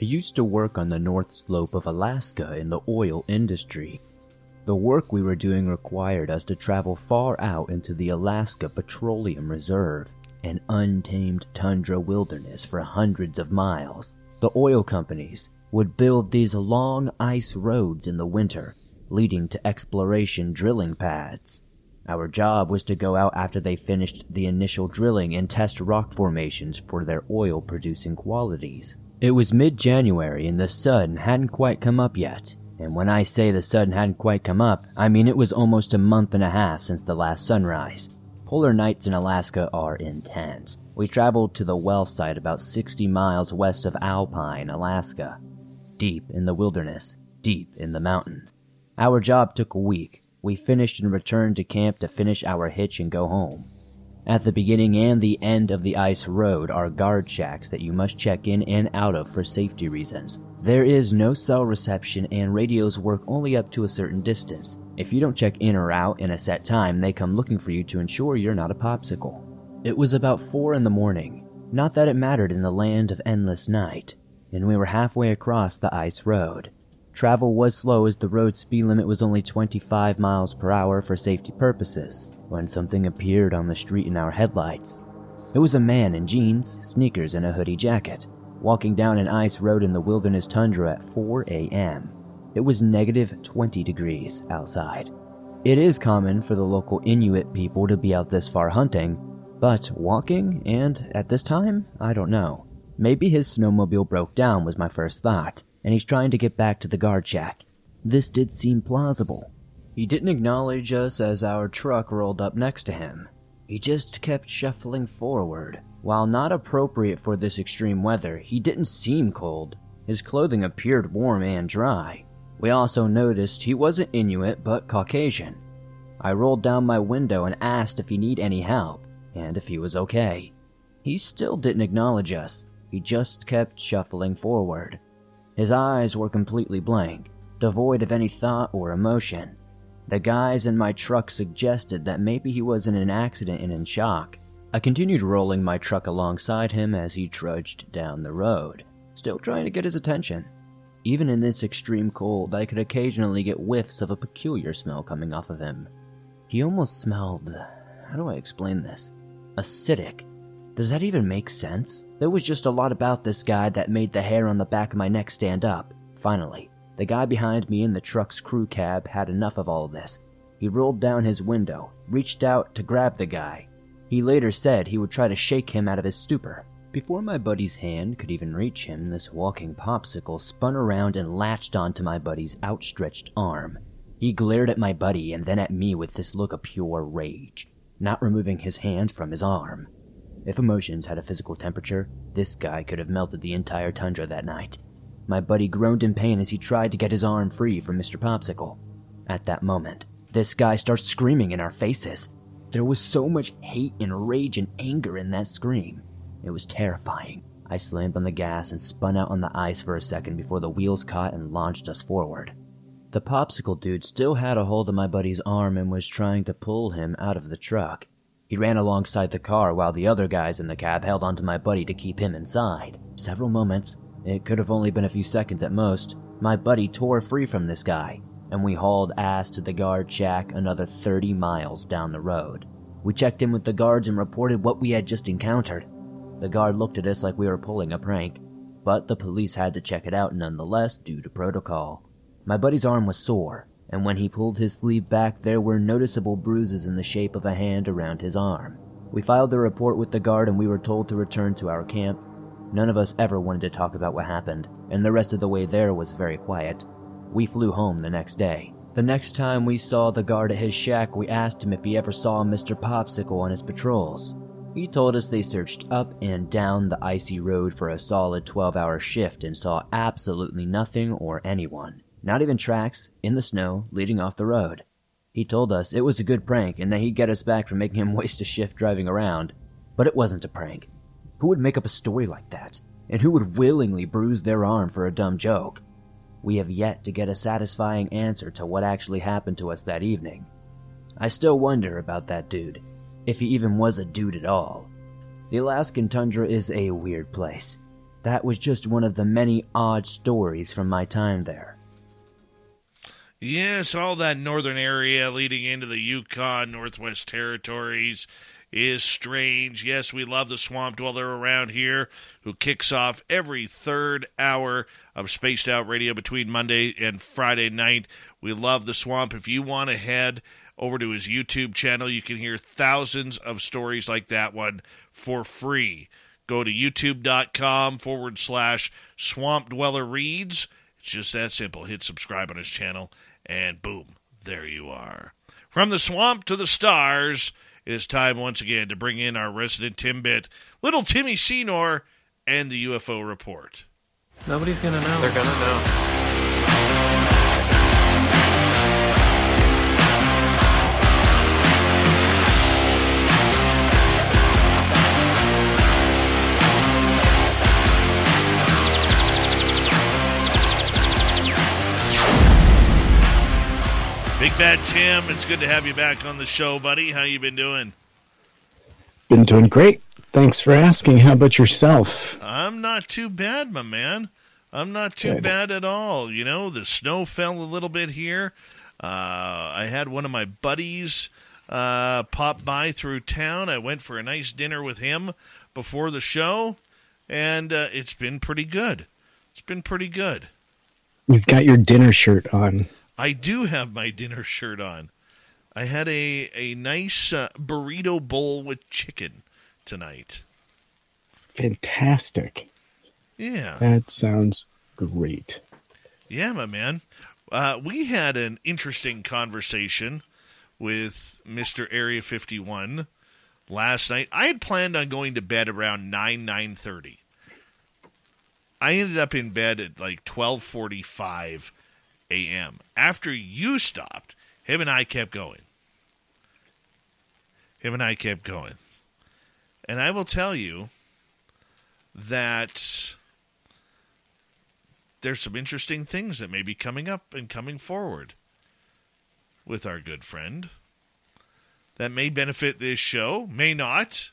I used to work on the north slope of Alaska in the oil industry. The work we were doing required us to travel far out into the Alaska Petroleum Reserve, an untamed tundra wilderness for hundreds of miles. The oil companies would build these long ice roads in the winter, leading to exploration drilling pads. Our job was to go out after they finished the initial drilling and test rock formations for their oil producing qualities. It was mid-January and the sun hadn't quite come up yet. And when I say the sun hadn't quite come up, I mean it was almost a month and a half since the last sunrise. Polar nights in Alaska are intense. We traveled to the well site about 60 miles west of Alpine, Alaska. Deep in the wilderness, deep in the mountains. Our job took a week. We finished and returned to camp to finish our hitch and go home. At the beginning and the end of the ice road are guard shacks that you must check in and out of for safety reasons. There is no cell reception and radios work only up to a certain distance. If you don't check in or out in a set time, they come looking for you to ensure you're not a popsicle. It was about 4 in the morning. Not that it mattered in the land of endless night. And we were halfway across the ice road. Travel was slow as the road speed limit was only 25 miles per hour for safety purposes when something appeared on the street in our headlights. It was a man in jeans, sneakers, and a hoodie jacket, walking down an ice road in the wilderness tundra at 4 a.m. It was negative 20 degrees outside. It is common for the local Inuit people to be out this far hunting, but walking, and at this time, I don't know. Maybe his snowmobile broke down was my first thought, and he's trying to get back to the guard shack. This did seem plausible. He didn't acknowledge us as our truck rolled up next to him. He just kept shuffling forward. While not appropriate for this extreme weather, he didn't seem cold. His clothing appeared warm and dry. We also noticed he wasn't Inuit but Caucasian. I rolled down my window and asked if he need any help and if he was okay. He still didn't acknowledge us. He just kept shuffling forward. His eyes were completely blank, devoid of any thought or emotion. The guys in my truck suggested that maybe he was in an accident and in shock. I continued rolling my truck alongside him as he trudged down the road, still trying to get his attention. Even in this extreme cold, I could occasionally get whiffs of a peculiar smell coming off of him. He almost smelled. How do I explain this? Acidic. Does that even make sense? There was just a lot about this guy that made the hair on the back of my neck stand up. Finally, the guy behind me in the truck's crew cab had enough of all this. He rolled down his window, reached out to grab the guy. He later said he would try to shake him out of his stupor. Before my buddy's hand could even reach him, this walking popsicle spun around and latched onto my buddy's outstretched arm. He glared at my buddy and then at me with this look of pure rage, not removing his hands from his arm. If emotions had a physical temperature, this guy could have melted the entire tundra that night. My buddy groaned in pain as he tried to get his arm free from Mr. Popsicle. At that moment, this guy starts screaming in our faces. There was so much hate and rage and anger in that scream. It was terrifying. I slammed on the gas and spun out on the ice for a second before the wheels caught and launched us forward. The popsicle dude still had a hold of my buddy's arm and was trying to pull him out of the truck. He ran alongside the car while the other guys in the cab held onto my buddy to keep him inside. Several moments, it could have only been a few seconds at most, my buddy tore free from this guy, and we hauled ass to the guard shack another 30 miles down the road. We checked in with the guards and reported what we had just encountered. The guard looked at us like we were pulling a prank, but the police had to check it out nonetheless due to protocol. My buddy's arm was sore, and when he pulled his sleeve back, there were noticeable bruises in the shape of a hand around his arm. We filed the report with the guard and we were told to return to our camp. None of us ever wanted to talk about what happened, and the rest of the way there was very quiet. We flew home the next day. The next time we saw the guard at his shack, we asked him if he ever saw Mr. Popsicle on his patrols. He told us they searched up and down the icy road for a solid 12 hour shift and saw absolutely nothing or anyone, not even tracks, in the snow leading off the road. He told us it was a good prank and that he'd get us back for making him waste a shift driving around. But it wasn't a prank. Who would make up a story like that? And who would willingly bruise their arm for a dumb joke? We have yet to get a satisfying answer to what actually happened to us that evening. I still wonder about that dude, if he even was a dude at all. The Alaskan tundra is a weird place. That was just one of the many odd stories from my time there. Yes, all that northern area leading into the Yukon, Northwest Territories is strange. Yes, we love the swamp dweller around here who kicks off every third hour of Spaced Out Radio between Monday and Friday night. We love the swamp. If you want to head over to his YouTube channel, you can hear thousands of stories like that one for free. Go to youtube.com forward slash swamp dweller reads. It's just that simple. Hit subscribe on his channel, and boom, there you are. From the swamp to the stars. It is time once again to bring in our resident Timbit, little Timmy Senor, and the UFO report. Nobody's gonna know. They're gonna know. Bad Tim, it's good to have you back on the show, buddy. How you been doing? Been doing great. Thanks for asking. How about yourself? I'm not too bad, my man. I'm not too good. bad at all. You know, the snow fell a little bit here. Uh, I had one of my buddies uh, pop by through town. I went for a nice dinner with him before the show, and uh, it's been pretty good. It's been pretty good. You've got your dinner shirt on. I do have my dinner shirt on. I had a a nice uh, burrito bowl with chicken tonight. Fantastic. Yeah. That sounds great. Yeah, my man. Uh, we had an interesting conversation with Mr. Area 51 last night. I had planned on going to bed around 9 9:30. I ended up in bed at like 12:45 a.m. After you stopped, him and I kept going. Him and I kept going. And I will tell you that there's some interesting things that may be coming up and coming forward with our good friend that may benefit this show, may not.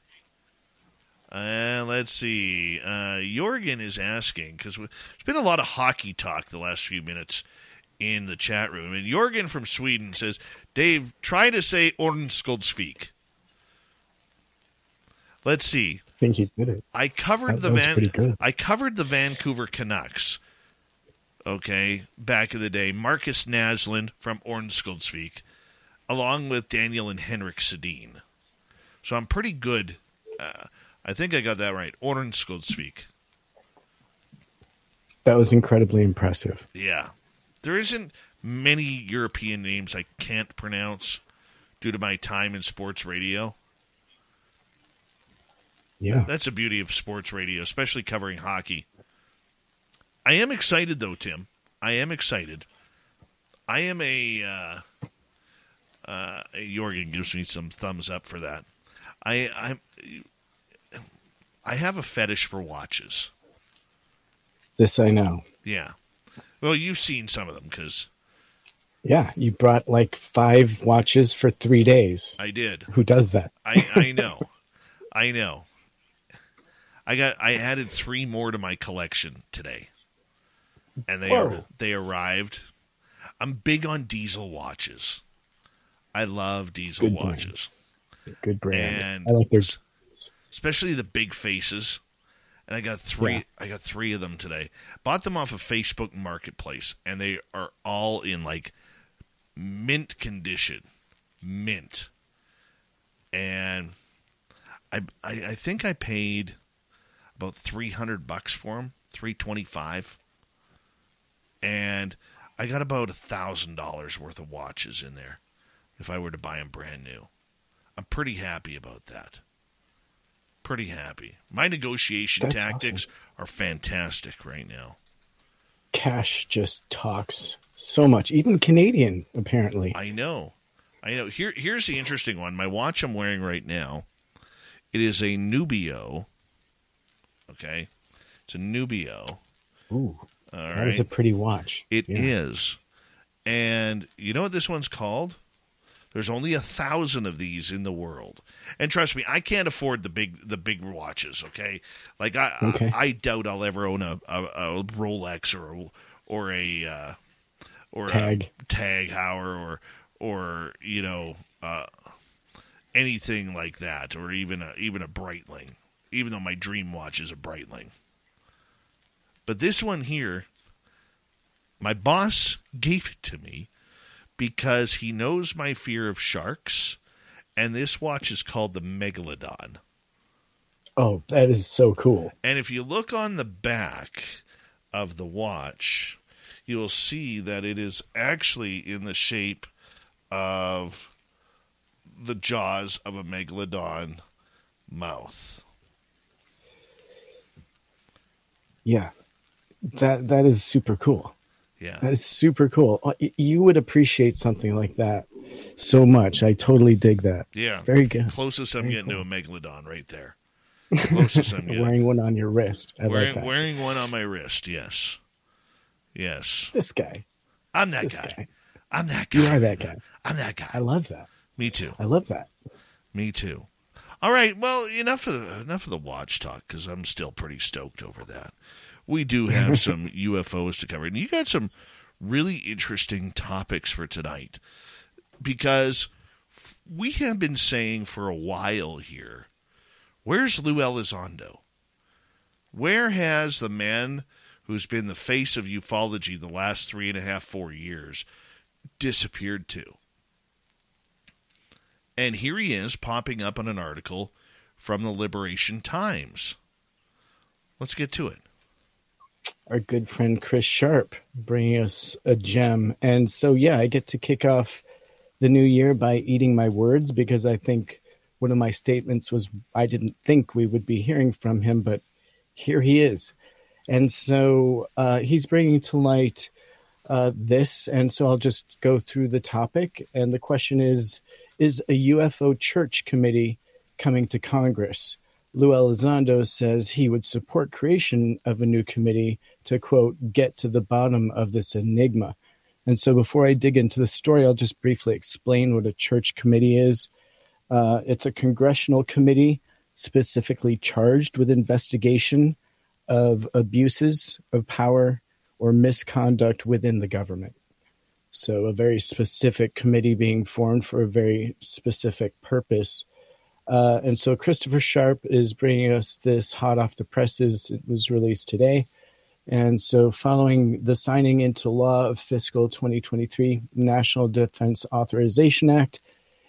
Uh, let's see. Uh, Jorgen is asking because there's been a lot of hockey talk the last few minutes in the chat room, and Jorgen from Sweden says, "Dave, try to say Ornskoldsvik." Let's see. I think he did it. I covered That- the that Van. I covered the Vancouver Canucks. Okay, back in the day, Markus Naslund from Ornskoldsvik, along with Daniel and Henrik Sedin. So I'm pretty good. Uh, I think I got that right. Ornskoldsvik. That was incredibly impressive. Yeah, there isn't many European names I can't pronounce due to my time in sports radio. Yeah. That's the beauty of sports radio, especially covering hockey. I am excited though, Tim. I am excited. I am a uh, uh, Jorgen gives me some thumbs up for that. I I I have a fetish for watches. This I know. Yeah. Well, you've seen some of them because Yeah, you brought like five watches for three days. I did. Who does that? I I know, I know. I got I added three more to my collection today, and they Whoa. they arrived. I'm big on diesel watches. I love diesel Good brand. watches, Good brand. And- I like their. especially the big faces. And I got three. Yeah. I got three of them today. Bought them off of Facebook Marketplace, and they are all in like mint condition, mint. And I, I, I think I paid about three hundred bucks for them, three twenty five, and I got about a thousand dollars worth of watches in there. If I were to buy them brand new, I'm pretty happy about that. Pretty happy. My negotiation That's tactics are fantastic right now. Cash just talks so much. Even Canadian, apparently. I know. I know. Here here's the interesting one. My watch I'm wearing right now. It is a Nubeo. Okay. It's a Nubeo. Ooh, All that right. is a pretty watch. It is, Yeah. And you know what this one's called? There's only a thousand of these in the world. And trust me, I can't afford the big the big watches, okay? Like I Okay. I, I doubt I'll ever own a, a, a Rolex or a, or a uh, or Tag. a Tag Heuer or or you know uh, anything like that or even a even a Breitling. Even though my dream watch is a Breitling. But this one here my boss gave it to me because he knows my fear of sharks, and this watch is called the Megalodon. Oh, that is so cool. And if you look on the back of the watch, you will see that it is actually in the shape of the jaws of a megalodon mouth. Yeah, that that is super cool. Yeah. That is super cool. Uh, You would appreciate something like that so much. I totally dig that. Yeah. Very good. Closest I'm Very getting cool. to a megalodon right there. Closest I'm getting. Wearing one on your wrist. I wearing, like that. wearing one on my wrist, yes. Yes. This guy. I'm that guy. guy. I'm that guy. You are that guy. I'm that guy. I love that. Me too. I love that. Me too. All right. Well, enough of the, enough of the watch talk because I'm still pretty stoked over that. We do have some UFOs to cover, and you got some really interesting topics for tonight because we have been saying for a while here, where's Lou Elizondo? Where has the man who's been the face of ufology the last three and a half, four years disappeared to? And here he is popping up on an article from the Liberation Times. Let's get to it. Our good friend Chris Sharp bringing us a gem. And so, yeah, I get to kick off the new year by eating my words because I think one of my statements was I didn't think we would be hearing from him, but here he is. And so uh, he's bringing to light uh, this. And so I'll just go through the topic. And the question is Is a UFO church committee coming to Congress? Lou Elizondo says he would support creation of a new committee to, quote, get to the bottom of this enigma. And so before I dig into the story, I'll just briefly explain what a church committee is. Uh, it's a congressional committee specifically charged with investigation of abuses of power or misconduct within the government. So, a very specific committee being formed for a very specific purpose. Uh, and so, Christopher Sharp is bringing us this hot off the presses. It was released today. And so, following the signing into law of fiscal 2023 National Defense Authorization Act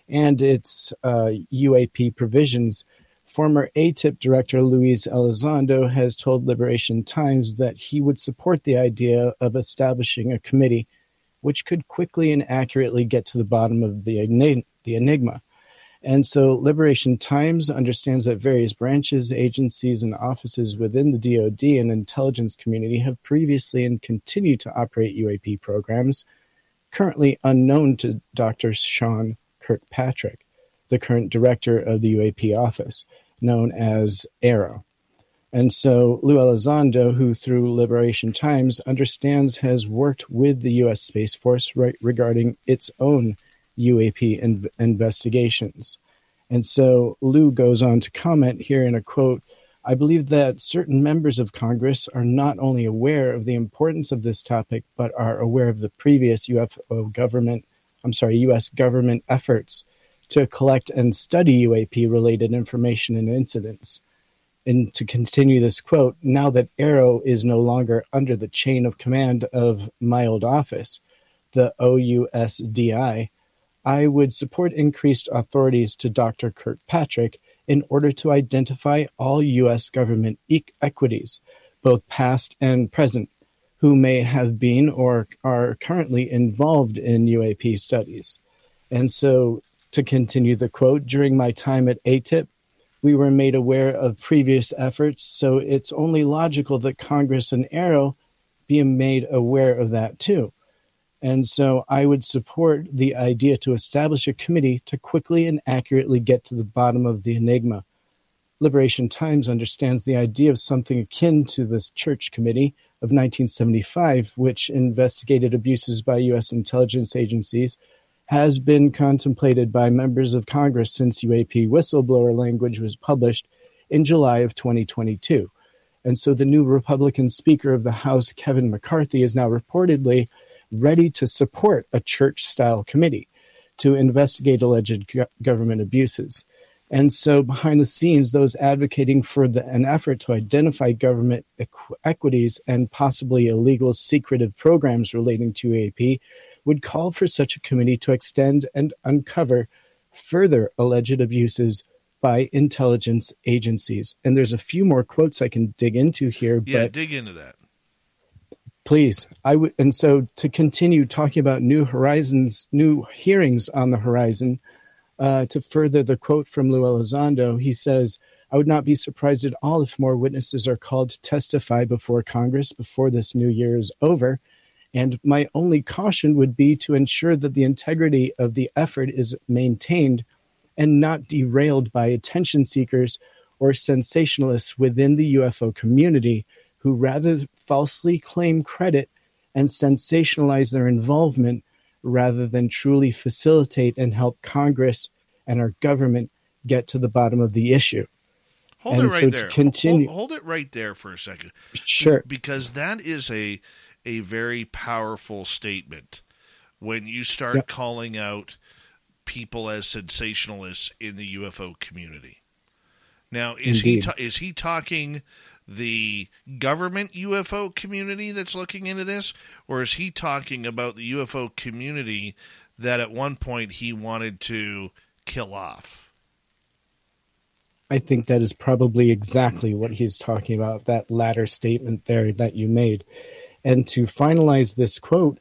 and its uh, UAP provisions, Former AATIP director Luis Elizondo has told Liberation Times that he would support the idea of establishing a committee which could quickly and accurately get to the bottom of the, the enigma. And so Liberation Times understands that various branches, agencies, and offices within the DoD and intelligence community have previously and continue to operate UAP programs, currently unknown to Dr. Sean Kirkpatrick, the current director of the UAP office known as AARO. And so Lou Elizondo, who through Liberation Times understands has worked with the U.S. Space Force right, regarding its own UAP in- investigations. And so Lou goes on to comment here in a quote I believe that certain members of Congress are not only aware of the importance of this topic, but are aware of the previous UFO government, I'm sorry, U.S. government efforts to collect and study UAP related information and incidents. And to continue this quote, now that AARO is no longer under the chain of command of my old office, the OUSDI, I would support increased authorities to Dr. Kirkpatrick in order to identify all U.S. government e- equities, both past and present, who may have been or are currently involved in UAP studies. And so to continue the quote, during my time at AATIP, we were made aware of previous efforts, so it's only logical that Congress and AARO be made aware of that too. And so I would support the idea to establish a committee to quickly and accurately get to the bottom of the enigma. Liberation Times understands the idea of something akin to this Church Committee of 1975, which investigated abuses by U.S. intelligence agencies has been contemplated by members of Congress since UAP whistleblower language was published in July of 2022. And so the new Republican Speaker of the House, Kevin McCarthy, is now reportedly ready to support a church style committee to investigate alleged go- government abuses. And so, behind the scenes, those advocating for the, an effort to identify government equ- equities and possibly illegal secretive programs relating to UAP would call for such a committee to extend and uncover further alleged abuses by intelligence agencies. And there's a few more quotes I can dig into here. Yeah, but dig into that. Please, I would, and so to continue talking about new horizons, new hearings on the horizon. Uh, to further the quote from Lou Elizondo, he says, "I would not be surprised at all if more witnesses are called to testify before Congress before this new year is over." And my only caution would be to ensure that the integrity of the effort is maintained and not derailed by attention seekers or sensationalists within the UFO community who rather falsely claim credit and sensationalize their involvement rather than truly facilitate and help Congress and our government get to the bottom of the issue. Hold and it right so there. Continue, hold, hold, it right there for a second. Sure. Because that is a a very powerful statement when you start yep. calling out people as sensationalists in the UFO community. Now, is Indeed. he ta- is he talking the government UFO community that's looking into this, or is he talking about the UFO community that at one point he wanted to kill off? I think that is probably exactly what he's talking about. That latter statement there that you made. And to finalize this quote,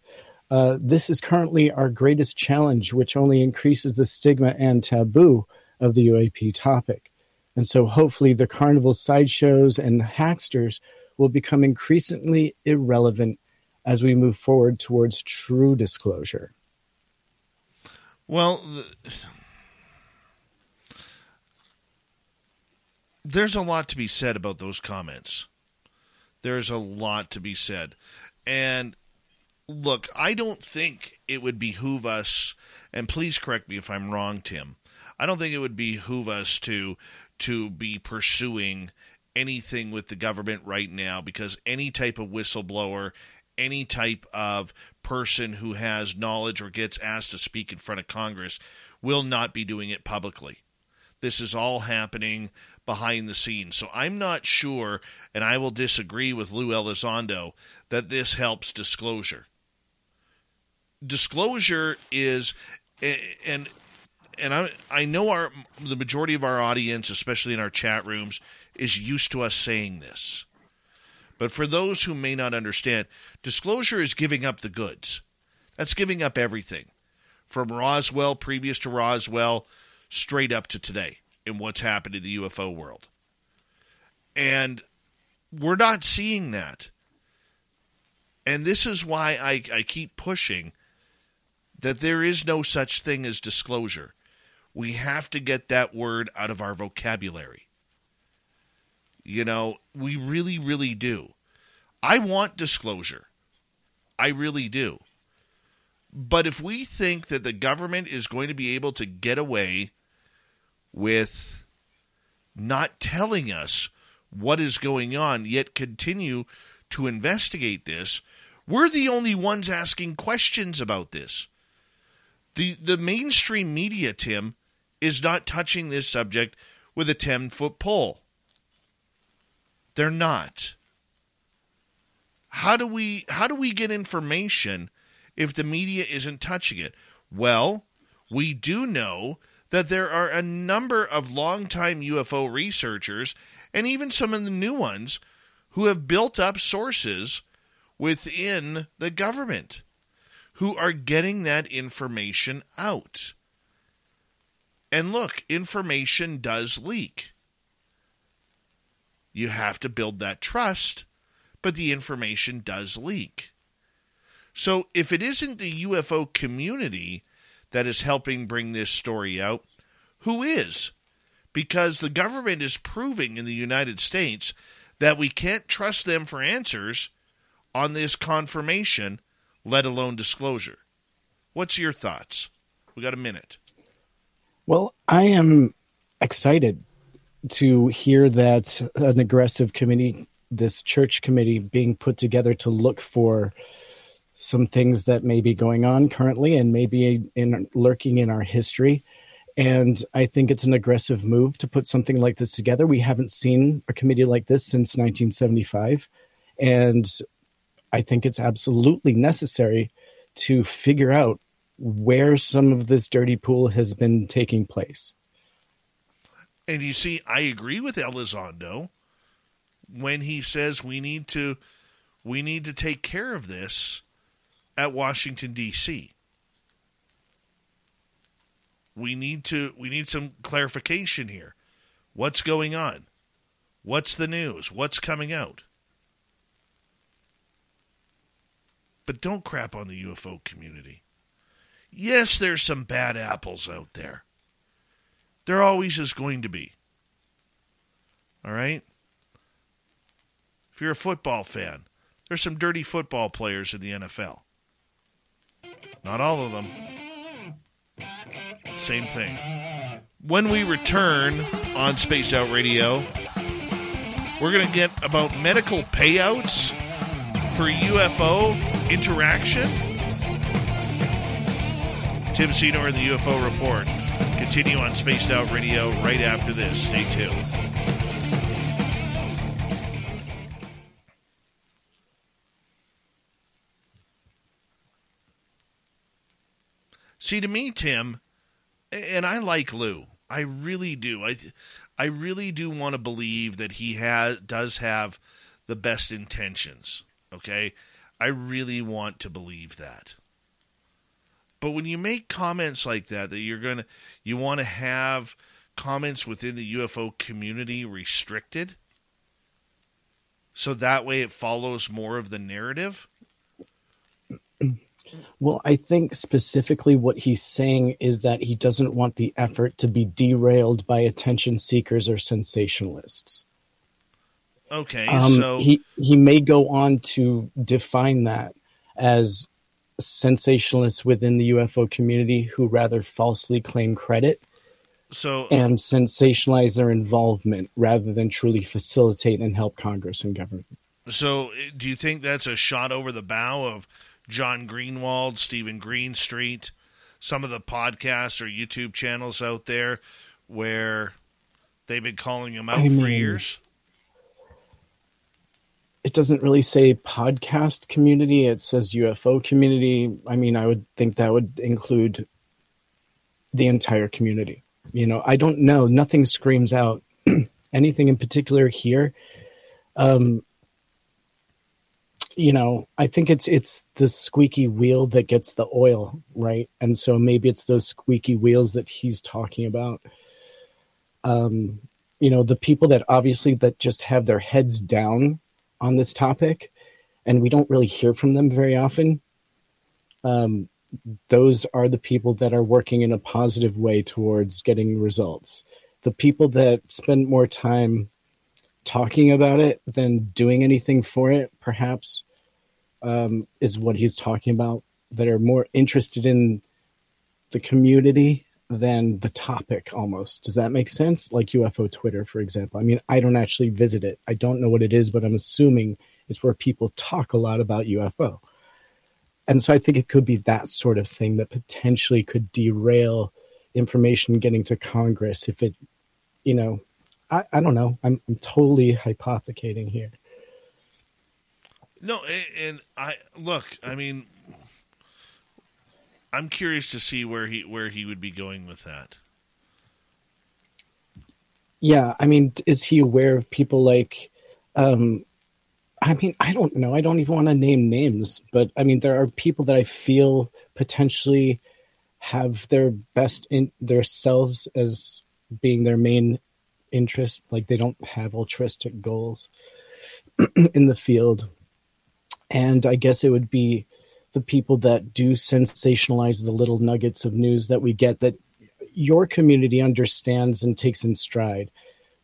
uh, this is currently our greatest challenge, which only increases the stigma and taboo of the UAP topic. And so hopefully the carnival sideshows and hacksters will become increasingly irrelevant as we move forward towards true disclosure. Well, the, there's a lot to be said about those comments. There's a lot to be said. And look, I don't think it would behoove us, and please correct me if I'm wrong, Tim. I don't think it would behoove us to to be pursuing anything with the government right now because any type of whistleblower, any type of person who has knowledge or gets asked to speak in front of Congress will not be doing it publicly. This is all happening behind the scenes. So I'm not sure, and I will disagree with Lou Elizondo, that this helps disclosure. Disclosure is, and and I I know our the majority of our audience, especially in our chat rooms, is used to us saying this. But for those who may not understand, disclosure is giving up the goods. That's giving up everything. From Roswell, previous to Roswell, straight up to today in what's happened in the UFO world. And we're not seeing that. And this is why I, I keep pushing that there is no such thing as disclosure. We have to get that word out of our vocabulary. You know, we really, really do. I want disclosure. I really do. But if we think that the government is going to be able to get away with not telling us what is going on, yet continue to investigate this. We're the only ones asking questions about this. The, the mainstream media, Tim, is not touching this subject with a 10 foot pole. They're not. How do we how do we get information if the media isn't touching it? Well, we do know that there are a number of longtime UFO researchers and even some of the new ones who have built up sources within the government who are getting that information out. And look, information does leak. You have to build that trust, but the information does leak. So if it isn't the UFO community that is helping bring this story out. Who is? Because the government is proving in the United States that we can't trust them for answers on this confirmation, let alone disclosure. What's your thoughts? We got a minute. Well, I am excited to hear that an aggressive committee, this church committee, being put together to look for some things that may be going on currently and maybe in lurking in our history. And I think it's an aggressive move to put something like this together. We haven't seen a committee like this since 1975. And I think it's absolutely necessary to figure out where some of this dirty pool has been taking place. And you see, I agree with Elizondo when he says we need to we need to take care of this at Washington D.C. We need to we need some clarification here. What's going on? What's the news? What's coming out? But don't crap on the UFO community. Yes, there's some bad apples out there. There always is going to be. All right? If you're a football fan, there's some dirty football players in the NFL. Not all of them. Same thing. When we return on Spaced Out Radio, we're going to get about medical payouts for UFO interaction. Tim Senor and the UFO Report continue on Spaced Out Radio right after this. Stay tuned. See, to me, Tim, and I like Lue. I really do. I, I really do want to believe that he has does have the best intentions. Okay, I really want to believe that. But when you make comments like that, that you're gonna, you want to have comments within the UFO community restricted. so that way it follows more of the narrative? Well, I think specifically what he's saying is that he doesn't want the effort to be derailed by attention seekers or sensationalists. Okay, Um, so he he may go on to define that as sensationalists within the UFO community who rather falsely claim credit so uh, and sensationalize their involvement rather than truly facilitate and help Congress and government. so uh, do you think that's a shot over the bow of John Greenwald, Steven Greenstreet, some of the podcasts or YouTube channels out there where they've been calling him out I for mean- years? It doesn't really say podcast community, it says UFO community. I mean, I would think that would include the entire community. You know, I don't know. Nothing screams out anything in particular here. Um, you know, I think it's it's the squeaky wheel that gets the oil, right? And so maybe it's those squeaky wheels that he's talking about. Um, you know, the people that obviously that just have their heads down on this topic, and we don't really hear from them very often. Um, those are the people that are working in a positive way towards getting results. The people that spend more time talking about it than doing anything for it, perhaps, um, is what he's talking about. That are more interested in the community than the topic almost. Does that make sense? Like UFO Twitter, for example. I mean, I don't actually visit it. I don't know what it is, but I'm assuming it's where people talk a lot about UFO. And so I think it could be that sort of thing that potentially could derail information getting to Congress if it, you know, I, I don't know. I'm, I'm totally hypothecating here. No, a- and I look. I mean, I'm curious to see where he where he would be going with that. Yeah, I mean, is he aware of people like? Um, I mean, I don't know. I don't even want to name names, but I mean, there are people that I feel potentially have their best in their selves as being their main interest. Like they don't have altruistic goals in the field, and I guess it would be the people that do sensationalize the little nuggets of news that we get that your community understands and takes in stride.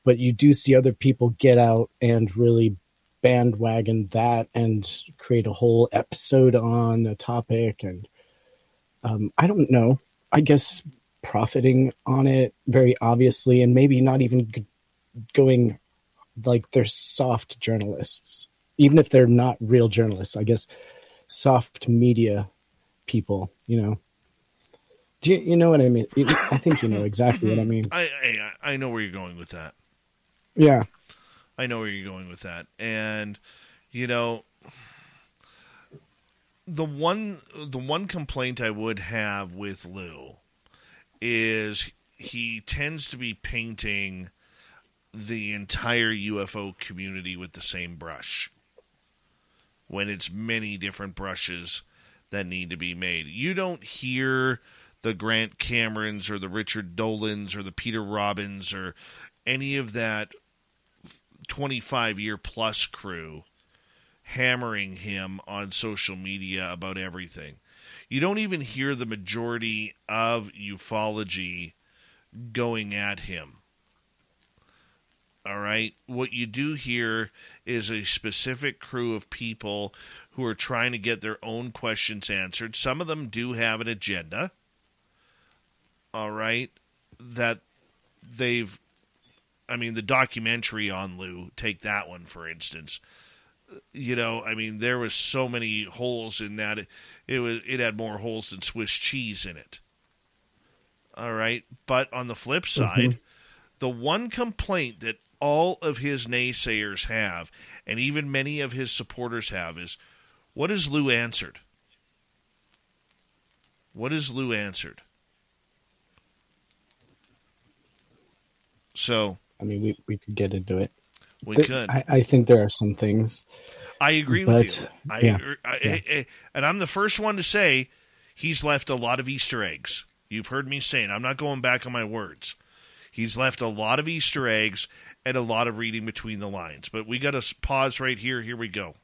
But you do see other people get out and really bandwagon that and create a whole episode on a topic. And um, i don't know. I guess profiting on it very obviously and maybe not even going like they're soft journalists even if they're not real journalists i guess soft media people you know? Do you, you know what i mean? I think you know exactly what i mean. I, I I know where you're going with that. yeah. I know where you're going with that, and you know, the one the one complaint I would have with Lue is he tends to be painting the entire UFO community with the same brush when it's many different brushes that need to be made. You don't hear the Grant Camerons or the Richard Dolans or the Peter Robbins or any of that 25 year plus crew hammering him on social media about everything. You don't even hear the majority of ufology going at him. All right. What you do here is a specific crew of people who are trying to get their own questions answered. Some of them do have an agenda. All right. That they've, I mean, the documentary on Lue, take that one for instance. You know, I mean, there was so many holes in that. It, it was, it had more holes than Swiss cheese in it. All right. But on the flip mm-hmm. side, the one complaint that all of his naysayers have, and even many of his supporters have, is what has Lue answered? What has Lue answered? So I mean, we, we could get into it. we could. I, I think there are some things. I agree but, with you. I, yeah, I, yeah. I- and I'm the first one to say he's left a lot of Easter eggs. You've heard me saying. I'm not going back on my words. He's left a lot of Easter eggs and a lot of reading between the lines. But we got to pause right here. Here we go.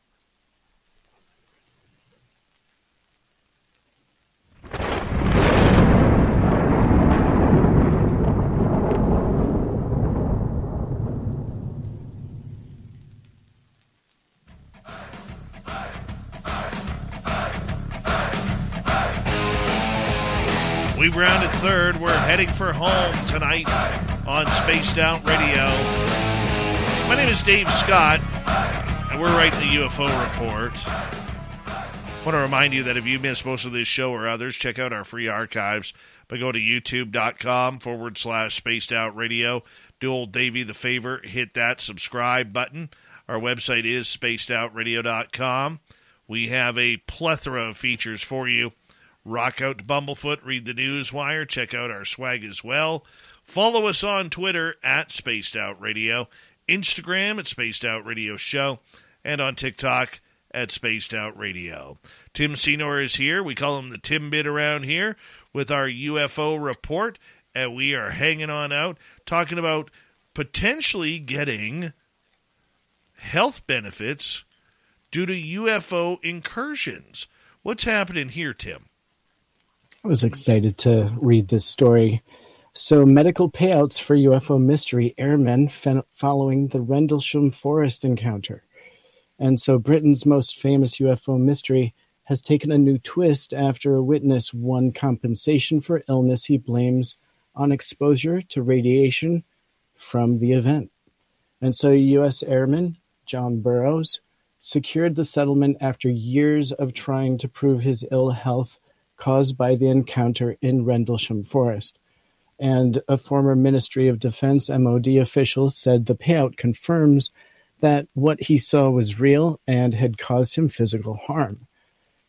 We've rounded third. We're heading for home tonight on Spaced Out Radio. My name is Dave Scott, and we're writing the UFO report. I want to remind you that if you missed most of this show or others, check out our free archives by going to youtube.com forward slash spaced out radio. Do old Davey the favor, hit that subscribe button. Our website is spacedoutradio.com. We have a plethora of features for you Rock out Bumblefoot, read the news wire, check out our swag as well. Follow us on Twitter at Spaced Out Radio, Instagram at Spaced Out Radio Show, and on TikTok at Spaced Out Radio. Tim Senor is here. We call him the Tim Bit around here with our UFO report, and we are hanging on out talking about potentially getting health benefits due to UFO incursions. What's happening here, Tim? Was excited to read this story. So, medical payouts for UFO mystery airmen following the Rendlesham Forest encounter. And so, Britain's most famous UFO mystery has taken a new twist after a witness won compensation for illness he blames on exposure to radiation from the event. And so, U.S. Airman John Burroughs secured the settlement after years of trying to prove his ill health caused by the encounter in Rendlesham Forest. And a former Ministry of Defense MOD official said the payout confirms that what he saw was real and had caused him physical harm.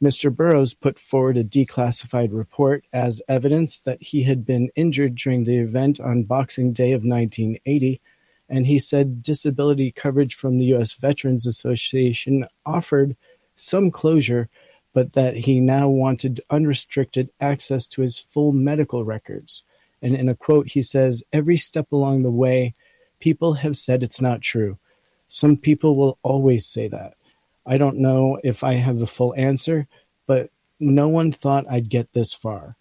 Mr. Burroughs put forward a declassified report as evidence that he had been injured during the event on Boxing Day of 1980, and he said disability coverage from the U.S. Veterans Association offered some closure but that he now wanted unrestricted access to his full medical records. And in a quote, he says, Every step along the way, people have said it's not true. Some people will always say that. I don't know if I have the full answer, but no one thought I'd get this far.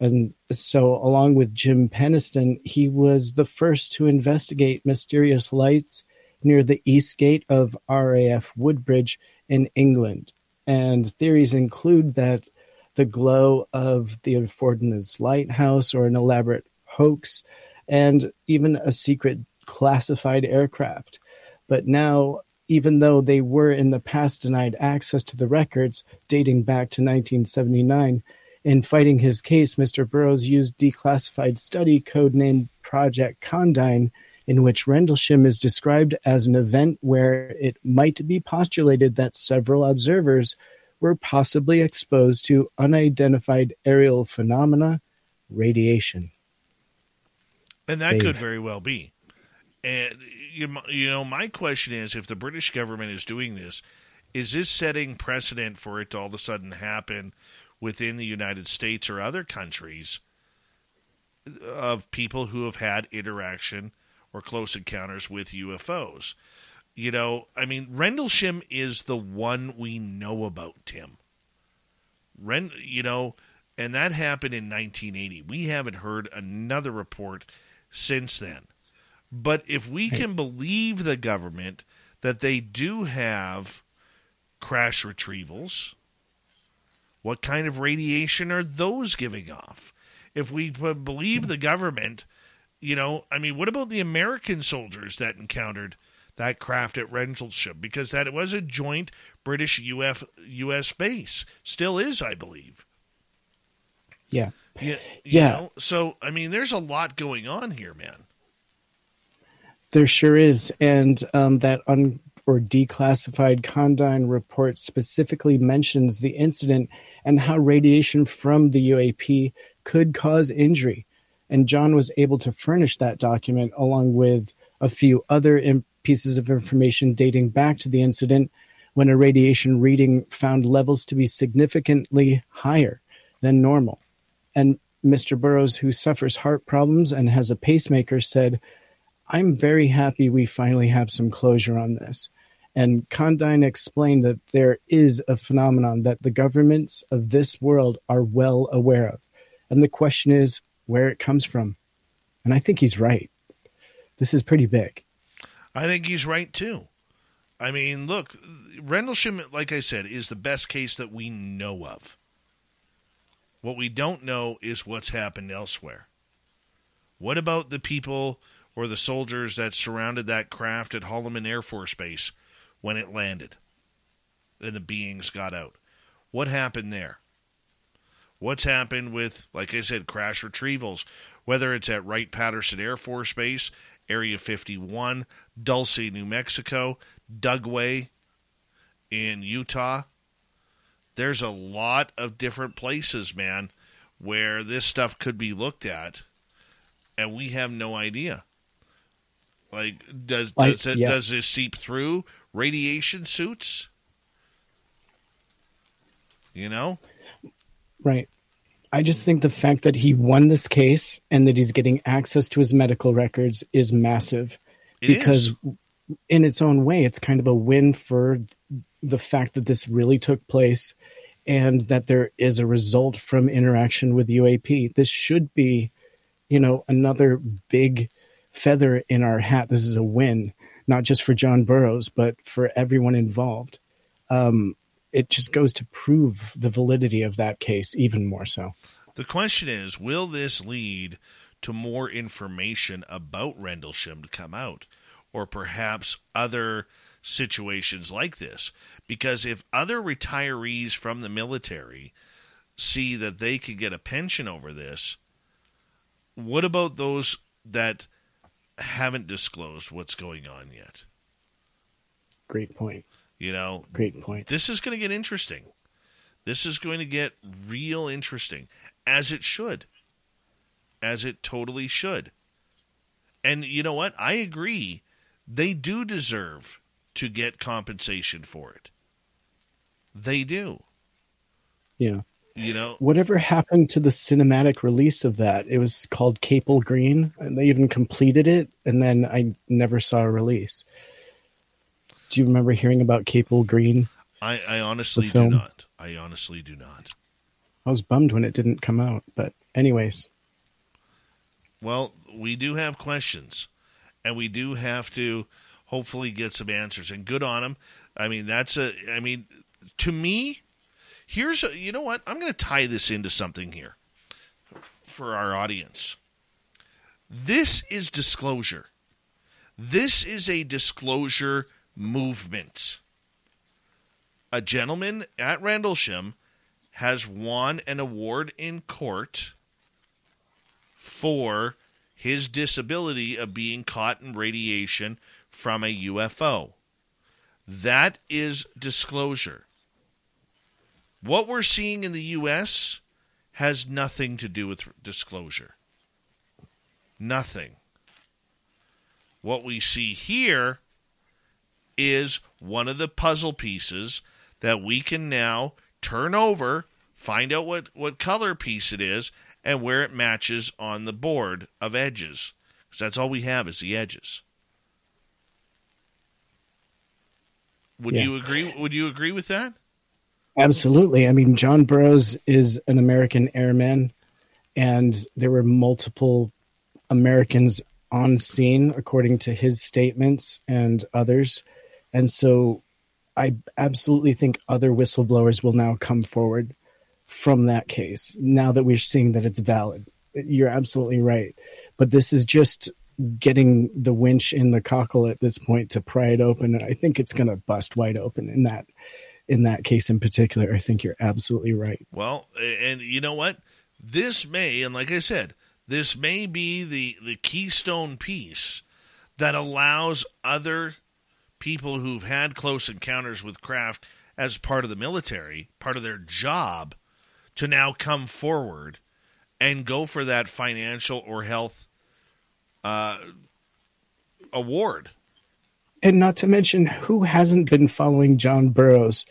And so, along with Jim Penniston, he was the first to investigate mysterious lights near the east gate of RAF Woodbridge in England. And theories include that the glow of the Orford Ness lighthouse or an elaborate hoax, and even a secret classified aircraft. But now, even though they were in the past denied access to the records dating back to 1979, in fighting his case, Mr. Burroughs used declassified study codenamed Project Condign in which Rendlesham is described as an event where it might be postulated that several observers were possibly exposed to unidentified aerial phenomena, radiation. And that Dave. could very well be. And you, you know, my question is, if the British government is doing this, is this setting precedent for it to all of a sudden happen within the United States or other countries uh, of people who have had interaction or close encounters with UFOs. You know, I mean, Rendlesham is the one we know about, Tim. Rend, you know, and that happened in 1980. We haven't heard another report since then. But if we can believe the government that they do have crash retrievals, what kind of radiation are those giving off? If we believe the government you know, I mean, what about the American soldiers that encountered that craft at Rendlesham? Because that it was a joint British UF, U.S. base, still is, I believe. Yeah. Yeah. yeah. Know? So, I mean, there's a lot going on here, man. There sure is, and um, that un or declassified Condign report specifically mentions the incident and how radiation from the UAP could cause injury and John was able to furnish that document along with a few other pieces of information dating back to the incident when a radiation reading found levels to be significantly higher than normal. And Mr. Burroughs, who suffers heart problems and has a pacemaker, said, I'm very happy we finally have some closure on this. And Condign explained that there is a phenomenon that the governments of this world are well aware of. And the question is where it comes from. And I think he's right. This is pretty big. I think he's right too. I mean, look, Rendlesham, like I said, is the best case that we know of. What we don't know is what's happened elsewhere. What about the people or the soldiers that surrounded that craft at Holloman Air Force Base when it landed and the beings got out? What happened there? What's happened with, like I said, crash retrievals, whether it's at Wright Patterson Air Force Base, Area 51, Dulce, New Mexico, Dugway in Utah? There's a lot of different places, man, where this stuff could be looked at, and we have no idea. Like, does does it, yeah. does this seep through radiation suits? You know, Right. I just think the fact that he won this case and that he's getting access to his medical records is massive. It because is. in its own way, it's kind of a win for the fact that this really took place and that there is a result from interaction with UAP. This should be, you know, another big feather in our hat. This is a win, not just for John Burroughs, but for everyone involved. Um, it just goes to prove the validity of that case even more so. The question is will this lead to more information about Rendlesham to come out? Or perhaps other situations like this? Because if other retirees from the military see that they could get a pension over this, what about those that haven't disclosed what's going on yet? Great point. You know, Great point. this is going to get interesting. This is going to get real interesting, as it should. As it totally should. And you know what? I agree. They do deserve to get compensation for it. They do. Yeah. You know, Whatever happened to the cinematic release of that? It was called Capel Green, and they even completed it, and then I never saw a release. Do you remember hearing about Capel Green? I, I honestly do not. I honestly do not. I was bummed when it didn't come out, but anyways, Well, we do have questions, and we do have to hopefully get some answers. And good on them. I mean, that's a. I mean, to me, here's a. You know what? I'm going to tie this into something here for our audience. This is disclosure. This is a disclosure movement. A gentleman at Randlesham has won an award in court for his disability of being caught in radiation from a UFO. That is disclosure. What we're seeing in the U.S. has nothing to do with disclosure. Nothing. What we see here is one of the puzzle pieces that we can now turn over, find out what, what color piece it is, and where it matches on the board of edges. Because that's all we have is the edges. Would Yeah. you agree? Would you agree with that? absolutely. I mean, John Burroughs is an American airman, and there were multiple Americans on scene, according to his statements and others. And so I absolutely think other whistleblowers will now come forward from that case now that we're seeing that it's valid. You're absolutely right. But this is just getting the winch in the cockle at this point to pry it open. And I think it's going to bust wide open in that. In that case in particular, I think you're absolutely right. Well, and you know what? This may, and like I said, this may be the, the keystone piece that allows other people who've had close encounters with craft as part of the military, part of their job, to now come forward and go for that financial or health uh, award. And not to mention, who hasn't been following John Burroughs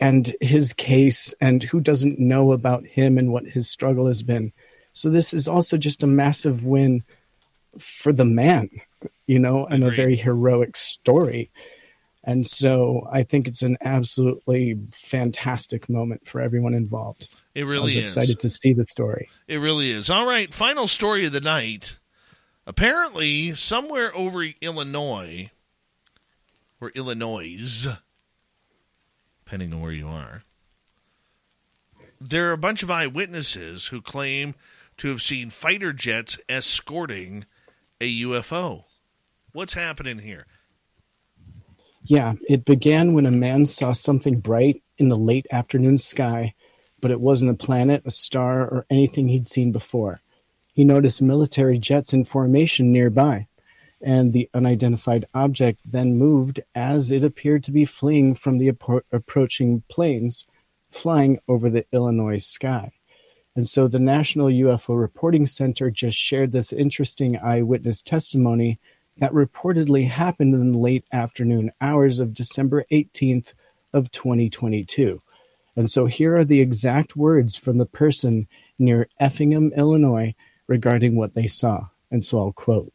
and his case, and who doesn't know about him and what his struggle has been? So this is also just a massive win for the man, you know, and Agreed. a very heroic story. And so I think it's an absolutely fantastic moment for everyone involved. It really is. excited to see the story. It really is. All right, final story of the night. Apparently, somewhere over Illinois, or Illinois, depending on where you are, there are a bunch of eyewitnesses who claim to have seen fighter jets escorting a UFO. What's happening here? Yeah, it began when a man saw something bright in the late afternoon sky, but it wasn't a planet, a star, or anything he'd seen before. He noticed military jets in formation nearby, and the unidentified object then moved as it appeared to be fleeing from the appro- approaching planes flying over the Illinois sky. And so the National UFO Reporting Center just shared this interesting eyewitness testimony that reportedly happened in the late afternoon hours of December 18th of 2022. And so here are the exact words from the person near Effingham, Illinois regarding what they saw. And so I'll quote.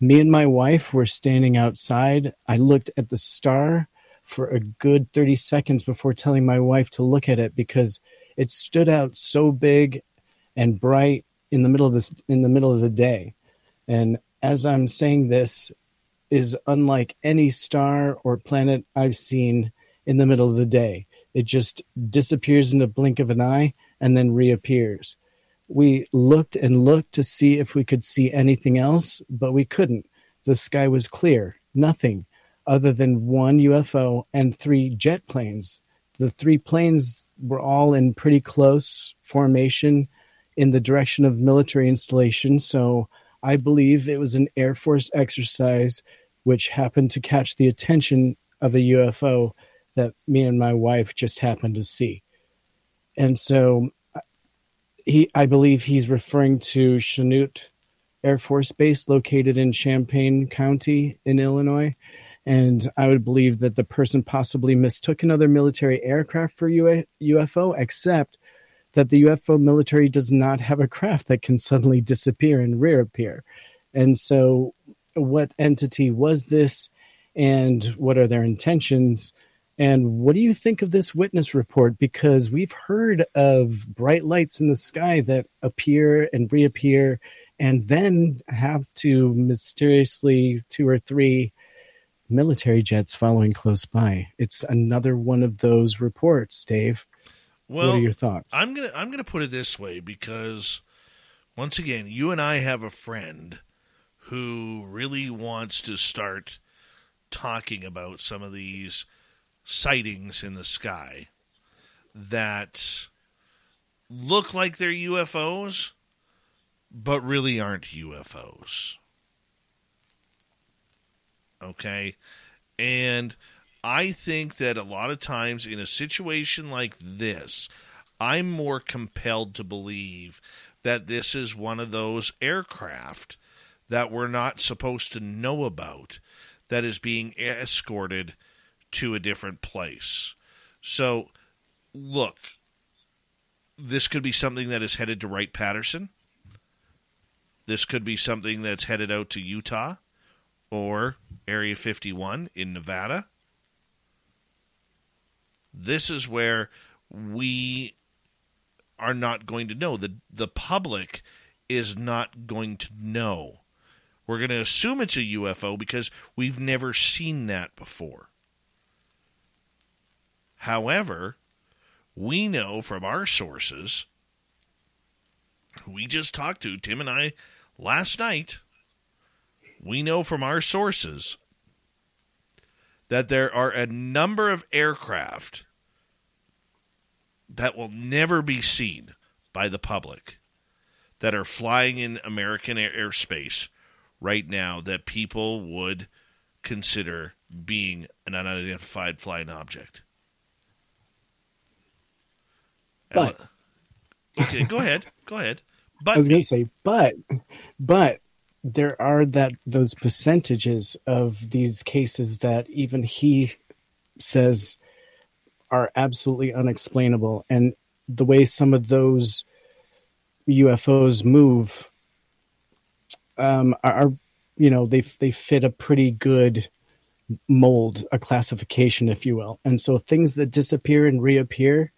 Me and my wife were standing outside. I looked at the star for a good 30 seconds before telling my wife to look at it because it stood out so big and bright in the middle of this in the middle of the day. And as I'm saying this is unlike any star or planet I've seen in the middle of the day. It just disappears in the blink of an eye and then reappears. We looked and looked to see if we could see anything else, but we couldn't. The sky was clear, nothing other than one UFO and three jet planes. The three planes were all in pretty close formation in the direction of military installation, so I believe it was an Air Force exercise which happened to catch the attention of a UFO that me and my wife just happened to see. And so uh, he I believe he's referring to Chanute Air Force Base located in Champaign County in Illinois. And I would believe that the person possibly mistook another military aircraft for UFO, except that the UFO military does not have a craft that can suddenly disappear and reappear. And so, what entity was this, and what are their intentions? And what do you think of this witness report? Because we've heard of bright lights in the sky that appear and reappear, and then have to mysteriously two or three military jets following close by. It's another one of those reports, Dave. Well, what are your thoughts? I'm gonna I'm gonna put it this way because once again, you and I have a friend who really wants to start talking about some of these sightings in the sky that look like they're UFOs, but really aren't UFOs. Okay? And I think that a lot of times in a situation like this, I'm more compelled to believe that this is one of those aircraft that we're not supposed to know about that is being escorted to a different place. So, look, this could be something that is headed to Wright Patterson. This could be something that's headed out to Utah or Area 51 in Nevada. This is where we are not going to know. The, the public is not going to know. We're going to assume it's a UFO because we've never seen that before. However, we know from our sources, we just talked to, Tim and I, last night, we know from our sources that there are a number of aircraft that will never be seen by the public that are flying in American air- airspace right now that people would consider being an unidentified flying object. But- okay, go ahead. Go ahead. But I was going to say, but, but there are that those percentages of these cases that even he says are absolutely unexplainable, and the way some of those UFOs move um, are, you know, they they fit a pretty good mold, a classification, if you will. And so things that disappear and reappear,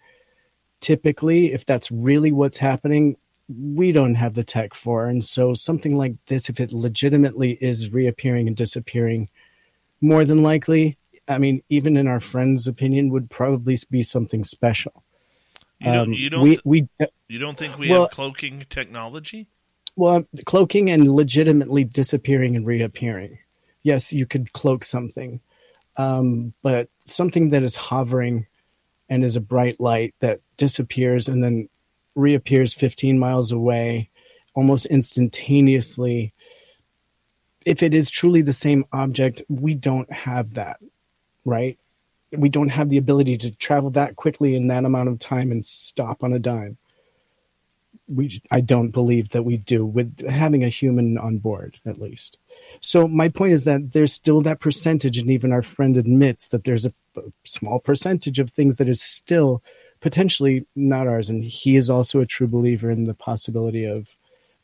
typically, if that's really what's happening, we don't have the tech for. And so something like this, if it legitimately is reappearing and disappearing, more than likely, I mean, even in our friend's opinion, would probably be something special. You don't, Um, you don't, we, we you don't think we well- have cloaking technology? well cloaking and legitimately disappearing and reappearing yes you could cloak something um, but something that is hovering and is a bright light that disappears and then reappears 15 miles away almost instantaneously if it is truly the same object we don't have that right we don't have the ability to travel that quickly in that amount of time and stop on a dime we I don't believe that we do with having a human on board at least. So my point is that there's still that percentage, and even our friend admits that there's a, a small percentage of things that is still potentially not ours, and he is also a true believer in the possibility of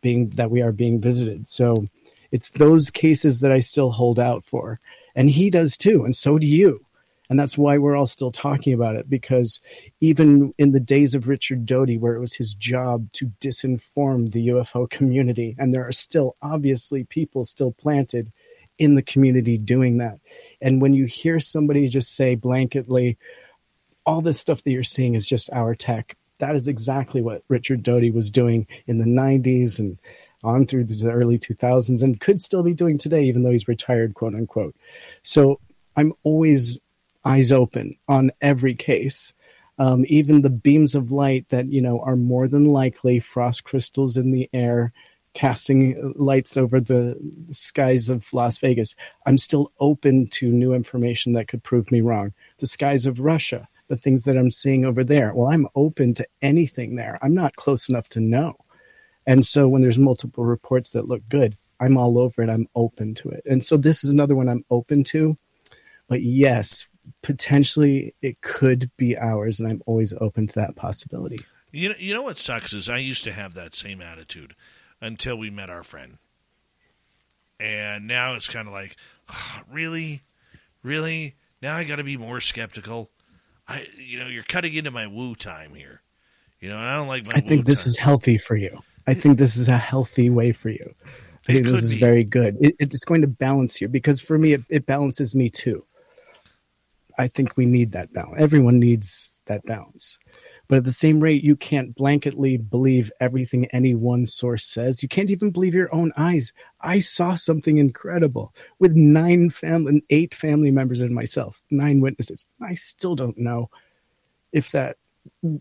being that we are being visited. So it's those cases that I still hold out for, and he does too, and so do you. And that's why we're all still talking about it because even in the days of Richard Doty, where it was his job to disinform the UFO community, and there are still obviously people still planted in the community doing that. And when you hear somebody just say blanketly, all this stuff that you're seeing is just our tech, that is exactly what Richard Doty was doing in the 90s and on through the early 2000s and could still be doing today, even though he's retired, quote unquote. So I'm always eyes open on every case. Um, even the beams of light that you know are more than likely frost crystals in the air casting lights over the skies of Las Vegas. I'm still open to new information that could prove me wrong. The skies of Russia, the things that I'm seeing over there. Well, I'm open to anything there. I'm not close enough to know. And so when there's multiple reports that look good, I'm all over it. I'm open to it. And so this is another one I'm open to. But yes, potentially it could be ours, and I'm always open to that possibility. You know, you know what sucks is I used to have that same attitude until we met our friend, and now it's kind of like, "Ah, really, really. Now I got to be more skeptical. I, you know, you're cutting into my woo time here. You know, and I don't like my. I think this time. is healthy for you. I think this is a healthy way for you. I think this is be. very good. It, it's going to balance you because for me, it, it balances me too. I think we need that balance. Everyone needs that balance. But at the same rate, you can't blanketly believe everything any one source says. You can't even believe your own eyes. I saw something incredible with nine family, eight family members and myself, nine witnesses. I still don't know if that.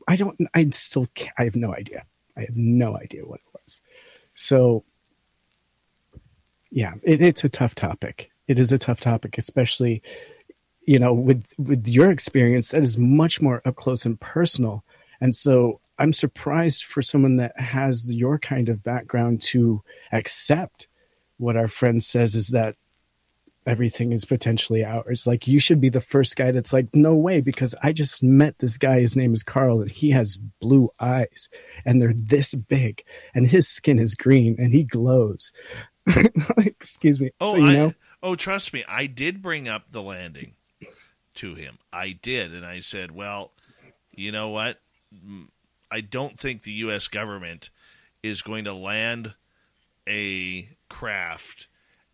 I don't. I still. Can't, I have no idea. I have no idea what it was. So, yeah, it, it's a tough topic. It is a tough topic, especially you know with with your experience that is much more up close and personal and so i'm surprised for someone that has your kind of background to accept what our friend says is that everything is potentially ours like you should be the first guy that's like no way because i just met this guy his name is carl and he has blue eyes and they're this big and his skin is green and he glows excuse me Oh, so you I, know oh, trust me, I did bring up the landing to him. I did, and I said, "Well, you know what? I don't think the U.S. government is going to land a craft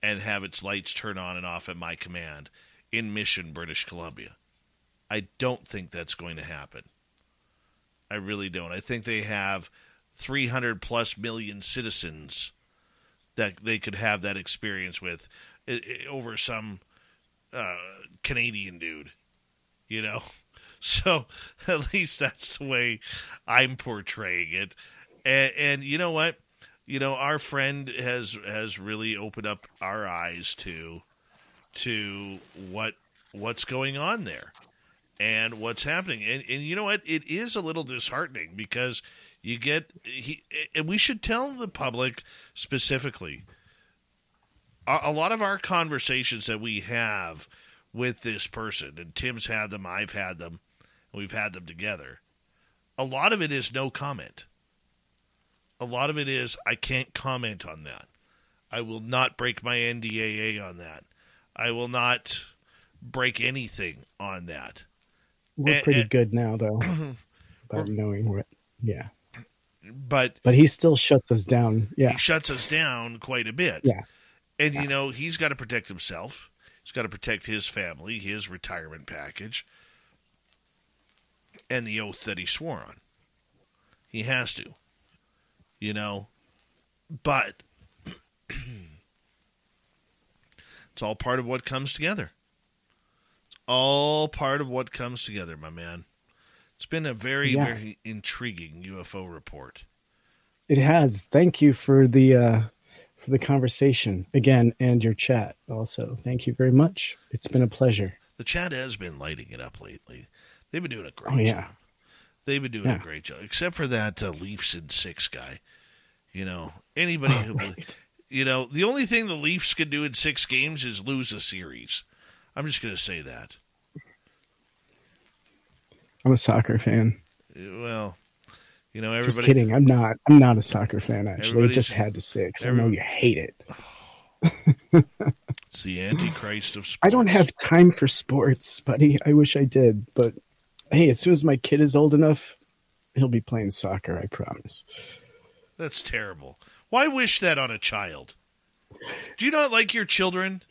and have its lights turn on and off at my command in Mission, British Columbia. I don't think that's going to happen. I really don't. I think they have 300 plus million citizens that they could have that experience with over some uh, Canadian dude, you know. So at least that's the way I'm portraying it. And, and you know what? You know, our friend has has really opened up our eyes to to what what's going on there and what's happening. And, and you know what? It is a little disheartening because you get he and we should tell the public specifically a, a lot of our conversations that we have with this person, and Tim's had them, I've had them, we've had them together. A lot of it is no comment. A lot of it is I can't comment on that. I will not break my NDAA on that. I will not break anything on that. We're And- pretty and- good now, though, about knowing what. Yeah, But but he still shuts us down. Yeah, he shuts us down quite a bit. Yeah. And, you know, he's got to protect himself. He's got to protect his family, his retirement package, and the oath that he swore on. He has to. You know? But it's all part of what comes together. It's all part of what comes together, my man. It's been a very, Yeah. very intriguing UFO report. it has. Thank you for the uh, for the conversation again and your chat also. Thank you very much. It's been a pleasure. The chat has been lighting it up lately. They've been doing a great Oh, yeah. job. They've been doing Yeah. a great job, except for that uh, Leafs in six guy. You know, anybody who, right. you know, the only thing the Leafs can do in six games is lose a series. I'm just going to say that. I'm a soccer fan. Well, you know, Just everybody. kidding. I'm not. I'm not a soccer fan. Actually, I just had to say because I know you hate it. It's the antichrist of sports. I don't have time for sports, buddy. I wish I did, but hey, as soon as my kid is old enough, he'll be playing soccer. I promise. That's terrible. Why wish that on a child? Do you not like your children?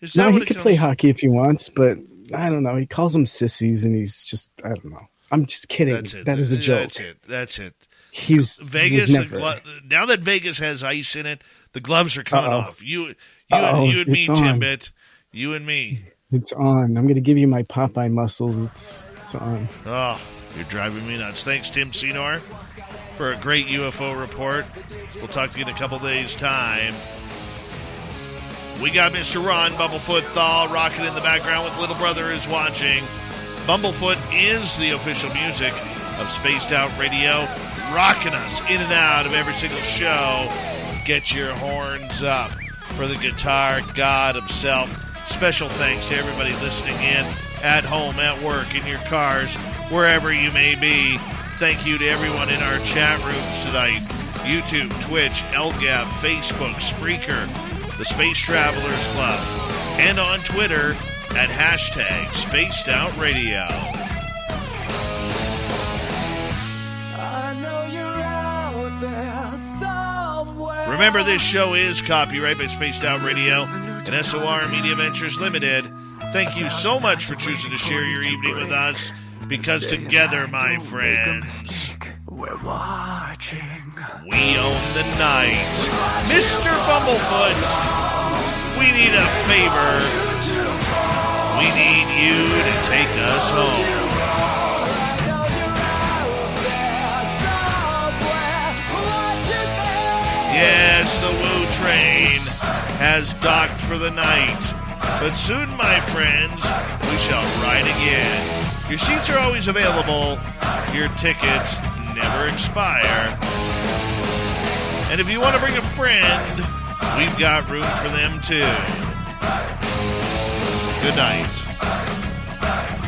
Is that No, what he could play hockey if he wants, but I don't know. He calls them sissies, and he's just I don't know. I'm just kidding. That's it. That is a joke. That's it. That's it. He's Vegas. glo- now that Vegas has ice in it, the gloves are coming Uh-oh. off. You, you, and, you and me, on. Timbit. You and me. It's on. I'm going to give you my Popeye muscles. It's it's on. Oh, you're driving me nuts. Thanks, Tim Senor, for a great UFO report. We'll talk to you in a couple days' time. We got Mr. Ron Bumblefoot Thal rocking in the background with Little Brother is watching. Bumblefoot is the official music of Spaced Out Radio, rocking us in and out of every single show. Get your horns up for the guitar god himself. Special thanks to everybody listening in at home, at work, in your cars, wherever you may be. Thank you to everyone in our chat rooms tonight YouTube, Twitch, LGAB, Facebook, Spreaker, the Space Travelers Club, and on Twitter at hashtag Spaced Out Radio. Remember, this show is copyright by Spaced Out Radio and SOR Media Ventures Limited. Thank you so much for choosing to share your evening with us because together, my friends, We're watching. we own the night. Mr. Bumblefoot, we need a favor. We need you to take us home. Yes, the Woo train has docked for the night. But soon, my friends, we shall ride again. Your seats are always available. Your tickets never expire. And if you want to bring a friend, we've got room for them too. Good night.